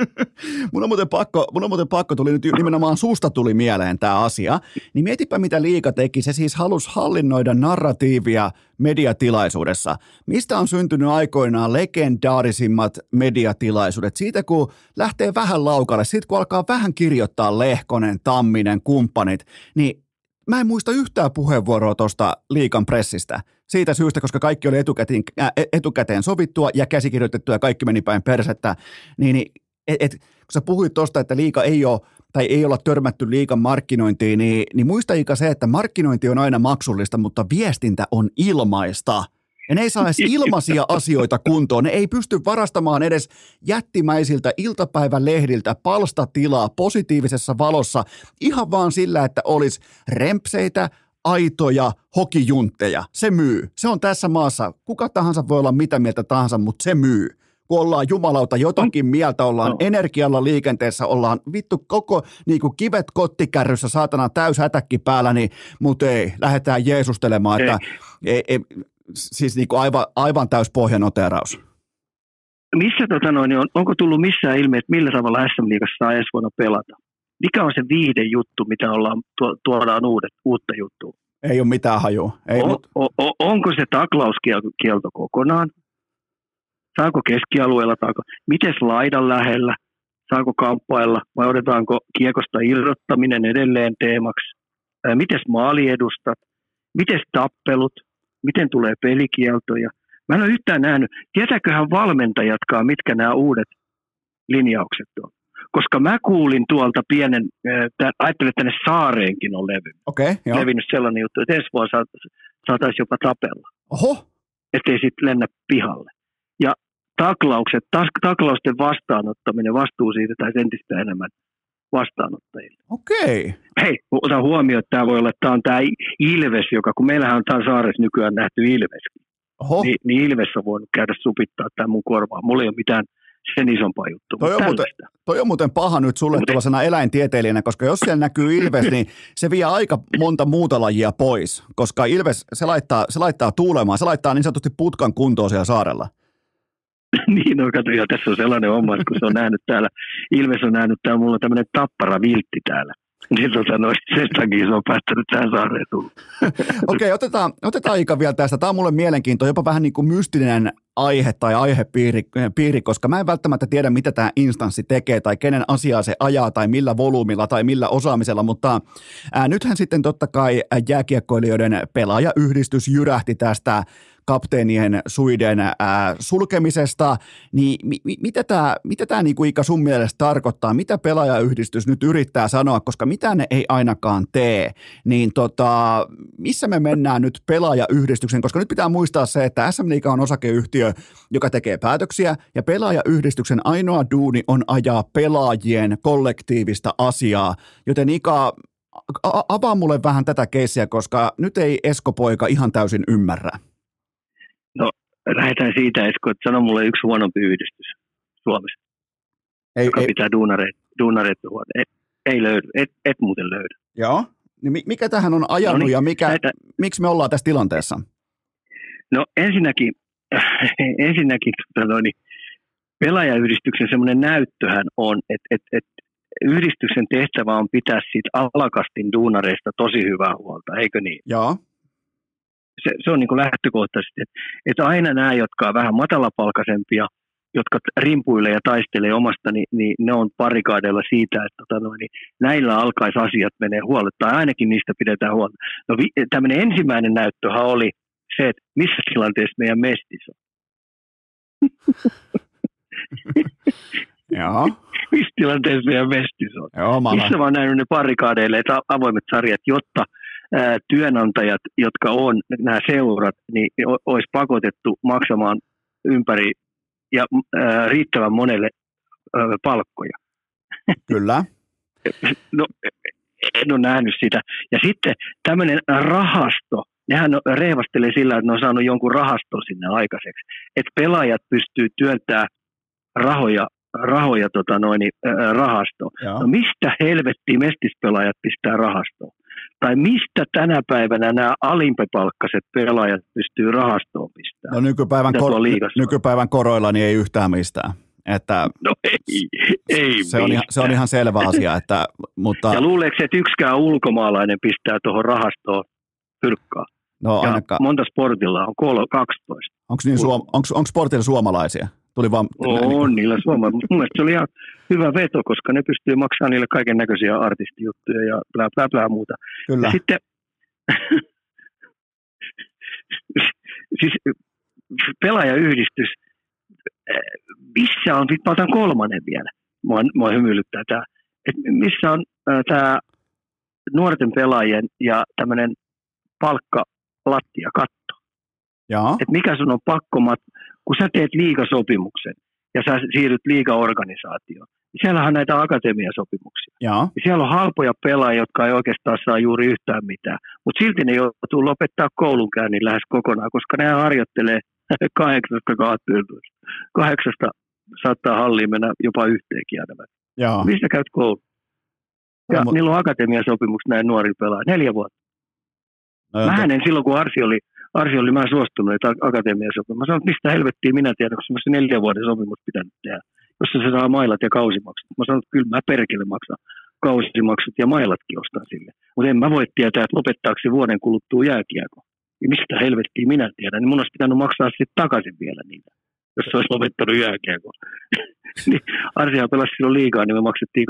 Mun on, muuten pakko, mun on muuten pakko, tuli nyt nimenomaan susta tuli mieleen tämä asia, niin mietipä mitä liika teki. Se siis halusi hallinnoida narratiivia mediatilaisuudessa. Mistä on syntynyt aikoinaan legendaarisimmat mediatilaisuudet? Siitä kun lähtee vähän laukalle, siitä kun alkaa vähän kirjoittaa Lehkonen, Tamminen, kumppanit, niin mä en muista yhtään puheenvuoroa tuosta liikan pressistä. Siitä syystä, koska kaikki oli etukäteen, äh, etukäteen sovittua ja käsikirjoitettua ja kaikki meni päin persettä, niin, niin et, et, kun sä puhuit tuosta, että liika ei ole tai ei olla törmätty liikan markkinointiin, niin, niin muista Ika se, että markkinointi on aina maksullista, mutta viestintä on ilmaista. Ja ne ei saa edes ilmaisia asioita kuntoon. Ne ei pysty varastamaan edes jättimäisiltä iltapäivälehdiltä palstatilaa positiivisessa valossa ihan vaan sillä, että olisi rempseitä, aitoja hokijuntteja. Se myy. Se on tässä maassa. Kuka tahansa voi olla mitä mieltä tahansa, mutta se myy. Kun ollaan jumalauta jotakin mieltä, ollaan No. energialla liikenteessä, ollaan vittu koko niin kuin kivet kottikärryssä, saatana täys hätäkki päällä, niin, mutta ei, lähdetään jeesustelemaan, että ei, ei, siis niin kuin aivan, aivan täys pohjanoteraus. missä tota noin, niin on, onko tullut missään ilmi, että millä tavalla SM-liigassa saa ensi vuonna pelata? Mikä on se viihdejuttu, mitä ollaan, tuo, tuodaan uudet, uutta juttua? Ei ole mitään hajua. Ei, o, mut, o, onko se taklauskielto kokonaan? Saako keskialueella, saako, miten laidan lähellä? Saako kamppailla vai odotetaanko kiekosta irrottaminen edelleen teemaksi? Ää, Mites maaliedustat? Miten tappelut? Miten tulee pelikieltoja? Mä en ole yhtään nähnyt. Tietääköhän valmentajatkaan, mitkä nämä uudet linjaukset on? Koska mä kuulin tuolta pienen, äh, ajattelin, että tänne saareenkin on levy, Okei, okay, joo. levinnyt sellainen juttu, että ensi vuonna saat- saataisiin jopa tapella, Oho, ettei sitten lennä pihalle. Taklaukset, tas- taklausten vastaanottaminen, vastuu siitä tai entistä enemmän vastaanottajille. okei. Hei, ota huomioon, että tämä voi olla, että tämä on tämä Ilves, joka, kun meillähän on tämä saaressa nykyään nähty Ilves, Oho, niin, niin Ilves on voinut käydä supittaa tämän mun korvaan. Mulla ei ole mitään sen isompaa juttua. Toi mutta on muuten- toi on muuten paha nyt sulle tuollaisena eläintieteilijänä, koska jos siellä näkyy Ilves, niin se vie aika monta muuta lajia pois, koska Ilves, se laittaa, se laittaa tuulemaan, se laittaa niin sanotusti putkan kuntoon siellä saarella. niin, no kato, ja tässä on sellainen homma, että kun se on nähnyt täällä, Ilves on nähnyt täällä, mulla on tämmöinen tappara viltti täällä. Niin tota, no, sen takia se on päättänyt tähän saareen tulla. Okei, okay, otetaan, otetaan aika vielä tästä. Tämä on mulle mielenkiintoinen, jopa vähän niin kuin mystinen aihe tai aihepiiri, piiri, koska mä en välttämättä tiedä, mitä tämä instanssi tekee tai kenen asiaa se ajaa tai millä volyymilla tai millä osaamisella, mutta ää, nythän sitten totta kai jääkiekkoilijoiden pelaajayhdistys jyrähti tästä kapteenien suiden ää, sulkemisesta, niin mi, mitä tämä mitä niinku Ika sun mielestä tarkoittaa, mitä pelaajayhdistys nyt yrittää sanoa, koska mitä ne ei ainakaan tee, niin tota, missä me mennään nyt pelaajayhdistyksen, koska nyt pitää muistaa se, että SM Liiga on osakeyhtiö, joka tekee päätöksiä, ja pelaajayhdistyksen ainoa duuni on ajaa pelaajien kollektiivista asiaa, joten Ika, avaa mulle vähän tätä keissiä, koska nyt ei Esko-poika ihan täysin ymmärrä. Lähdetään siitä, Esko, että sano mulle yksi huonompi yhdistys Suomessa, ei, joka ei. pitää duunareita, duunareita ei, ei löydy, et, et muuten löydä. Joo, niin mikä tähän on ajanut no niin, ja mikä, näitä... miksi me ollaan tässä tilanteessa? No ensinnäkin, ensinnäkin tota noin, niin pelaajayhdistyksen semmoinen näyttöhän on, että et, et yhdistyksen tehtävä on pitää siitä alakastin duunareista tosi hyvää huolta, eikö niin? Joo se, se on niin kuin lähtökohtaisesti, että, että aina nämä, jotka on vähän matalapalkaisempia, jotka rimpuilee ja taistelee omasta, niin, niin ne on parikaadeilla siitä, että tota noin, niin näillä alkaisi asiat menee huolta, tai ainakin niistä pidetään huolta. No vi, tämmöinen ensimmäinen näyttöhän oli se, että missä tilanteessa meidän mestis on. Joo. missä tilanteessa meidän mestis on. Joo, missä mä oon nähnyt ne parikaadeille, että avoimet sarjat, jotta – työnantajat, jotka on nämä seurat, niin olisi pakotettu maksamaan ympäri ja riittävän monelle palkkoja. Kyllä. No, en ole nähnyt sitä. Ja sitten tämmöinen rahasto, nehän reivastelee sillä, että ne on saanut jonkun rahaston sinne aikaiseksi. Että pelaajat pystyy työntämään rahoja, rahoja tota noin, rahastoon. No mistä helvettiin mestispelaajat pistää rahastoon? Tai mistä tänä päivänä nämä alimpipalkkaiset pelaajat pystyy rahastoon pistämään? No nykypäivän, kor- nykypäivän koroilla niin ei yhtään mistään. Että no ei, ei se, on ihan, se on ihan selvä asia. Että, mutta... Ja luuleeko, että yksikään ulkomaalainen pistää tuohon rahastoon fyrkkaa? No ainakaan. monta sportilla on? Kol- 12. Onko niin suom- sportilla suomalaisia? Tuli vaan, on niin niillä suomalaisilla. Mun mielestä se oli ihan hyvä veto, koska ne pystyy maksamaan niille kaiken näköisiä artistijuttuja ja bla bla bla muuta. Kyllä. Ja sitten, siis pelaajayhdistys, missä on, mä otan kolmannen vielä, mua, mua hymyilyttää tämä, että missä on äh, tämä nuorten pelaajien ja tämmöinen palkka, lattia, katto. Että mikä sun on pakko, kun sä teet liigasopimuksen ja sä siirryt liigaorganisaatioon, niin siellähän on näitä akatemiasopimuksia. Ja. Ja siellä on halpoja pelaajia, jotka ei oikeastaan saa juuri yhtään mitään. Mutta silti ne joutuu lopettaa koulunkäynnin lähes kokonaan, koska ne harjoittelee kahdeksasta kahteentoista. Kahdeksasta saattaa halliin mennä jopa yhteenkin aina. Mistä käyt koulu? Ja no, niillä on akatemiasopimukset näin nuori pelaa. Neljä vuotta. No, Mä hänen silloin, kun Arsi oli Arsi oli mä suostunut, että akatemia sopimus. Mä sanoin, että mistä helvettiin minä tiedän, koska mä se neljän vuoden sopimus pitänyt tehdä, jossa se saa mailat ja kausimaksut. Mä sanoin, että kyllä mä perkele maksan kausimaksut ja mailatkin ostan sille. Mutta en mä voi tietää, että lopettaako se vuoden kuluttua jääkiekko. Ja mistä helvettiin minä tiedän, niin mun olisi pitänyt maksaa sitten takaisin vielä niitä, jos se olisi lopettanut jääkiekko. niin Arsihan pelasi silloin liikaa, niin me maksettiin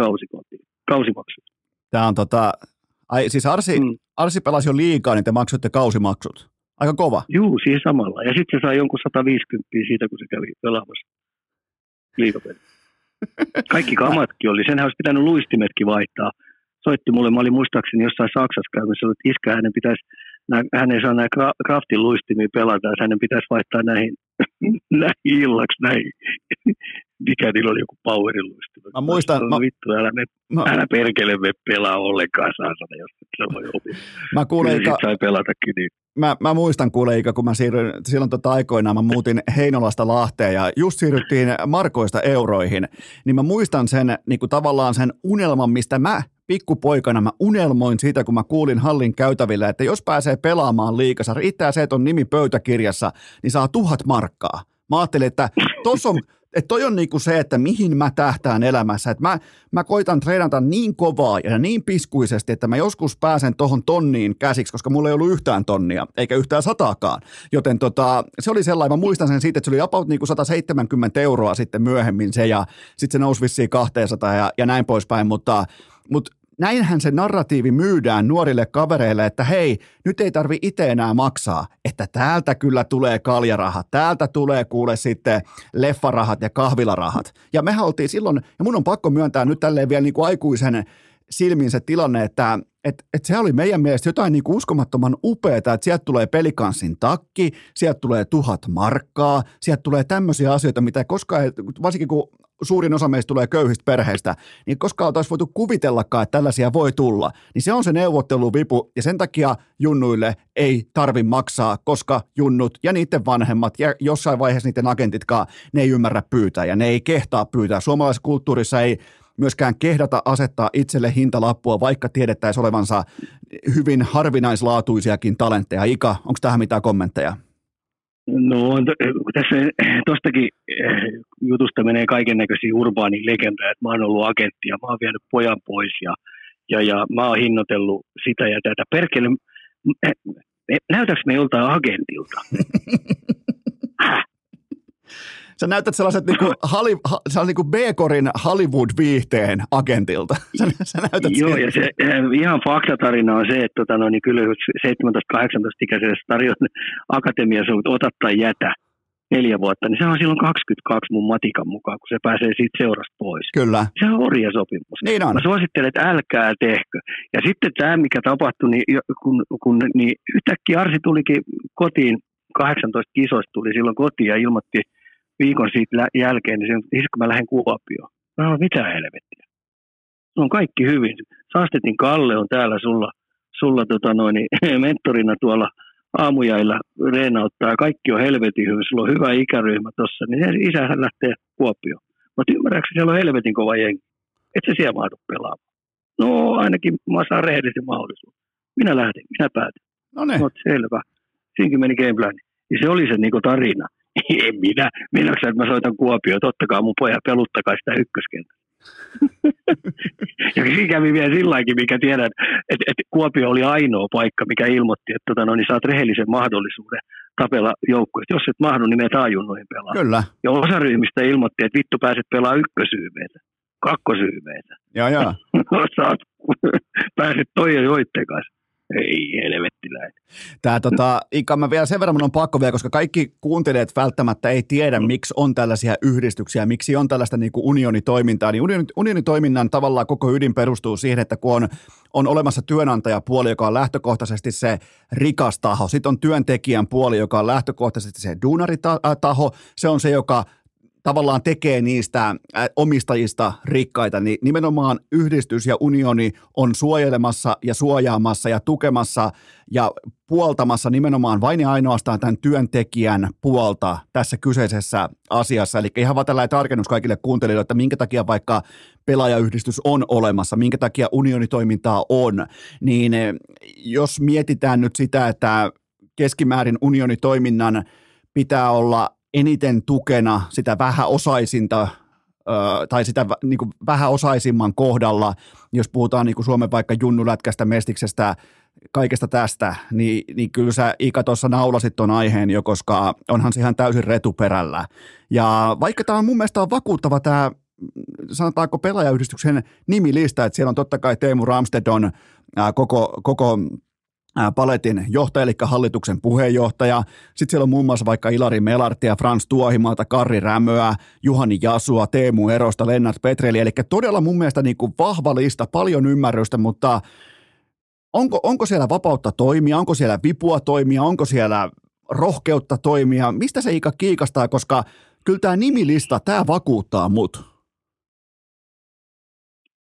kausimaksut. Tämä on tota, ai siis Arsi, mm. Arsi pelasi jo liikaa, niin te maksoitte kausimaksut. Aika kova. Juu, siihen samalla. Ja sitten se sai jonkun 150 siitä, kun se kävi pelaamassa liikapeli. Kaikki kamatkin oli. Senhän olisi pitänyt luistimetkin vaihtaa. Soitti mulle, mä olin muistaakseni jossain Saksassa käymässä, että iskä hänen pitäisi, hän ei saa näitä Craftin luistimia pelata, että hänen pitäisi vaihtaa näihin, näihin illaksi, näihin mikä niillä oli joku powerin luistima. Mä muistan. Mä, vittu, älä, me, mä, älä perkele me pelaa ollenkaan saasana, jos et se voi opin. Mä kuulen, Iika, sai pelatakin, niin. Mä, mä, muistan kuule Iika, kun mä siirryin, silloin tota aikoinaan mä muutin Heinolasta Lahteen ja just siirryttiin markoista euroihin, niin mä muistan sen niin kuin tavallaan sen unelman, mistä mä pikkupoikana mä unelmoin siitä, kun mä kuulin hallin käytävillä, että jos pääsee pelaamaan liikassa, riittää se, että on nimi pöytäkirjassa, niin saa tuhat markkaa. Mä ajattelin, että tuossa on, että toi on niinku se, että mihin mä tähtään elämässä. Että mä, mä koitan treenata niin kovaa ja niin piskuisesti, että mä joskus pääsen tohon tonniin käsiksi, koska mulla ei ollut yhtään tonnia, eikä yhtään sataakaan. Joten tota, se oli sellainen, mä muistan sen siitä, että se oli about niinku 170 euroa sitten myöhemmin se, ja sitten se nousi vissiin 200 ja, ja näin poispäin, mutta, mutta näinhän se narratiivi myydään nuorille kavereille, että hei, nyt ei tarvi itse enää maksaa, että täältä kyllä tulee kaljarahat, täältä tulee kuule sitten leffarahat ja kahvilarahat. Ja me oltiin silloin, ja mun on pakko myöntää nyt tälleen vielä niin kuin aikuisen silmin se tilanne, että et, et se oli meidän mielestä jotain niin uskomattoman upeaa, että sieltä tulee pelikanssin takki, sieltä tulee tuhat markkaa, sieltä tulee tämmöisiä asioita, mitä koskaan, varsinkin kun suurin osa meistä tulee köyhistä perheistä, niin koskaan oltaisiin voitu kuvitellakaan, että tällaisia voi tulla. Niin se on se neuvotteluvipu, ja sen takia junnuille ei tarvi maksaa, koska junnut ja niiden vanhemmat ja jossain vaiheessa niiden agentitkaan, ne ei ymmärrä pyytää ja ne ei kehtaa pyytää. Suomalaisessa kulttuurissa ei myöskään kehdata asettaa itselle hintalappua, vaikka tiedettäisiin olevansa hyvin harvinaislaatuisiakin talentteja. Ika, onko tähän mitään kommentteja? No tässä tuostakin eh, jutusta menee kaiken näköisiä urbaani legendaa, että mä oon ollut agentti ja mä oon vienyt pojan pois ja, ja, ja mä oon hinnoitellut sitä ja tätä. Perkele, näytäks me joltain agentilta? Sä näytät sellaiset niinku, hali, ha, niinku B-korin Hollywood-viihteen agentilta. Sä, sä näytät Joo, ja se, eh, ihan faktatarina on se, että tota, no, niin kyllä 17-18-ikäiselle tarjoan akatemiassa, mutta ota tai jätä neljä vuotta, niin se on silloin 22 mun matikan mukaan, kun se pääsee siitä seurasta pois. Kyllä. Se on orjasopimus. Niin on. Mä suosittelen, että älkää tehkö. Ja sitten tämä, mikä tapahtui, niin, kun, kun niin yhtäkkiä Arsi tulikin kotiin, 18 kisoista tuli silloin kotiin ja ilmoitti viikon siitä jälkeen, niin se kun mä lähden Kuopioon. Mä mitä helvettiä. Se on kaikki hyvin. Saastetin Kalle on täällä sulla, sulla tota noin, mentorina tuolla aamujailla reenauttaa. Kaikki on helvetin hyvin. Sulla on hyvä ikäryhmä tuossa. Niin isähän lähtee Kuopioon. Mutta ymmärrätkö, siellä on helvetin kova jengi. Et se siellä mahdu pelaamaan. No ainakin mä saan rehellisen mahdollisuuden. Minä lähdin, minä päätin. No niin. selvä. Siinäkin meni gameplan. Ja se oli se niinku tarina. En minä. Minä että mä soitan Kuopio. Totta kai mun pojat peluttakaa sitä ykköskentä. ja siinä kävi vielä silläkin, mikä tiedän, että, että Kuopio oli ainoa paikka, mikä ilmoitti, että tota, no, niin saat rehellisen mahdollisuuden tapella joukkueesta. Jos et mahdu, niin me taajunnoihin pelaa. Kyllä. Ja osa ryhmistä ilmoitti, että vittu pääset pelaa ykkösyymeitä, kakkosyymeitä. Joo, joo. Saat, pääset toi ja joitten kanssa. Ei helvettiläinen. Tämä tota, Ika, mä vielä sen verran mun on pakko vielä, koska kaikki kuuntelijat välttämättä ei tiedä, mm. miksi on tällaisia yhdistyksiä, miksi on tällaista niin kuin unionitoimintaa. Niin unioni, unionitoiminnan tavallaan koko ydin perustuu siihen, että kun on, on olemassa työnantajapuoli, joka on lähtökohtaisesti se rikas taho, sitten on työntekijän puoli, joka on lähtökohtaisesti se duunaritaho, se on se, joka tavallaan tekee niistä omistajista rikkaita, niin nimenomaan yhdistys ja unioni on suojelemassa ja suojaamassa ja tukemassa ja puoltamassa nimenomaan vain ja ainoastaan tämän työntekijän puolta tässä kyseisessä asiassa. Eli ihan vaan tällainen tarkennus kaikille kuuntelijoille, että minkä takia vaikka pelaajayhdistys on olemassa, minkä takia unionitoimintaa on, niin jos mietitään nyt sitä, että keskimäärin unionitoiminnan pitää olla eniten tukena sitä vähäosaisinta tai sitä niin kuin vähäosaisimman kohdalla, jos puhutaan niin kuin Suomen vaikka junnulätkästä, mestiksestä, kaikesta tästä, niin, niin kyllä sä Ika tuossa naulasit ton aiheen jo, koska onhan se ihan täysin retuperällä. Ja vaikka tämä on mun mielestä on vakuuttava tämä sanotaanko pelaajayhdistyksen nimilista, että siellä on totta kai Teemu Ramstedon koko, koko paletin johtaja, eli hallituksen puheenjohtaja. Sitten siellä on muun muassa vaikka Ilari Melartia, Frans Tuohimaalta, Karri Rämöä, Juhani Jasua, Teemu Erosta, Lennart Petreli. Eli todella mun mielestä niin kuin vahva lista, paljon ymmärrystä, mutta onko, onko siellä vapautta toimia, onko siellä vipua toimia, onko siellä rohkeutta toimia? Mistä se Ika kiikastaa, koska kyllä tämä nimilista, tämä vakuuttaa mut.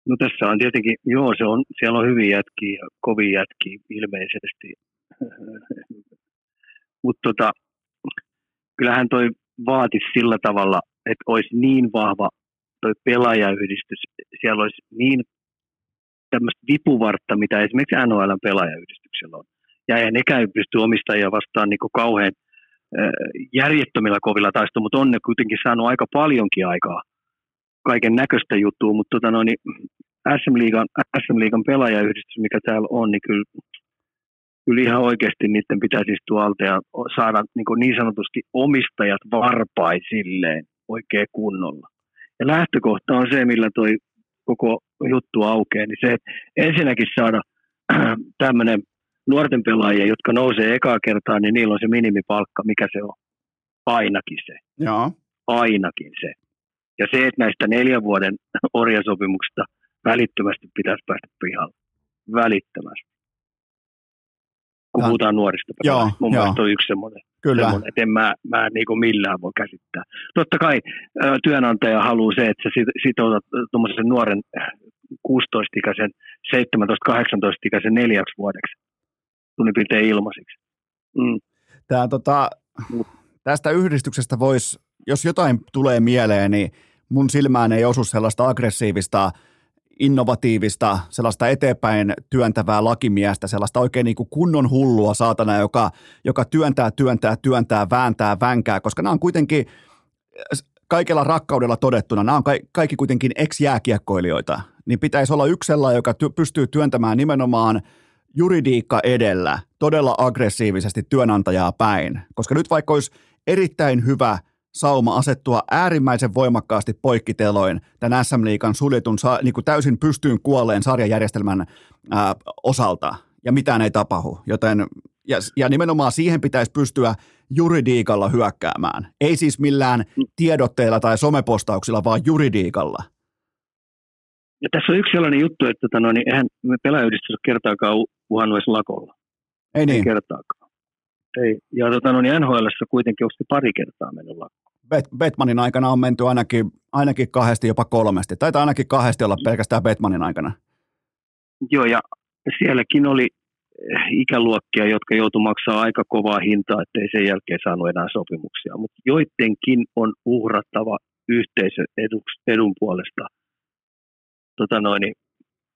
No tässä on tietenkin, joo, se on, siellä on hyviä jätkiä ja kovia jätkiä ilmeisesti. Mutta tota, kyllähän toi vaatisi sillä tavalla, että olisi niin vahva toi pelaajayhdistys, siellä olisi niin tämmöistä vipuvartta, mitä esimerkiksi NHL pelaajayhdistyksellä on. Ja ei nekään pysty omistajia vastaan niin kauhean järjettömillä kovilla taistoilla, mutta on ne kuitenkin saanut aika paljonkin aikaa kaiken näköistä juttua, mutta tota noin, SM-liigan, SM-liigan pelaajayhdistys, mikä täällä on, niin kyllä, kyllä ihan oikeasti niiden pitäisi istua alta ja saada niin, niin sanotusti omistajat varpaisilleen oikein kunnolla. Ja lähtökohta on se, millä toi koko juttu aukeaa, niin se, että ensinnäkin saada tämmöinen nuorten pelaajia, jotka nousee ekaa kertaa, niin niillä on se minimipalkka, mikä se on. Ainakin se. Joo. Ainakin se. Ja se, että näistä neljän vuoden orjasopimuksista välittömästi pitäisi päästä pihalle. Välittömästi. Kun ja. puhutaan nuorista pelaajista. Mun joo. mielestä on yksi semmoinen. Kyllä. Semmoinen, että en mä, mä niin millään voi käsittää. Totta kai työnantaja haluaa se, että sä sitoutat tuommoisen nuoren 16-ikäisen, 17-18-ikäisen neljäksi vuodeksi tunnin piirtein ilmaisiksi. Mm. Tämä, tota, tästä yhdistyksestä voisi, jos jotain tulee mieleen, niin mun silmään ei osu sellaista aggressiivista, innovatiivista, sellaista eteenpäin työntävää lakimiestä, sellaista oikein niin kuin kunnon hullua saatana, joka, joka työntää, työntää, työntää, vääntää, vänkää, koska nämä on kuitenkin kaikella rakkaudella todettuna, nämä on kaikki kuitenkin ex-jääkiekkoilijoita, niin pitäisi olla yksi sellainen, joka ty- pystyy työntämään nimenomaan – juridiikka edellä todella aggressiivisesti työnantajaa päin, koska nyt vaikka olisi erittäin hyvä sauma asettua äärimmäisen voimakkaasti poikkiteloin tämän SM Liikan suljetun niin kuin täysin pystyyn kuolleen sarjajärjestelmän ää, osalta, ja mitään ei tapahdu. Joten, ja, ja nimenomaan siihen pitäisi pystyä juridiikalla hyökkäämään. Ei siis millään tiedotteilla tai somepostauksilla, vaan juridiikalla – ja tässä on yksi sellainen juttu, että tota, no, niin eihän me pelaajayhdistys ole kertaakaan uhannut edes lakolla. Ei niin? Ei kertaakaan. Ei. Ja tota, no, niin NHL kuitenkin onko pari kertaa mennyt lakkoon. Betmanin aikana on menty ainakin, ainakin kahdesti, jopa kolmesti. Taitaa ainakin kahdesti olla pelkästään Betmanin aikana. Joo, ja sielläkin oli eh, ikäluokkia, jotka joutu maksaa aika kovaa hintaa, ettei sen jälkeen saanut enää sopimuksia. Mutta joidenkin on uhrattava yhteisön edun puolesta tota noin,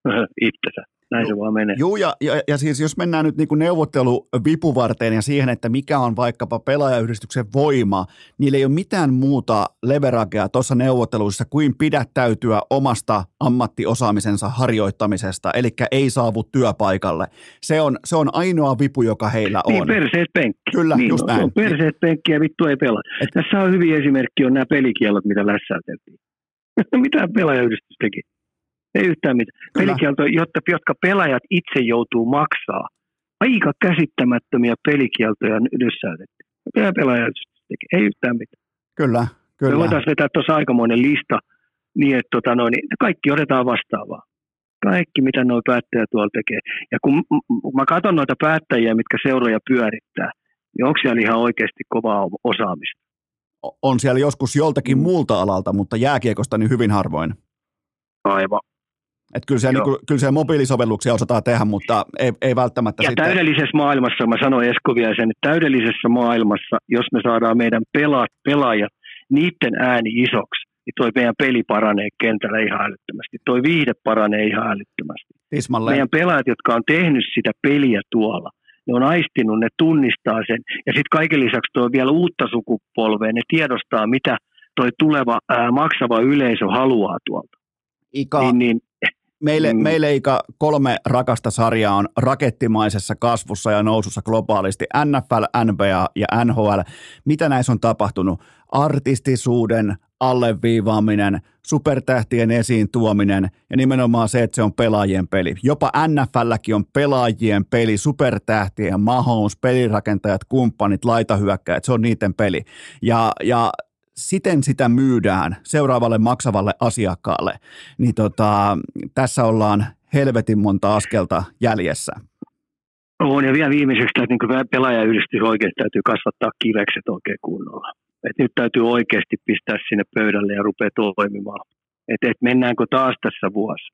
itsensä. Näin se vaan menee. Joo, ja, ja, ja siis jos mennään nyt niin neuvottelu vipuvarteen ja siihen, että mikä on vaikkapa pelaajayhdistyksen voima, niillä ei ole mitään muuta leveragea tuossa neuvotteluissa kuin pidättäytyä omasta ammattiosaamisensa harjoittamisesta, eli ei saavu työpaikalle. Se on, se on ainoa vipu, joka heillä niin, on. Niin, perseet penkki. Kyllä, niin, just no, näin. On perseet penkki ja vittu ei pelaa. Et... Tässä on hyvin esimerkki, on nämä pelikielot, mitä lässäyteltiin. mitä pelaajayhdistys teki? Ei yhtään mitään. Pelikielto, jotta, jotka pelaajat itse joutuu maksaa. Aika käsittämättömiä pelikieltoja nyssäytettiin. Mitä pelaajat tekee? Ei yhtään mitään. Kyllä, kyllä. Me voitaisiin vetää tuossa aikamoinen lista niin, että tota, noin, kaikki otetaan vastaavaa. Kaikki, mitä nuo päättäjät tuolla tekee. Ja kun mä katson noita päättäjiä, mitkä seuroja pyörittää, niin onko siellä ihan oikeasti kovaa osaamista? On siellä joskus joltakin mm. muulta alalta, mutta jääkiekosta niin hyvin harvoin. Aivan, että kyllä, siellä, niin kuin, kyllä siellä mobiilisovelluksia osataan tehdä, mutta ei, ei välttämättä ja sitten... täydellisessä maailmassa, mä sanoin Eskovia sen, että täydellisessä maailmassa, jos me saadaan meidän pelaat, pelaajat, niiden ääni isoksi, niin toi meidän peli paranee kentällä ihan älyttömästi. Toi viihde paranee ihan älyttömästi. Tismalle. Meidän pelaajat, jotka on tehnyt sitä peliä tuolla, ne on aistinut, ne tunnistaa sen. Ja sitten kaiken lisäksi tuo vielä uutta sukupolvea, ne tiedostaa, mitä toi tuleva ää, maksava yleisö haluaa tuolta. Ika, niin, niin, Meille, mm. meille Ika, kolme rakasta sarjaa on rakettimaisessa kasvussa ja nousussa globaalisti. NFL, NBA ja NHL. Mitä näissä on tapahtunut? Artistisuuden alleviivaaminen, supertähtien esiin tuominen ja nimenomaan se, että se on pelaajien peli. Jopa NFLkin on pelaajien peli, supertähtien, Mahomes, pelirakentajat, kumppanit, laitahyökkäjät, se on niiden peli. Ja, ja siten sitä myydään seuraavalle maksavalle asiakkaalle, niin tota, tässä ollaan helvetin monta askelta jäljessä. On, ja vielä viimeiseksi, että niin pelaajayhdistys oikeasti täytyy kasvattaa kivekset oikein kunnolla. Et nyt täytyy oikeasti pistää sinne pöydälle ja rupeaa toimimaan. Et, et mennäänkö taas tässä vuosi?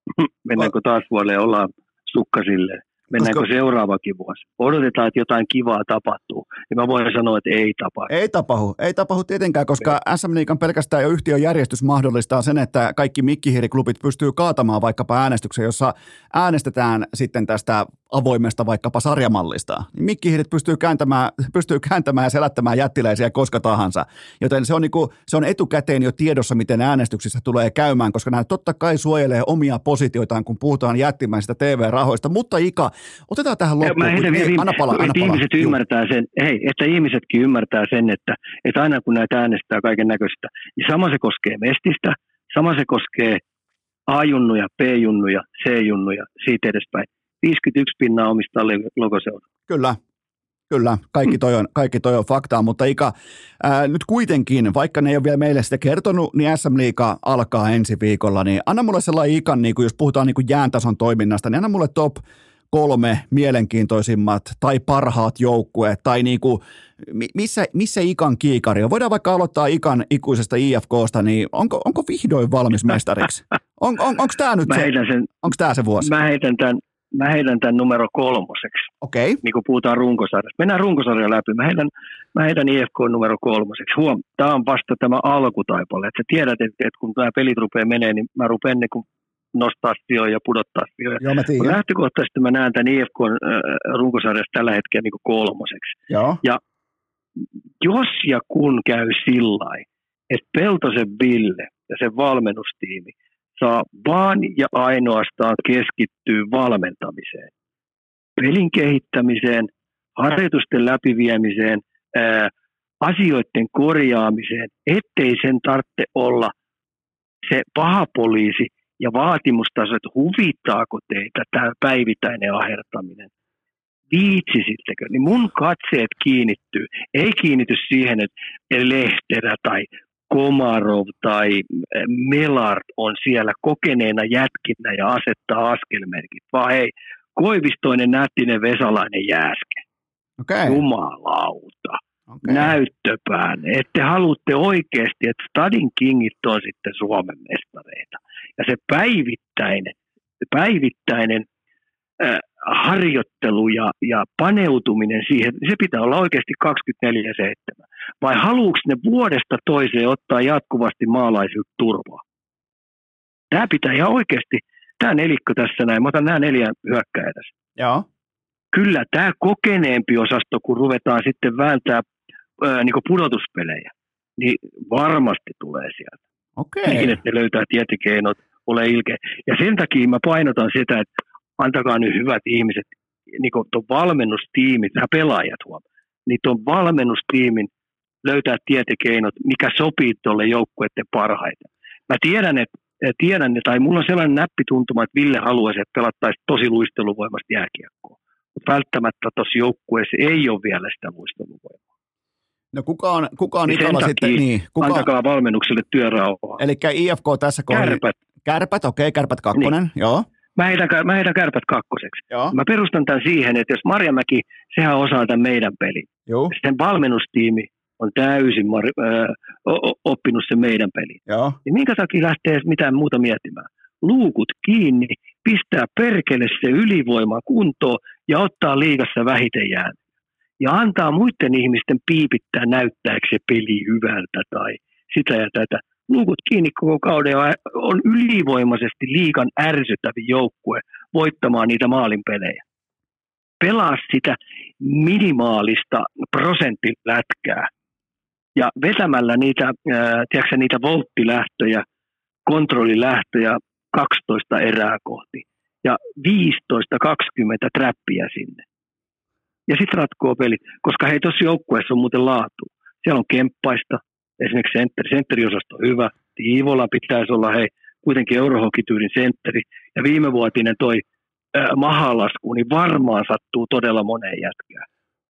mennäänkö taas vuodelle ja ollaan sukkasille? Mennäänkö Koska- seuraavakin vuosi? Odotetaan, että jotain kivaa tapahtuu. Ja mä voin sanoa, että ei tapahdu. Ei tapahdu, ei tapahdu tietenkään, koska SM Liikan pelkästään jo yhtiön järjestys mahdollistaa sen, että kaikki mikkihiiriklubit pystyy kaatamaan vaikkapa äänestyksen, jossa äänestetään sitten tästä avoimesta vaikkapa sarjamallista. Mikkihiirit pystyy kääntämään, pystyy kääntämään ja selättämään jättiläisiä koska tahansa. Joten se on, niinku, se on etukäteen jo tiedossa, miten äänestyksissä tulee käymään, koska nämä totta kai suojelee omia positioitaan, kun puhutaan jättimäisistä TV-rahoista. Mutta Ika, otetaan tähän Mä loppuun. heitän kun- vielä ei, viime- anna palaa, anna palaa. ihmiset Juu. ymmärtää sen, hei, että ihmisetkin ymmärtää sen, että, että aina kun näitä äänestää kaiken näköistä, niin sama se koskee Mestistä, sama se koskee A-junnuja, B-junnuja, C-junnuja, siitä edespäin. 51 pinnaa omistaa logoseura. Kyllä, kyllä. Kaikki toi on, kaikki toi on faktaa, mutta Ika, ää, nyt kuitenkin, vaikka ne ei ole vielä meille sitä kertonut, niin SM Liiga alkaa ensi viikolla, niin anna mulle sellainen Ikan, niin kuin jos puhutaan niin kuin jääntason toiminnasta, niin anna mulle top kolme mielenkiintoisimmat tai parhaat joukkueet tai niin kuin, mi- missä, missä Ikan kiikari on. Voidaan vaikka aloittaa Ikan ikuisesta IFKsta, niin onko, onko vihdoin valmis mestariksi? On, on, onko tämä nyt Mä se, sen, onko tämä se vuosi? mä, heitän tämän, mä heitän tämän numero kolmoseksi, Okei, niin kuin puhutaan runkosarjasta. Mennään runkosarja läpi. Mä heitän, mä heitän IFK numero kolmoseksi. Huom, tämä on vasta tämä alkutaipale. Et sä tiedät, että, että kun nämä pelit rupeaa menee, niin mä rupean niin kuin nostaa sijoja ja pudottaa sijoja. joo mä tiedän. lähtökohtaisesti mä näen tämän IFK runkosarjassa tällä hetkellä niin kolmoseksi. Joo, Jos ja kun käy sillä että Peltosen Ville ja sen valmennustiimi saa vaan ja ainoastaan keskittyä valmentamiseen, pelin kehittämiseen, harjoitusten läpiviemiseen, ää, asioiden korjaamiseen, ettei sen tarvitse olla se paha poliisi ja vaatimustaso, että huvittaako teitä tämä päivittäinen ahertaminen. Viitsisittekö? Niin mun katseet kiinnittyy. Ei kiinnity siihen, että Lehterä tai Komarov tai eh, Melart on siellä kokeneena jätkinä ja asettaa askelmerkit, vaan hei, Koivistoinen, Nättinen, Vesalainen, Jääske. okei. Jumalauta okei. näyttöpään, että haluatte oikeasti, että Stadin Kingit on sitten Suomen mestareita. Ja se päivittäinen, päivittäinen äh, harjoittelu ja, ja paneutuminen siihen, se pitää olla oikeasti 24-7. Vai haluuks ne vuodesta toiseen ottaa jatkuvasti maalaisilta turvaa? Tämä pitää ihan oikeasti, tämä nelikko tässä näin, mä otan nämä neljä hyökkäjää tässä Joo. Kyllä tämä kokeneempi osasto, kun ruvetaan sitten vääntää ää, niin pudotuspelejä, niin varmasti tulee sieltä. Okei. Niin, että ne löytää tietikeinot, ole ilkeä. Ja sen takia mä painotan sitä, että antakaa nyt hyvät ihmiset, niin kuin tuon valmennustiimit, nämä pelaajat huom, niin tuon valmennustiimin löytää tietikeinot, mikä sopii tuolle joukkueiden parhaiten. Mä tiedän, että tiedän, tai mulla on sellainen näppituntuma, että Ville haluaisi, että pelattaisiin tosi luisteluvoimasta jääkiekkoa. Välttämättä tuossa joukkueessa ei ole vielä sitä luisteluvoimaa. No kuka on, kuka on Niin takia sitten? Niin, kuka, Antakaa valmennukselle työrauhaa. eli IFK tässä kohdassa. Kärpät. Kärpät, okei, kärpät kakkonen, niin. joo. Mä heitän, mä heitän kärpät kakkoseksi. Joo, Mä perustan tämän siihen, että jos Marjamäki, sehän osaa tämän meidän pelin. joo, Sen valmennustiimi on täysin mar- ö, oppinut sen meidän pelin. joo. Niin minkä takia lähtee mitään muuta miettimään? Luukut kiinni, pistää perkele se ylivoima kuntoon ja ottaa liigassa vähiten jään. Ja antaa muiden ihmisten piipittää näyttääkö se peli hyvältä tai sitä ja tätä. Luukut kiinni koko kauden on ylivoimaisesti liikan ärsyttävin joukkue voittamaan niitä maalinpelejä. Pelaa sitä minimaalista prosenttilätkää ja vetämällä niitä, tiedätkö, niitä volttilähtöjä, kontrollilähtöjä 12 erää kohti ja 15-20 trappia sinne. Ja sitten ratkoo pelit, koska hei tuossa joukkueessa on muuten laatu. Siellä on kemppaista, esimerkiksi sentteri, sentteriosasto on hyvä, Tiivola pitäisi olla hei kuitenkin eurohokityylin sentteri, ja viimevuotinen toi äh, mahalasku, niin varmaan sattuu todella moneen jätkään.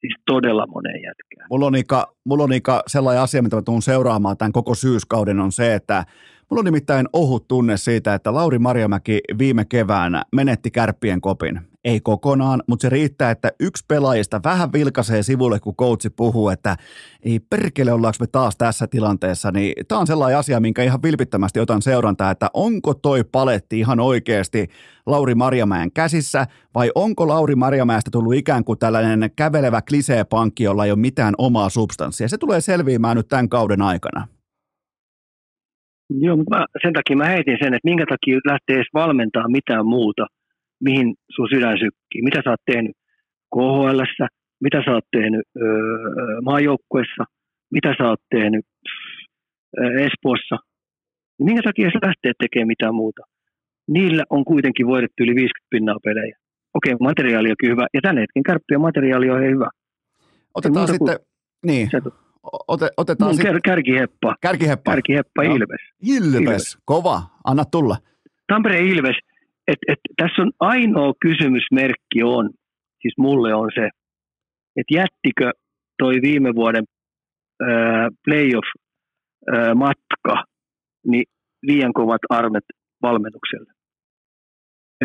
Siis todella moneen jätkään. Mulla on, Ika, mulla on Ika sellainen asia, mitä mä tuun seuraamaan tämän koko syyskauden, on se, että mulla on nimittäin ohut tunne siitä, että Lauri Marjamäki viime keväänä menetti kärppien kopin. ei kokonaan, mutta se riittää, että yksi pelaajista vähän vilkaisee sivulle, kun coachi puhuu, että ei perkele ollaanko me taas tässä tilanteessa, niin tämä on sellainen asia, minkä ihan vilpittömästi otan seurantaa, että onko toi paletti ihan oikeasti Lauri Marjamäen käsissä, vai onko Lauri Marjamäestä tullut ikään kuin tällainen kävelevä kliseepankki, jolla ei ole mitään omaa substanssia. Se tulee selviämään nyt tämän kauden aikana. Joo, mutta mä, sen takia mä heitin sen, että minkä takia lähtee edes valmentaa mitään muuta, mihin sun sydän sykkii. Mitä sä oot tehnyt KHL, mitä sä oot tehnyt öö, maajoukkuessa, mitä sä oot tehnyt öö, Espoossa. Minkä takia se lähtee tekemään mitään muuta? Niillä on kuitenkin voitettu yli 50 pinnaa pelejä. Okei, materiaali on hyvä, ja tänne hetken kärppiä materiaali on hyvä. Otetaan sitten, kuin, niin. Ote, otetaan Mun sit... kärkiheppa. Kärkiheppa. Kärkiheppa no. Ilves. Ilves. Ilves. Kova. Anna tulla. Tampere Ilves. Et, et, tässä on ainoa kysymysmerkki on, siis mulle on se, että jättikö toi viime vuoden äh, playoff-matka niin liian kovat armet valmennukselle.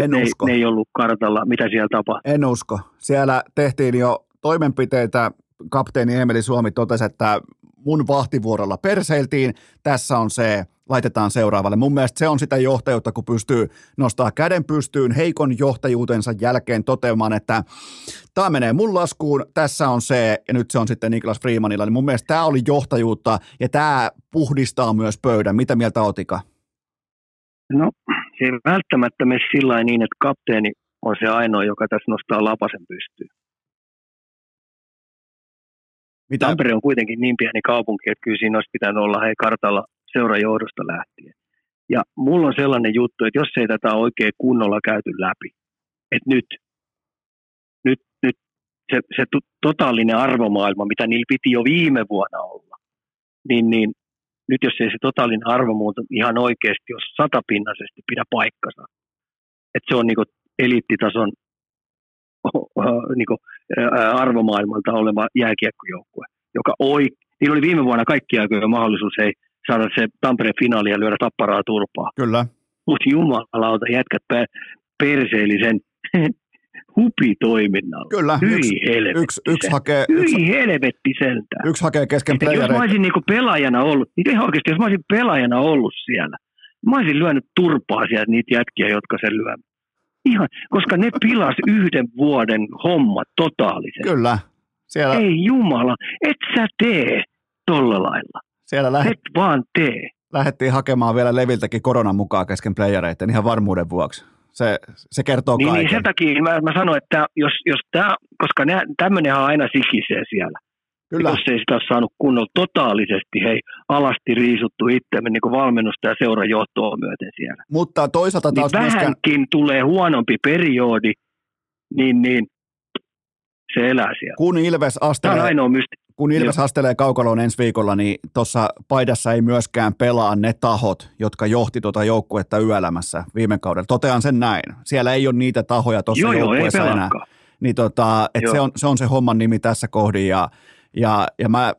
En ne, usko. Ne ei ollut kartalla, mitä siellä tapahtui. En usko. Siellä tehtiin jo toimenpiteitä kapteeni Emeli Suomi totesi, että mun vahtivuorolla perseiltiin, tässä on se, laitetaan seuraavalle. Mun mielestä se on sitä johtajuutta, kun pystyy nostaa käden pystyyn heikon johtajuutensa jälkeen toteamaan, että tämä menee mun laskuun, tässä on se, ja nyt se on sitten Niklas Freemanilla. Niin mun mielestä tämä oli johtajuutta, ja tämä puhdistaa myös pöydän. Mitä mieltä otika? No, se ei välttämättä mene sillä niin, että kapteeni on se ainoa, joka tässä nostaa lapasen pystyyn. Mitä? Tampere on kuitenkin niin pieni kaupunki, että kyllä siinä olisi pitänyt olla hei kartalla seurajohdosta lähtien. Ja mulla on sellainen juttu, että jos ei tätä oikein kunnolla käyty läpi, että nyt, nyt, nyt se, se totaalinen arvomaailma, mitä niillä piti jo viime vuonna olla, niin, niin nyt jos ei se totaalinen arvomuuto ihan oikeasti, jos satapinnaisesti pidä paikkansa, että se on niin eliittitason niin arvomaailmalta oleva jääkiekkojoukkue, joka oi, niillä oli viime vuonna kaikki aikojen mahdollisuus ei saada se Tampereen finaali ja lyödä tapparaa turpaa. Kyllä. Mutta jumalauta, jätkät perseili sen hupitoiminnalla. Kyllä. Hyi yksi, yksi, yksi hakee, Hyi yksi, helvetti sentään. Yksi hakee kesken Jos mä olisin niinku pelaajana ollut, niin ihan oikeasti, jos mä olisin pelaajana ollut siellä, mä olisin lyönyt turpaa sieltä niitä jätkiä, jotka sen lyövät. Ihan, koska ne pilas yhden vuoden homma totaalisen. Kyllä. Siellä... Ei jumala, et sä tee tolla lailla. Siellä lähet... Et vaan tee. Lähettiin hakemaan vielä Leviltäkin koronan mukaan kesken playereiden ihan varmuuden vuoksi. Se, se kertoo niin, kaiken. Niin sen takia mä, mä sanoin, että jos, jos tämä, koska tämmöinenhän aina sikisee siellä. Kyllä. Jos ei sitä ole saanut kunnolla totaalisesti, hei, alasti riisuttu itse niin kuin valmennusta ja seurajohtoa myöten siellä. Mutta toisaalta taas niin myöskään... vähänkin tulee huonompi periodi, niin, niin se elää siellä. Kun Ilves astelee, ainoa mysti- kun Ilves Joo. astelee kaukaloon ensi viikolla, niin tuossa paidassa ei myöskään pelaa ne tahot, jotka johti tuota joukkuetta yöelämässä viime kaudella. Totean sen näin. Siellä ei ole niitä tahoja tuossa joukkueessa enää. Niin tota, et se, on, se on se homman nimi tässä kohdin ja ja, ja mä,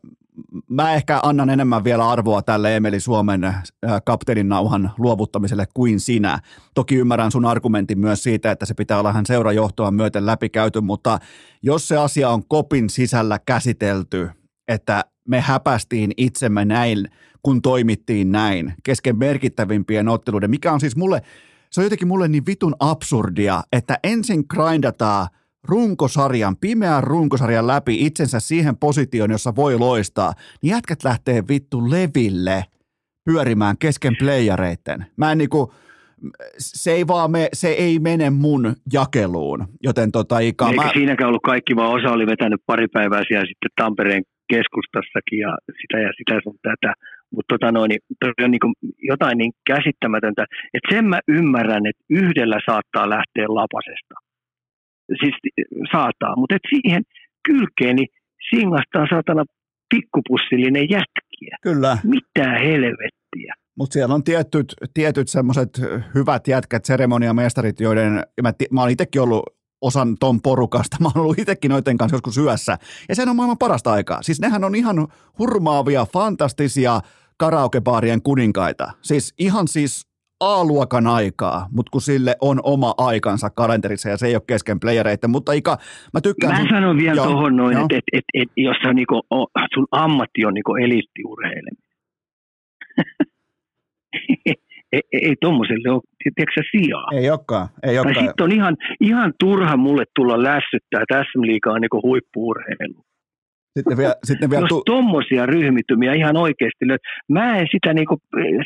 mä ehkä annan enemmän vielä arvoa tälle Emeli Suomen äh, kapteenin nauhan luovuttamiselle kuin sinä. Toki ymmärrän sun argumentin myös siitä, että se pitää olla hän seurajohtoa myöten läpikäyty, mutta jos se asia on kopin sisällä käsitelty, että me häpästiin itsemme näin, kun toimittiin näin kesken merkittävimpien otteluiden, mikä on siis mulle, se on jotenkin mulle niin vitun absurdia, että ensin grindataan – runkosarjan, pimeän runkosarjan läpi itsensä siihen positioon, jossa voi loistaa, niin jätkät lähtee vittu leville pyörimään kesken playareitten. Mä en niinku, se ei vaan me, se ei mene mun jakeluun, joten tota Ika, Eikä mä... siinäkään ollut kaikki, vaan osa oli vetänyt pari päivää siellä sitten Tampereen keskustassakin ja sitä ja sitä sun tätä. Mutta tota noin, on niin jotain niin käsittämätöntä, että sen mä ymmärrän, että yhdellä saattaa lähteä lapasesta siis saataa, mutta et siihen kylkeen niin singastaa saatana pikkupussillinen jätkiä. Kyllä. Mitä helvettiä. Mutta siellä on tietyt, tietyt semmoiset hyvät jätkät, seremoniamestarit, joiden, mä, mä olen itsekin ollut osan ton porukasta. Mä oon ollut itsekin noiden kanssa joskus syössä. Ja se on maailman parasta aikaa. Siis nehän on ihan hurmaavia, fantastisia karaokebaarien kuninkaita. Siis ihan siis A-luokan aikaa, mutta kun sille on oma aikansa kalenterissa ja se ei ole kesken playereita. Mutta Ika, mä tykkään... Mä sun... sanon vielä tuohon noin, että et, et, et, jos sä niinku, sun ammatti on niinku eliittiurheileminen. ei, ei tuommoiselle ole, tiedätkö sijaa. Ei olekaan, ei olekaan. Sitten on ihan, ihan turha mulle tulla lässyttää, Liiga on niinku huippuurheilu. Sitten vielä, sitten vielä Jos tu- tuommoisia ryhmittymiä ihan oikeasti. Mä en sitä niinku,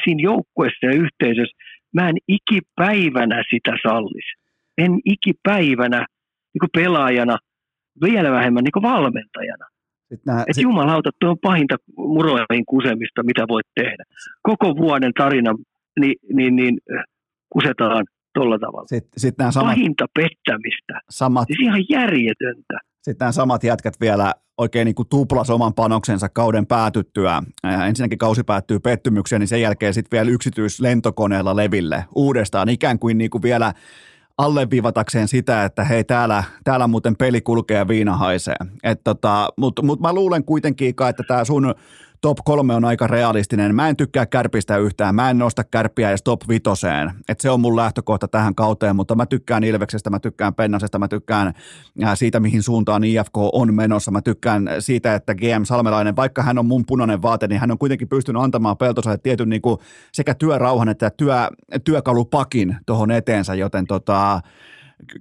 siinä joukkueessa ja yhteisössä, mä en ikipäivänä sitä sallisi. En ikipäivänä niinku pelaajana, vielä vähemmän niinku valmentajana. nää, Et sit... jumalauta, tuo on pahinta muroihin kusemista, mitä voit tehdä. Koko vuoden tarina niin, niin, niin kusetaan tuolla tavalla. Sitten sit nämä samat, Pahinta pettämistä. samat, Siis ihan järjetöntä. Sitten nämä samat jätkät vielä oikein niin kuin tuplas oman panoksensa kauden päätyttyä. Ää, ensinnäkin kausi päättyy pettymykseen, niin sen jälkeen sitten vielä yksityislentokoneella leville uudestaan ikään kuin, niin kuin vielä alleviivatakseen sitä, että hei täällä, täällä muuten peli kulkee ja viina haisee. Tota, Mutta mut mä luulen kuitenkin, että tämä sun top kolme on aika realistinen. Mä en tykkää kärpistä yhtään. Mä en nosta kärppiä edes top vitoseen. Et se on mun lähtökohta tähän kauteen, mutta mä tykkään Ilveksestä, mä tykkään Pennasesta, mä tykkään siitä, mihin suuntaan IFK on menossa. Mä tykkään siitä, että GM Salmelainen, vaikka hän on mun punainen vaate, niin hän on kuitenkin pystynyt antamaan Peltosalle tietyn niin kuin sekä työrauhan että työ, työkalupakin tuohon eteensä, joten tota,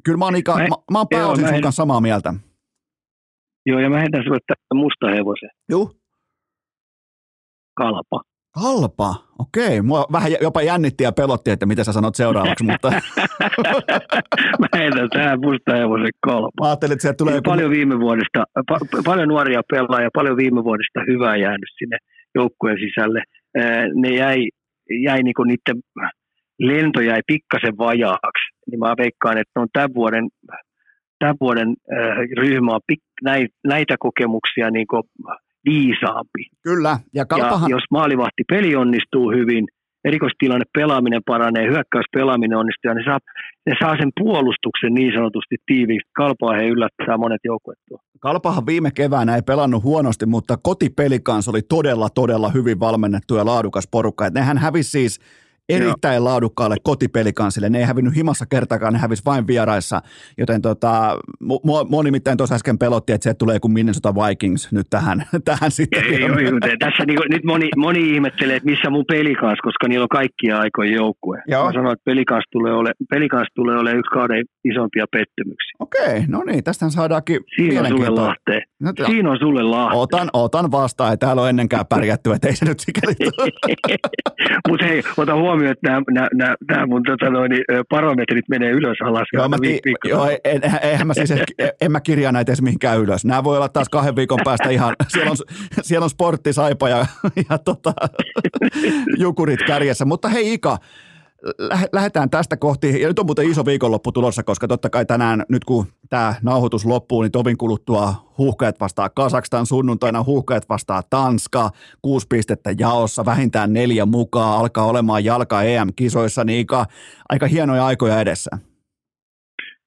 kyllä mä oon, Ika, mä, mä, mä oon pääosin sun kanssa samaa mieltä. Joo, ja mä heitän sulle tämän musta hevosen. Joo. Kalpa. Kalpa, okei. Mua vähän jopa jännitti ja pelotti, että mitä sä sanot seuraavaksi, mutta... Mä heitän tähän musta hevosen kalpa. Mä ajattelin, että sieltä tulee... Joku... Paljon viime vuodesta, pa- paljon nuoria pelaajia, paljon viime vuodesta hyvää jäänyt sinne joukkueen sisälle. Ne jäi, jäi niinku niiden lento jäi pikkasen vajaaksi, niin mä veikkaan, että on tämän vuoden, tämän vuoden ryhmä on pik- näitä kokemuksia niin viisaampi. Kyllä. Ja, kalpahan... ja jos maalivahti peli onnistuu hyvin, erikoistilanne pelaaminen paranee, hyökkäyspelaaminen onnistuu, ja ne saa, ne saa sen puolustuksen niin sanotusti tiiviiksi. Kalpaa he yllättää monet joukkueet Kalpahan viime keväänä ei pelannut huonosti, mutta kotipeli kanssa oli todella, todella hyvin valmennettu ja laadukas porukka. Et nehän hävisi siis erittäin Joo. laadukkaalle kotipelikansille. Ne ei hävinnyt himassa kertakaan, ne hävisi vain vieraissa. Joten tota, mua, mua nimittäin tuossa äsken pelotti, että se tulee kuin Minnesota Vikings nyt tähän, tähän sitten. Ei, joo, joo, tässä niin, nyt moni, moni ihmettelee, että missä mun pelikans, koska niillä on kaikkia aikoja joukkue. Joo. Mä sanon, että pelikans tulee, ole, pelikans tulee olemaan yksi kauden isompia pettymyksiä. Okei, no niin, tästähän saadaankin Siinä on sulle lahteen. No, Siinä on sulle lahteen. Otan, otan vastaan, ei täällä ole ennenkään pärjätty, että ei se nyt sikäli Mutta hei, ota huomioon huomioon, että nämä, nämä, nämä, nämä mun tota noin, parametrit menee ylös alas. Joo, mä tii, joo en, eihän mä siis, en mä kirjaa näitä edes mihinkään ylös. Nämä voi olla taas kahden viikon päästä ihan, siellä on, siellä on sportti, saipa ja, ja tota, jukurit kärjessä. Mutta hei Ika, lähdetään tästä kohti, ja nyt on muuten iso viikonloppu tulossa, koska totta kai tänään, nyt kun tämä nauhoitus loppuu, niin tovin kuluttua huuhkajat vastaa Kasakstan, sunnuntaina huuhkajat vastaa Tanska, kuusi pistettä jaossa, vähintään neljä mukaan, alkaa olemaan jalka EM-kisoissa, niin aika, aika hienoja aikoja edessä.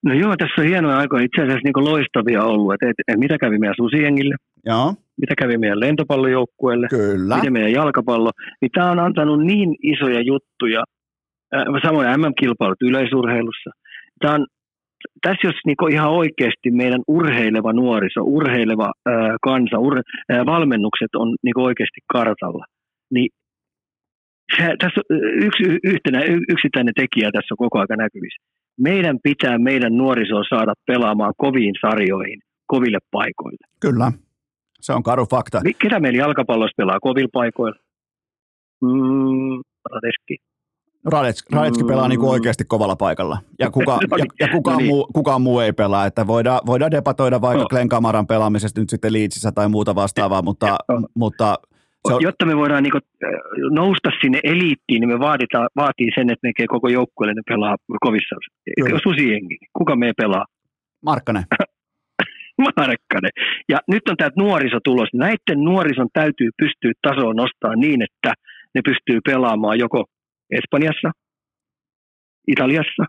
No joo, tässä on hienoja aikoja, itse asiassa niin loistavia ollut, että et, et, mitä kävi meidän susiengille, Joo. mitä kävi meidän lentopallojoukkueelle, Kyllä. mitä meidän jalkapallo, niin tämä on antanut niin isoja juttuja samoin MM-kilpailut yleisurheilussa. Tämä on, tässä jos niin ihan oikeasti meidän urheileva nuoriso, urheileva ää, kansa, ur, ää, valmennukset on niin oikeasti kartalla, niin se, tässä yksi, yhtenä, yksittäinen tekijä tässä on koko ajan näkyvissä. Meidän pitää meidän nuorisoa saada pelaamaan koviin sarjoihin, koville paikoille. Kyllä, se on karu fakta. Ketä meillä jalkapallossa pelaa kovilla paikoilla? Mm, Radetski, Radetski pelaa niin kuin oikeasti kovalla paikalla, ja, kuka, no niin. ja, ja kukaan, no niin. muu, kukaan muu ei pelaa. Että voidaan, voidaan debatoida vaikka no. Glenn Kamaran pelaamisesta nyt sitten Leedsissä tai muuta vastaavaa, mutta, no. mutta se on... Jotta me voidaan niin nousta sinne eliittiin, niin me vaaditaan, vaatii sen, että me koko joukkueelle ne pelaa kovissa. Susiengi, kuka me pelaa? Markkanen. Markkanen. Ja nyt on tämä nuoriso tulos. Näiden nuorison täytyy pystyä tasoa nostaa niin, että ne pystyy pelaamaan joko Espanjassa, Italiassa,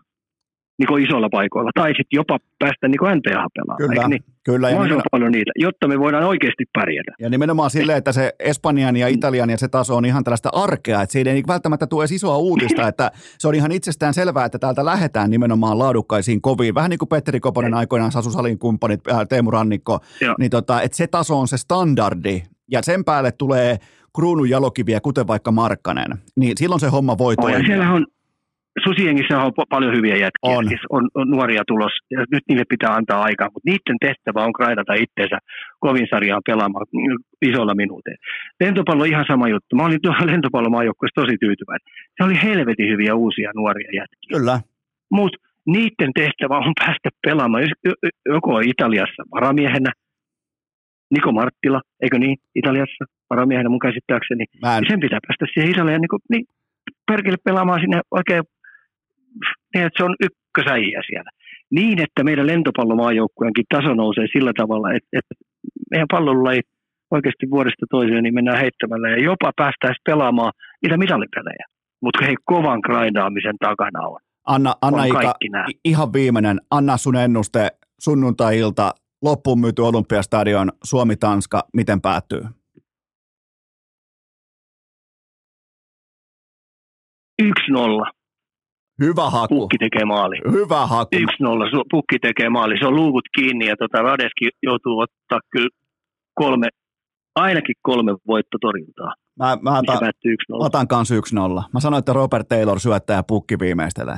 niin isolla paikoilla. Tai sitten jopa päästä niin NBA pelaamaan. Kyllä, niin? kyllä. Ja nimenomaan, paljon niitä, jotta me voidaan oikeasti pärjätä. ja nimenomaan silleen, että se Espanjan ja Italian ja se taso on ihan tällaista arkea, että siitä ei välttämättä tule edes isoa uutista, että se on ihan itsestään selvää, että täältä lähdetään nimenomaan laadukkaisiin koviin. Vähän niin kuin Petteri Koponen aikoinaan, Sasu Salin kumppanit, äh, Teemu Rannikko, Joo. niin tota, että se taso on se standardi ja sen päälle tulee kruunun jalokiviä, kuten vaikka Markkanen, niin silloin se homma voi Oh, toimia. siellä on, Susiengissä on paljon hyviä jätkiä, On. Siis on, on, nuoria tulos, ja nyt niille pitää antaa aikaa, mutta niiden tehtävä on kraidata itseensä kovin sarjaa pelaamaan isolla minuuteilla. Lentopallo ihan sama juttu. Mä olin tuolla lentopallomaajoukkueessa tosi tyytyväinen. Se oli helvetin hyviä uusia nuoria jätkiä. Kyllä, Mutta niiden tehtävä on päästä pelaamaan joko Italiassa varamiehenä, Niko Marttila, eikö niin, Italiassa varamiehenä mun käsittääkseni. mä en, Ja sen pitää päästä siihen Italiaan niin, kuin, niin perkele pelaamaan sinne oikein, niin että se on ykkösäijä siellä. Niin, että meidän lentopallomaajoukkueenkin taso nousee sillä tavalla, että, että meidän pallolla ei oikeasti vuodesta toiseen, niin mennään heittämällä ja jopa päästäisiin pelaamaan niitä mitallipelejä. Mutta hei, kovan grindaamisen takana on. Anna, Anna on Ika, ihan viimeinen, anna sun ennuste sunnuntai-ilta, loppuun myyty Olympiastadion, Suomi-Tanska, miten päättyy? 1-0, Hyvä haku, pukki tekee maali. hyvä haku. 1-0, su- pukki tekee maali. Se on luukut kiinni ja tota Radeski joutuu ottaa kyllä kolme, ainakin kolme voittotorjuntaa. Mä, mä, Missä mä, päättyy mä 1-0. otan kanssa 1-0. Mä sanoin, että Robert Taylor syöttää pukki viimeistelee.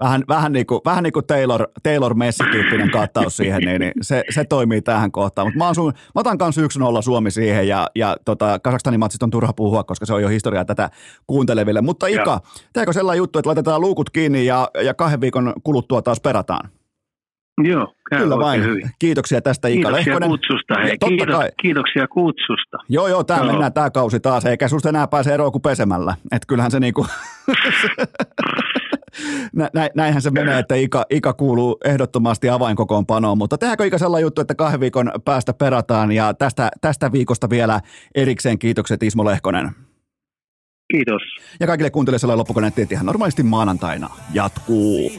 Vähän, vähän, niin kuin, vähän niin kuin Taylor, Taylor Messi-tyyppinen kattaus siihen, niin, niin se, se, toimii tähän kohtaan. Mutta mä, sun- mä otan kanssa 1-0 Suomi siihen ja, ja tota, Kasakstanin matsista on turha puhua, koska se on jo historiaa tätä kuunteleville. Mutta Ika, Joo. teekö sellainen juttu, että laitetaan luukut kiinni ja, ja kahden viikon kuluttua taas perataan? Joo, käy Kyllä vain. hyvin. Kiitoksia tästä Ika Kiitoksia Lehkonen. kutsusta. Hei. Totta Kiitos, kai. kiitoksia kutsusta. Joo, joo, tää Joo. mennään tää kausi taas, eikä susta enää pääse eroon kuin pesemällä. Et kyllähän se niinku, Nä, nä, näinhän se menee, että Ika, Ika kuuluu ehdottomasti avainkokoonpanoon, mutta tehdäänkö Ika sellainen juttu, että kahden viikon päästä perataan ja tästä, tästä viikosta vielä erikseen kiitokset Ismo Lehkonen. Kiitos. Ja kaikille kuuntelijoille että ihan normaalisti maanantaina jatkuu.